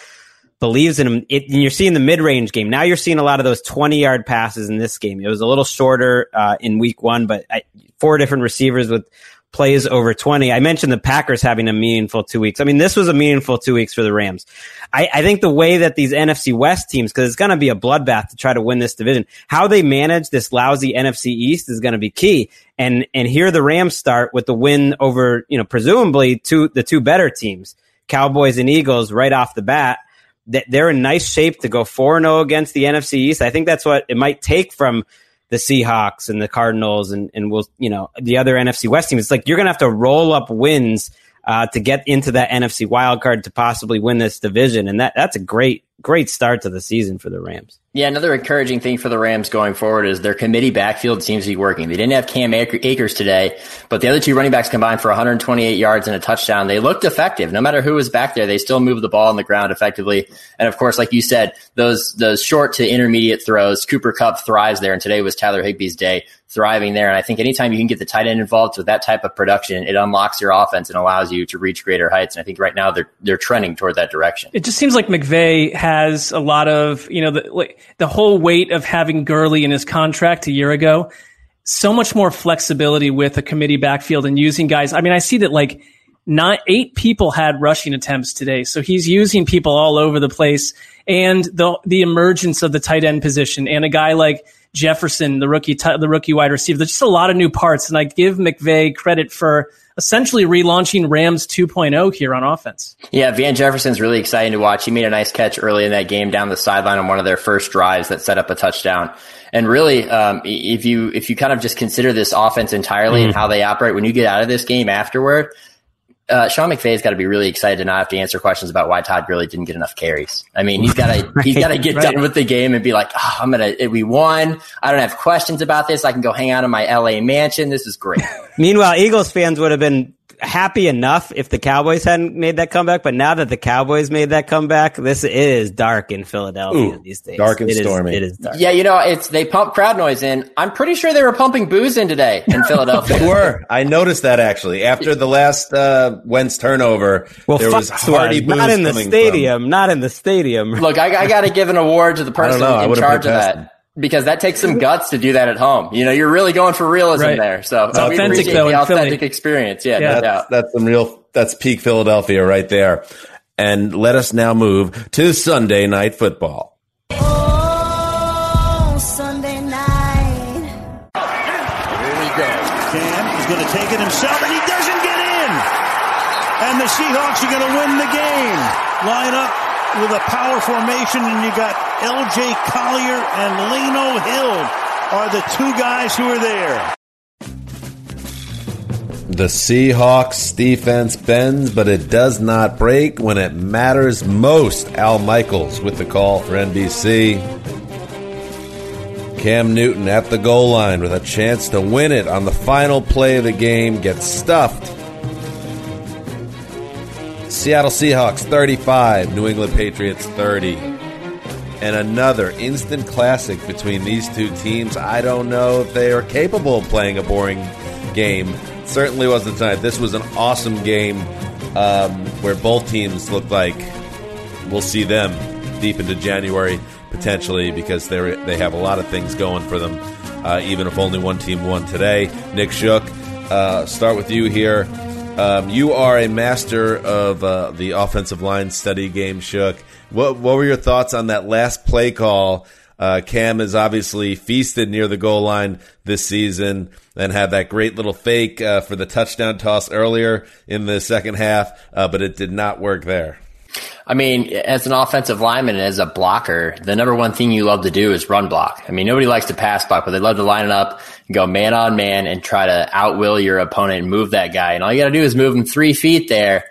believes in him. It, and you're seeing the mid range game. Now you're seeing a lot of those 20 yard passes in this game. It was a little shorter uh, in week one, but I, four different receivers with plays over 20. I mentioned the Packers having a meaningful two weeks. I mean, this was a meaningful two weeks for the Rams. I, I think the way that these NFC West teams, because it's going to be a bloodbath to try to win this division, how they manage this lousy NFC East is going to be key. And, and here the Rams start with the win over, you know, presumably two, the two better teams, Cowboys and Eagles right off the bat. That they're in nice shape to go 4 0 against the NFC East. I think that's what it might take from the Seahawks and the Cardinals and, and we'll, you know, the other NFC West teams. It's like you're going to have to roll up wins uh, to get into that NFC wild card to possibly win this division. And that, that's a great, great start to the season for the Rams. Yeah, another encouraging thing for the Rams going forward is their committee backfield seems to be working. They didn't have Cam Ak- Akers today, but the other two running backs combined for 128 yards and a touchdown. They looked effective. No matter who was back there, they still moved the ball on the ground effectively. And of course, like you said, those those short to intermediate throws, Cooper Kupp thrives there, and today was Tyler Higbee's day, thriving there. And I think anytime you can get the tight end involved with that type of production, it unlocks your offense and allows you to reach greater heights. And I think right now they're they're trending toward that direction. It just seems like McVay has a lot of, you know, the, the whole weight of having Gurley in his contract a year ago. So much more flexibility with a committee backfield and using guys. I mean, I see that like not eight people had rushing attempts today. So he's using people all over the place and the, the emergence of the tight end position and a guy like Jefferson, the rookie, t- the rookie wide receiver. There's just a lot of new parts. And I give McVay credit for essentially relaunching Rams 2.0 here on offense. Yeah, Van Jefferson's really exciting to watch. He made a nice catch early in that game down the sideline on one of their first drives that set up a touchdown. And really, um, if you if you kind of just consider this offense entirely and how they operate, when you get out of this game afterward, uh, Sean McVay's got to be really excited to not have to answer questions about why Todd Gurley didn't get enough carries. I mean, he's got to he's got to get Right. done with the game and be like, oh, I'm gonna we won. I don't have questions about this. I can go hang out in my LA mansion. This is great. Meanwhile, Eagles fans would have been happy enough if the Cowboys hadn't made that comeback, but now that the Cowboys made that comeback, this is dark in Philadelphia Ooh, these days. dark and It is- stormy. it is dark. Yeah, you know, it's they pump crowd noise in. I'm pretty sure they were pumping booze in today in Philadelphia. They were. I noticed that actually after the last uh, Wentz turnover. Well, there was hearty was, not in the coming stadium, not in the stadium. Look, I, I got to give an award to the person know. In charge of protested. that because that takes some guts to do that at home. You know, you're really going for realism Right. there. So It's authentic, though, the in Philly. authentic experience. Yeah, Yeah. no That's, doubt. that's some real. That's peak Philadelphia right there. And let us now move to Sunday night football. Oh, Sunday night. Here we go. Cam is going to take it himself, and he doesn't get in. And the Seahawks are going to win the game. Line up with a power formation, and you got L.J. Collier and Lano Hill are the two guys who are there. The Seahawks defense bends, but it does not break when it matters most. Al Michaels with the call for NBC. Cam Newton at the goal line with a chance to win it on the final play of the game gets stuffed. Seattle Seahawks 35, New England Patriots 30. And another instant classic between these two teams. I don't know if they are capable of playing a boring game. Certainly wasn't tonight. This was an awesome game um, where both teams looked like we'll see them deep into January potentially because they they have a lot of things going for them. Uh, even if only one team won today, Nick Shook. Uh, start with you here. Um, you are a master of uh, the offensive line study game, Shook. What what were your thoughts on that last play call? Uh, Cam has obviously feasted near the goal line this season and had that great little fake uh, for the touchdown toss earlier in the second half, uh, but it did not work there. I mean, as an offensive lineman and as a blocker, the number one thing you love to do is run block. I mean, nobody likes to pass block, but they love to line it up and go man on man and try to outwill your opponent and move that guy. And all you got to do is move him three feet there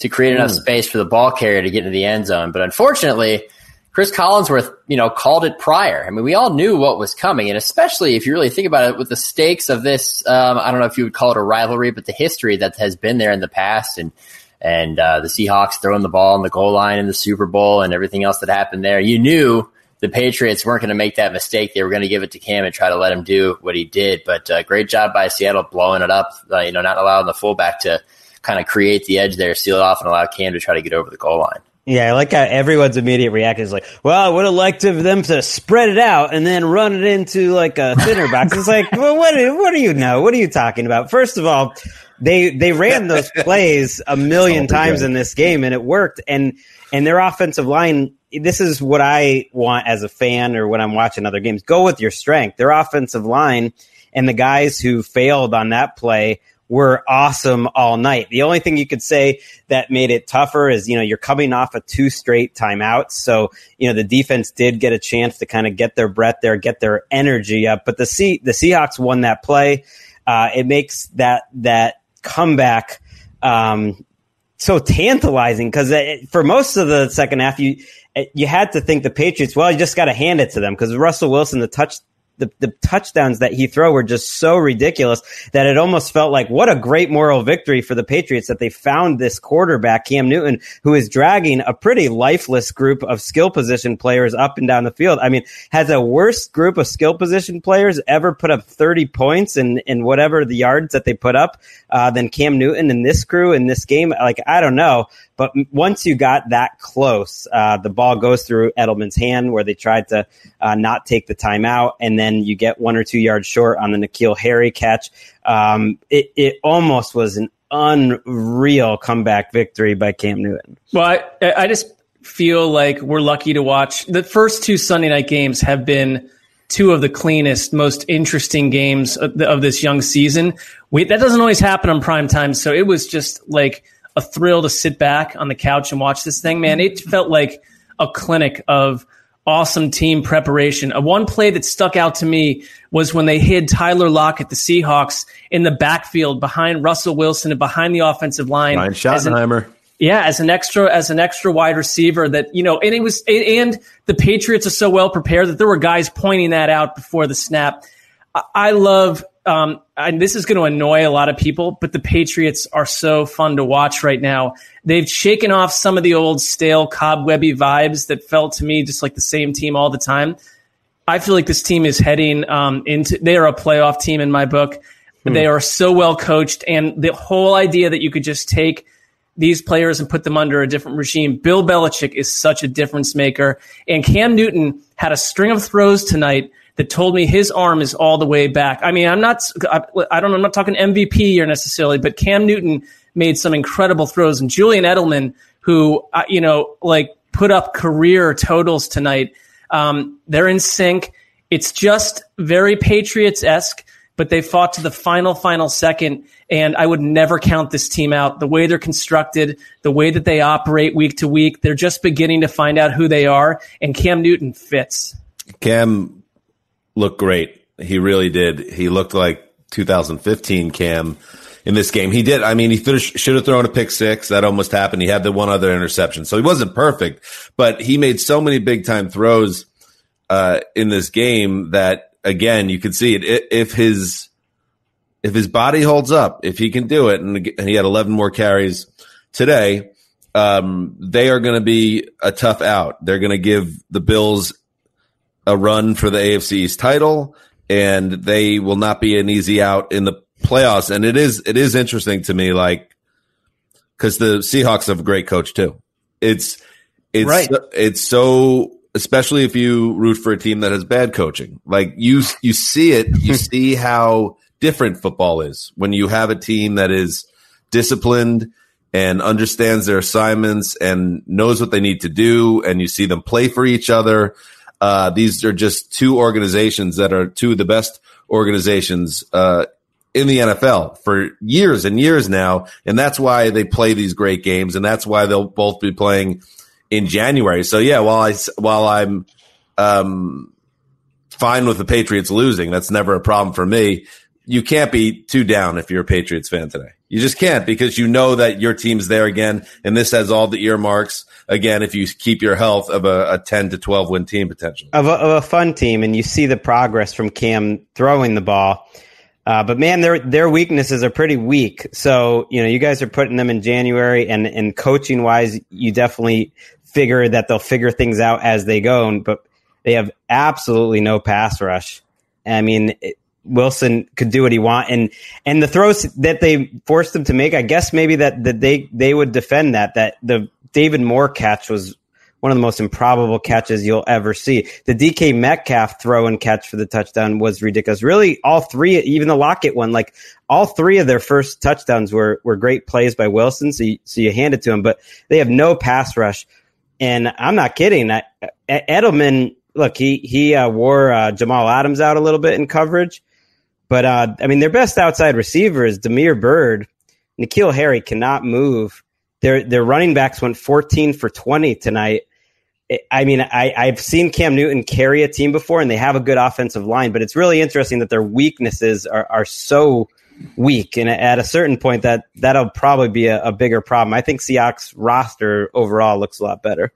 to create enough Hmm. space for the ball carrier to get into the end zone. But unfortunately, Chris Collinsworth, you know, called it prior. I mean, we all knew what was coming, and especially if you really think about it, with the stakes of this, um, I don't know if you would call it a rivalry, but the history that has been there in the past, and and uh, the Seahawks throwing the ball on the goal line in the Super Bowl, and everything else that happened there, you knew the Patriots weren't going to make that mistake. They were going to give it to Cam and try to let him do what he did. But uh, great job by Seattle blowing it up. Uh, you know, not allowing the fullback to kind of create the edge there, seal it off, and allow Cam to try to get over the goal line. Yeah, I like how everyone's immediate reaction is like, "Well, I would have liked them to spread it out and then run it into like a thinner box." It's like, well, what? do- What do you know? What are you talking about? First of all, they they ran those plays a million times good. in this game and it worked. And and their offensive line. This is what I want as a fan or when I'm watching other games. Go with your strength. Their offensive line and the guys who failed on that play were awesome all night. The only thing you could say that made it tougher is, you know, you're coming off of two straight timeouts. So, you know, the defense did get a chance to kind of get their breath there, get their energy up. But the Se- the Seahawks won that play. Uh, it makes that, that comeback, um, so tantalizing because for most of the second half, you you had to think the Patriots. Well, you just got to hand it to them because Russell Wilson, the touch. The, the touchdowns that he threw were just so ridiculous that it almost felt like what a great moral victory for the Patriots that they found this quarterback, Cam Newton, who is dragging a pretty lifeless group of skill position players up and down the field. I mean, has a worse group of skill position players ever put up 30 points in, in whatever the yards that they put up uh, than Cam Newton in this crew in this game? Like, I don't know. But once you got that close, uh, the ball goes through Edelman's hand where they tried to uh, not take the timeout, and then you get one or two yards short on the N'Keal Harry catch. Um, it, it almost was an unreal comeback victory by Cam Newton. Well, I, I just feel like we're lucky to watch. The first two Sunday night games have been two of the cleanest, most interesting games of, this young season. We, that doesn't always happen on prime time, so it was just like a thrill to sit back on the couch and watch this thing. Man, it felt like a clinic of awesome team preparation. A one play that stuck out to me was when they hid Tyler Lockett, the Seahawks, in the backfield behind Russell Wilson and behind the offensive line. Ryan as an- Schottenheimer. yeah, as an extra as an extra wide receiver that you know, and it was and the Patriots are so well prepared that there were guys pointing that out before the snap. I love um, and this is going to annoy a lot of people, but the Patriots are so fun to watch right now. They've shaken off some of the old stale cobwebby vibes that felt to me just like the same team all the time. I feel like this team is heading um, into. They are a playoff team in my book. They are so well coached, and the whole idea that you could just take these players and put them under a different regime. Bill Belichick is such a difference maker, and Cam Newton had a string of throws tonight that told me his arm is all the way back. I mean, I'm not. I, I don't. I'm not talking MVP here necessarily, but Cam Newton made some incredible throws, and Julian Edelman, who uh, you know, like put up career totals tonight. Um, they're in sync. It's just very Patriots esque but they fought to the final, final second. And I would never count this team out. The way they're constructed, the way that they operate week to week, they're just beginning to find out who they are. And Cam Newton fits. Cam looked great. He really did. He looked like 2015 Cam in this game. He did. I mean, he should have thrown a pick six. That almost happened. He had the one other interception. So he wasn't perfect, but he made so many big time throws uh, in this game that again, you can see it if his if his body holds up, if he can do it, and, and he had 11 more carries today, um, they are going to be a tough out. They're going to give the Bills a run for the AFC's title, and they will not be an easy out in the playoffs. And it is it is interesting to me, like because the Seahawks have a great coach too. It's it's Right. it's so especially if you root for a team that has bad coaching. Like you you see it, you see how different football is when you have a team that is disciplined and understands their assignments and knows what they need to do and you see them play for each other. Uh, these are just two organizations that are two of the best organizations uh, in the NFL for years and years now, and that's why they play these great games, and that's why they'll both be playing in January. So yeah, while I while I'm um, fine with the Patriots losing, that's never a problem for me. You can't be too down if you're a Patriots fan today. You just can't because you know that your team's there again, and this has all the earmarks again. If you keep your health of a, a ten to twelve win team potentially. of a, of a fun team, and you see the progress from Cam throwing the ball. Uh, but man, their their weaknesses are pretty weak. So you know, you guys are putting them in January, and and coaching wise, you definitely figure that they'll figure things out as they go. But they have absolutely no pass rush. I mean, it, Wilson could do what he want, and and the throws that they forced him to make, I guess maybe that that they they would defend that that the David Moore catch was one of the most improbable catches you'll ever see. The DK Metcalf throw and catch for the touchdown was ridiculous. Really, all three, even the Lockett one, like all three of their first touchdowns were were great plays by Wilson. So you, so you hand it to him, but they have no pass rush. And I'm not kidding. I, Edelman, look, he he uh, wore uh, Jamal Adams out a little bit in coverage, but uh, I mean their best outside receiver is Damiere Byrd. N'Keal Harry cannot move. Their their running backs went 14 for 20 tonight. I mean, I, I've seen Cam Newton carry a team before, and they have a good offensive line, but it's really interesting that their weaknesses are, are so weak. And at a certain point, that that'll probably be a, a bigger problem. I think Seahawks roster overall looks a lot better.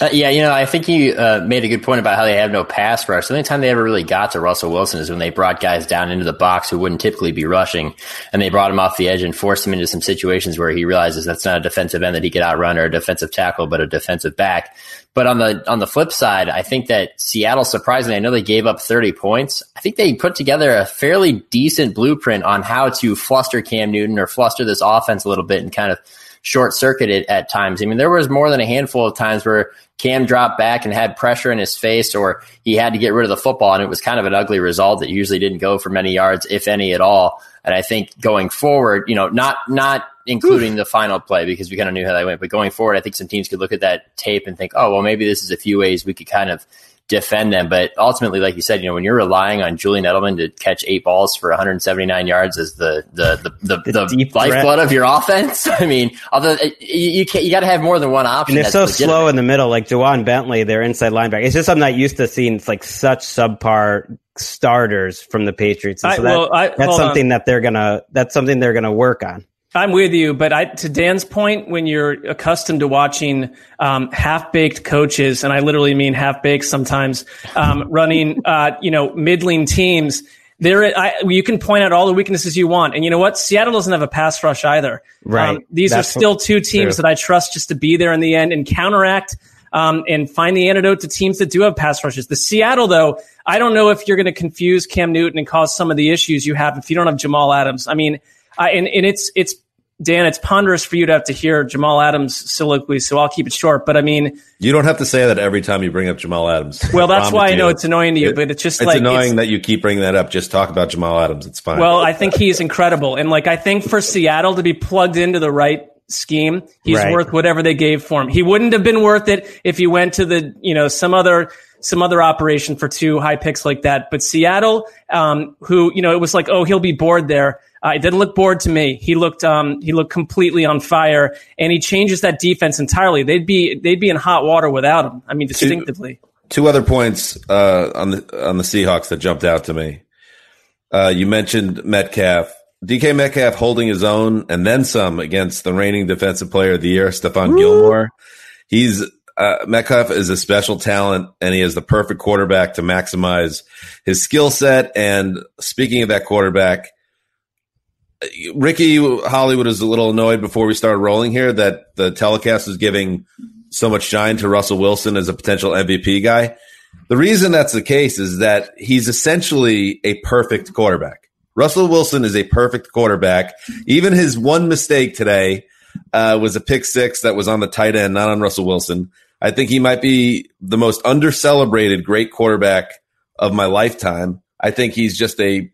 Uh, yeah, you know, I think you uh, made a good point about how they have no pass rush. The only time they ever really got to Russell Wilson is when they brought guys down into the box who wouldn't typically be rushing, and they brought him off the edge and forced him into some situations where he realizes that's not a defensive end that he could outrun or a defensive tackle, but a defensive back. But on the on the flip side, I think that Seattle, surprisingly, I know they gave up 30 points. I think they put together a fairly decent blueprint on how to fluster Cam Newton or fluster this offense a little bit and kind of short circuit at times. I mean, there was more than a handful of times where Cam dropped back and had pressure in his face, or he had to get rid of the football, and it was kind of an ugly result that usually didn't go for many yards, if any at all. And I think going forward, you know, not not including the final play because we kind of knew how that went, but going forward, I think some teams could look at that tape and think, oh, well, maybe this is a few ways we could kind of defend them. But ultimately, like you said, you know, when you're relying on Julian Edelman to catch eight balls for 179 yards as the the the, the, the, deep lifeblood threat. of your offense, I mean, although uh, you you, can't, you got to have more than one option. And they're that's so legitimate. slow in the middle, like Ja'Whaun Bentley, their inside linebacker. It's just I'm not used to seeing. It's like such subpar starters from the Patriots. And I- so that, well, I- that's something on. that they're gonna. That's something they're gonna work on. I'm with you, but I, to Dan's point, when you're accustomed to watching um, half-baked coaches, and I literally mean half-baked sometimes, um, running, uh, you know, middling teams, there, I, you can point out all the weaknesses you want, and you know what? Seattle doesn't have a pass rush either. Um, Right. these That's are still two teams true. that I trust just to be there in the end and counteract um, and find the antidote to teams that do have pass rushes. The Seattle, though, I don't know if you're going to confuse Cam Newton and cause some of the issues you have if you don't have Jamal Adams. I mean, I, and, and it's it's Dan, it's ponderous for you to have to hear Jamal Adams soliloquy, so I'll keep it short. But I mean, You don't have to say that every time you bring up Jamal Adams. well, that's why I you. know it's annoying to you, but it's just It's like annoying that you keep bringing that up. Just talk about Jamal Adams. It's fine. Well, I think he's incredible. And like, I think for Seattle to be plugged into the right scheme, he's Right. worth whatever they gave for him. He wouldn't have been worth it if he went to the, you know, some other, some other operation for two high picks like that. But Seattle, um, who, you know, it was like, oh, he'll be bored there. Uh, it didn't look bored to me. He looked, um, he looked completely on fire and he changes that defense entirely. They'd be, they'd be in hot water without him. I mean, distinctively. Two other points uh, on the on the Seahawks that jumped out to me. Uh, you mentioned Metcalf, DK Metcalf holding his own and then some against the reigning Defensive Player of the Year, Stephon Gilmore. He's uh, Metcalf is a special talent, and he is the perfect quarterback to maximize his skill set. And speaking of that quarterback, Ricky Hollywood is a little annoyed before we started rolling here that the telecast is giving so much shine to Russell Wilson as a potential MVP guy. The reason that's the case is that he's essentially a perfect quarterback. Russell Wilson is a perfect quarterback. Even his one mistake today uh, was a pick six that was on the tight end, not on Russell Wilson. I think he might be the most under celebrated great quarterback of my lifetime. I think he's just a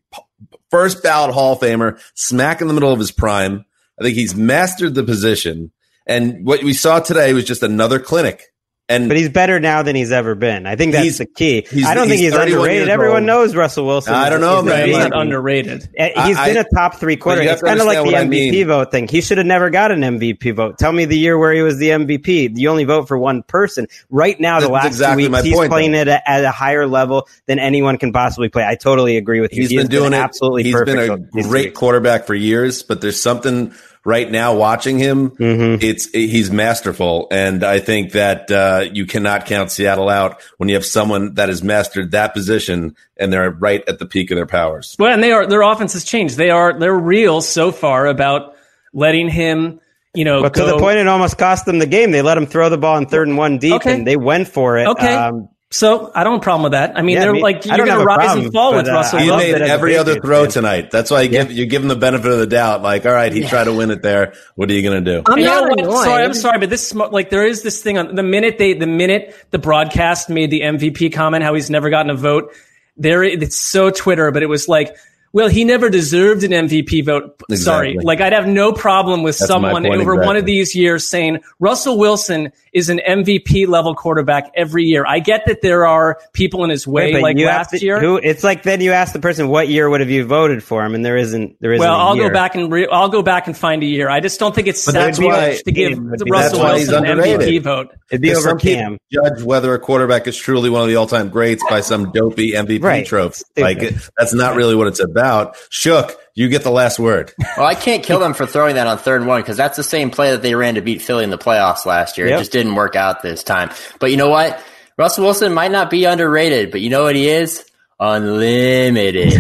first ballot Hall of Famer, smack in the middle of his prime. I think he's mastered the position. And what we saw today was just another clinic. And but he's better now than he's ever been. I think that's He's- the key. he's- I don't think he's he's underrated. Everyone knows Russell Wilson. I don't know, is man. He's not underrated. Uh, He's I- been I- a top three But quarterback. It's kind of like the understand what I MVP mean. vote thing. He should have never got an MVP vote. Tell me the year where he was the MVP. You only vote for one person. Right now, the That's last exactly two my weeks, he's point, playing it at, at a higher level than anyone can possibly play. I totally agree with you. He's He been has doing it absolutely He's perfect. been a great quarterback for years, but there's something right now watching him. Mm-hmm. It's he's masterful, and I think that uh, you cannot count Seattle out when you have someone that has mastered that position and they're right at the peak of their powers. Well, and they are their offense has changed. They are they're real so far about letting him, you know, But go. to the point, it almost cost them the game. They let him throw the ball in third and one deep, Okay. and they went for it. Okay. Um, so I don't have a problem with that. I mean, Yeah, they're me- like you're going have to a rise problem, and fall with but, uh, Russell. I He love Wilson. made that as every other throw fan. tonight. That's why you give you give him the benefit of the doubt. Like, all right, he tried to win it there. What are you going to do? I'm And you know not what? Sorry, I'm sorry, but this is- like there is this thing on the minute they the minute the broadcast made the MVP comment how he's never gotten a vote. There, it's so Twitter, but it was like. Well, he never deserved an MVP vote. Sorry. Like, I'd have no problem with That's someone point over one of these years saying Russell Wilson is an MVP level quarterback every year. I get that there are people in his way, Right, but like last to- year. Who, it's like then you ask the person, "What year would have you voted for him?" And there isn't. There isn't. Well, a I'll year. go back and re- I'll go back and find a year. I just don't think it's But that that's why- much to give it would be- Russell that's why he's Wilson an. MVP vote. It'd be Because over Cam. Judge whether a quarterback is truly one of the all-time greats by some dopey MVP Right. trophy. Like that's not really what it's about. Shook, you get the last word. Well, I can't kill them for throwing that on third and one because that's the same play that they ran to beat Philly in the playoffs last year. Yep. It just didn't work out this time. But you know what? Russell Wilson might not be underrated, but you know what he is? Unlimited.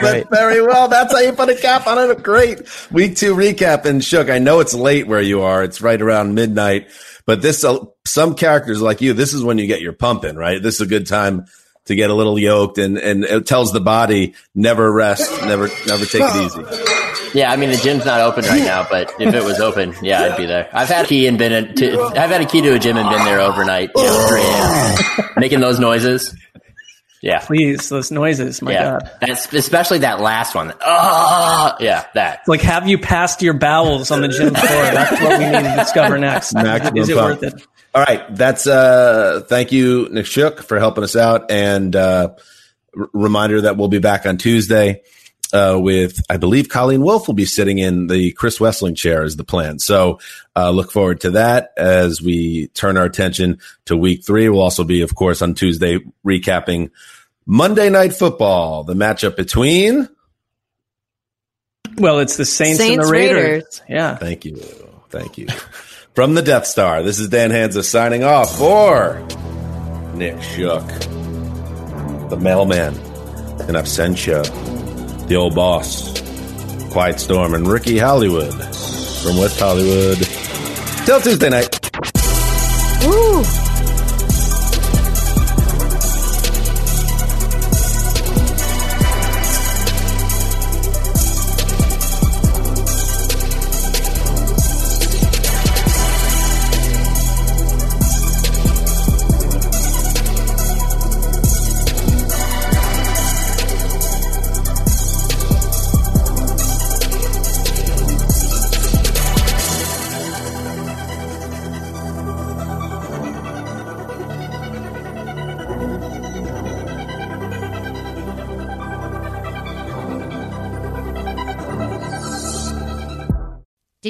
But very well. That's how you put a cap on it. Great week two recap. And Shook, I know it's late where you are. It's right around midnight. But this, uh, some characters like you, this is when you get your pump in, right? This is a good time to get a little yoked, and and it tells the body never rest, never never take it easy. yeah, I mean the gym's not open right now, but if it was open, yeah, I'd be there. I've had a key and been in, to, I've had a key to a gym and been there overnight, you know, 3 a.m. making those noises. Yeah, Please, those noises. My yeah, God. That's, especially that last one. Ah, yeah, that. Like, have you passed your bowels on the gym floor? That's what we need to discover next. Maximum Is it pump. worth it? All right, that's uh thank you, Nick Shook, for helping us out, and uh r- reminder that we'll be back on Tuesday uh with I believe Colleen Wolf will be sitting in the Chris Wesseling chair is the plan. So uh look forward to that as we turn our attention to week three. We'll also be, of course, on Tuesday recapping Monday night football, the matchup between Well, it's the Saints, and the Raiders. Raiders. Yeah. Thank you. Thank you. From the Death Star, this is Dan Hanzus signing off for Nick Shook, the mailman. in absentia, the old boss, Quiet Storm, and Ricky Hollywood from West Hollywood. Till Tuesday night. Woo!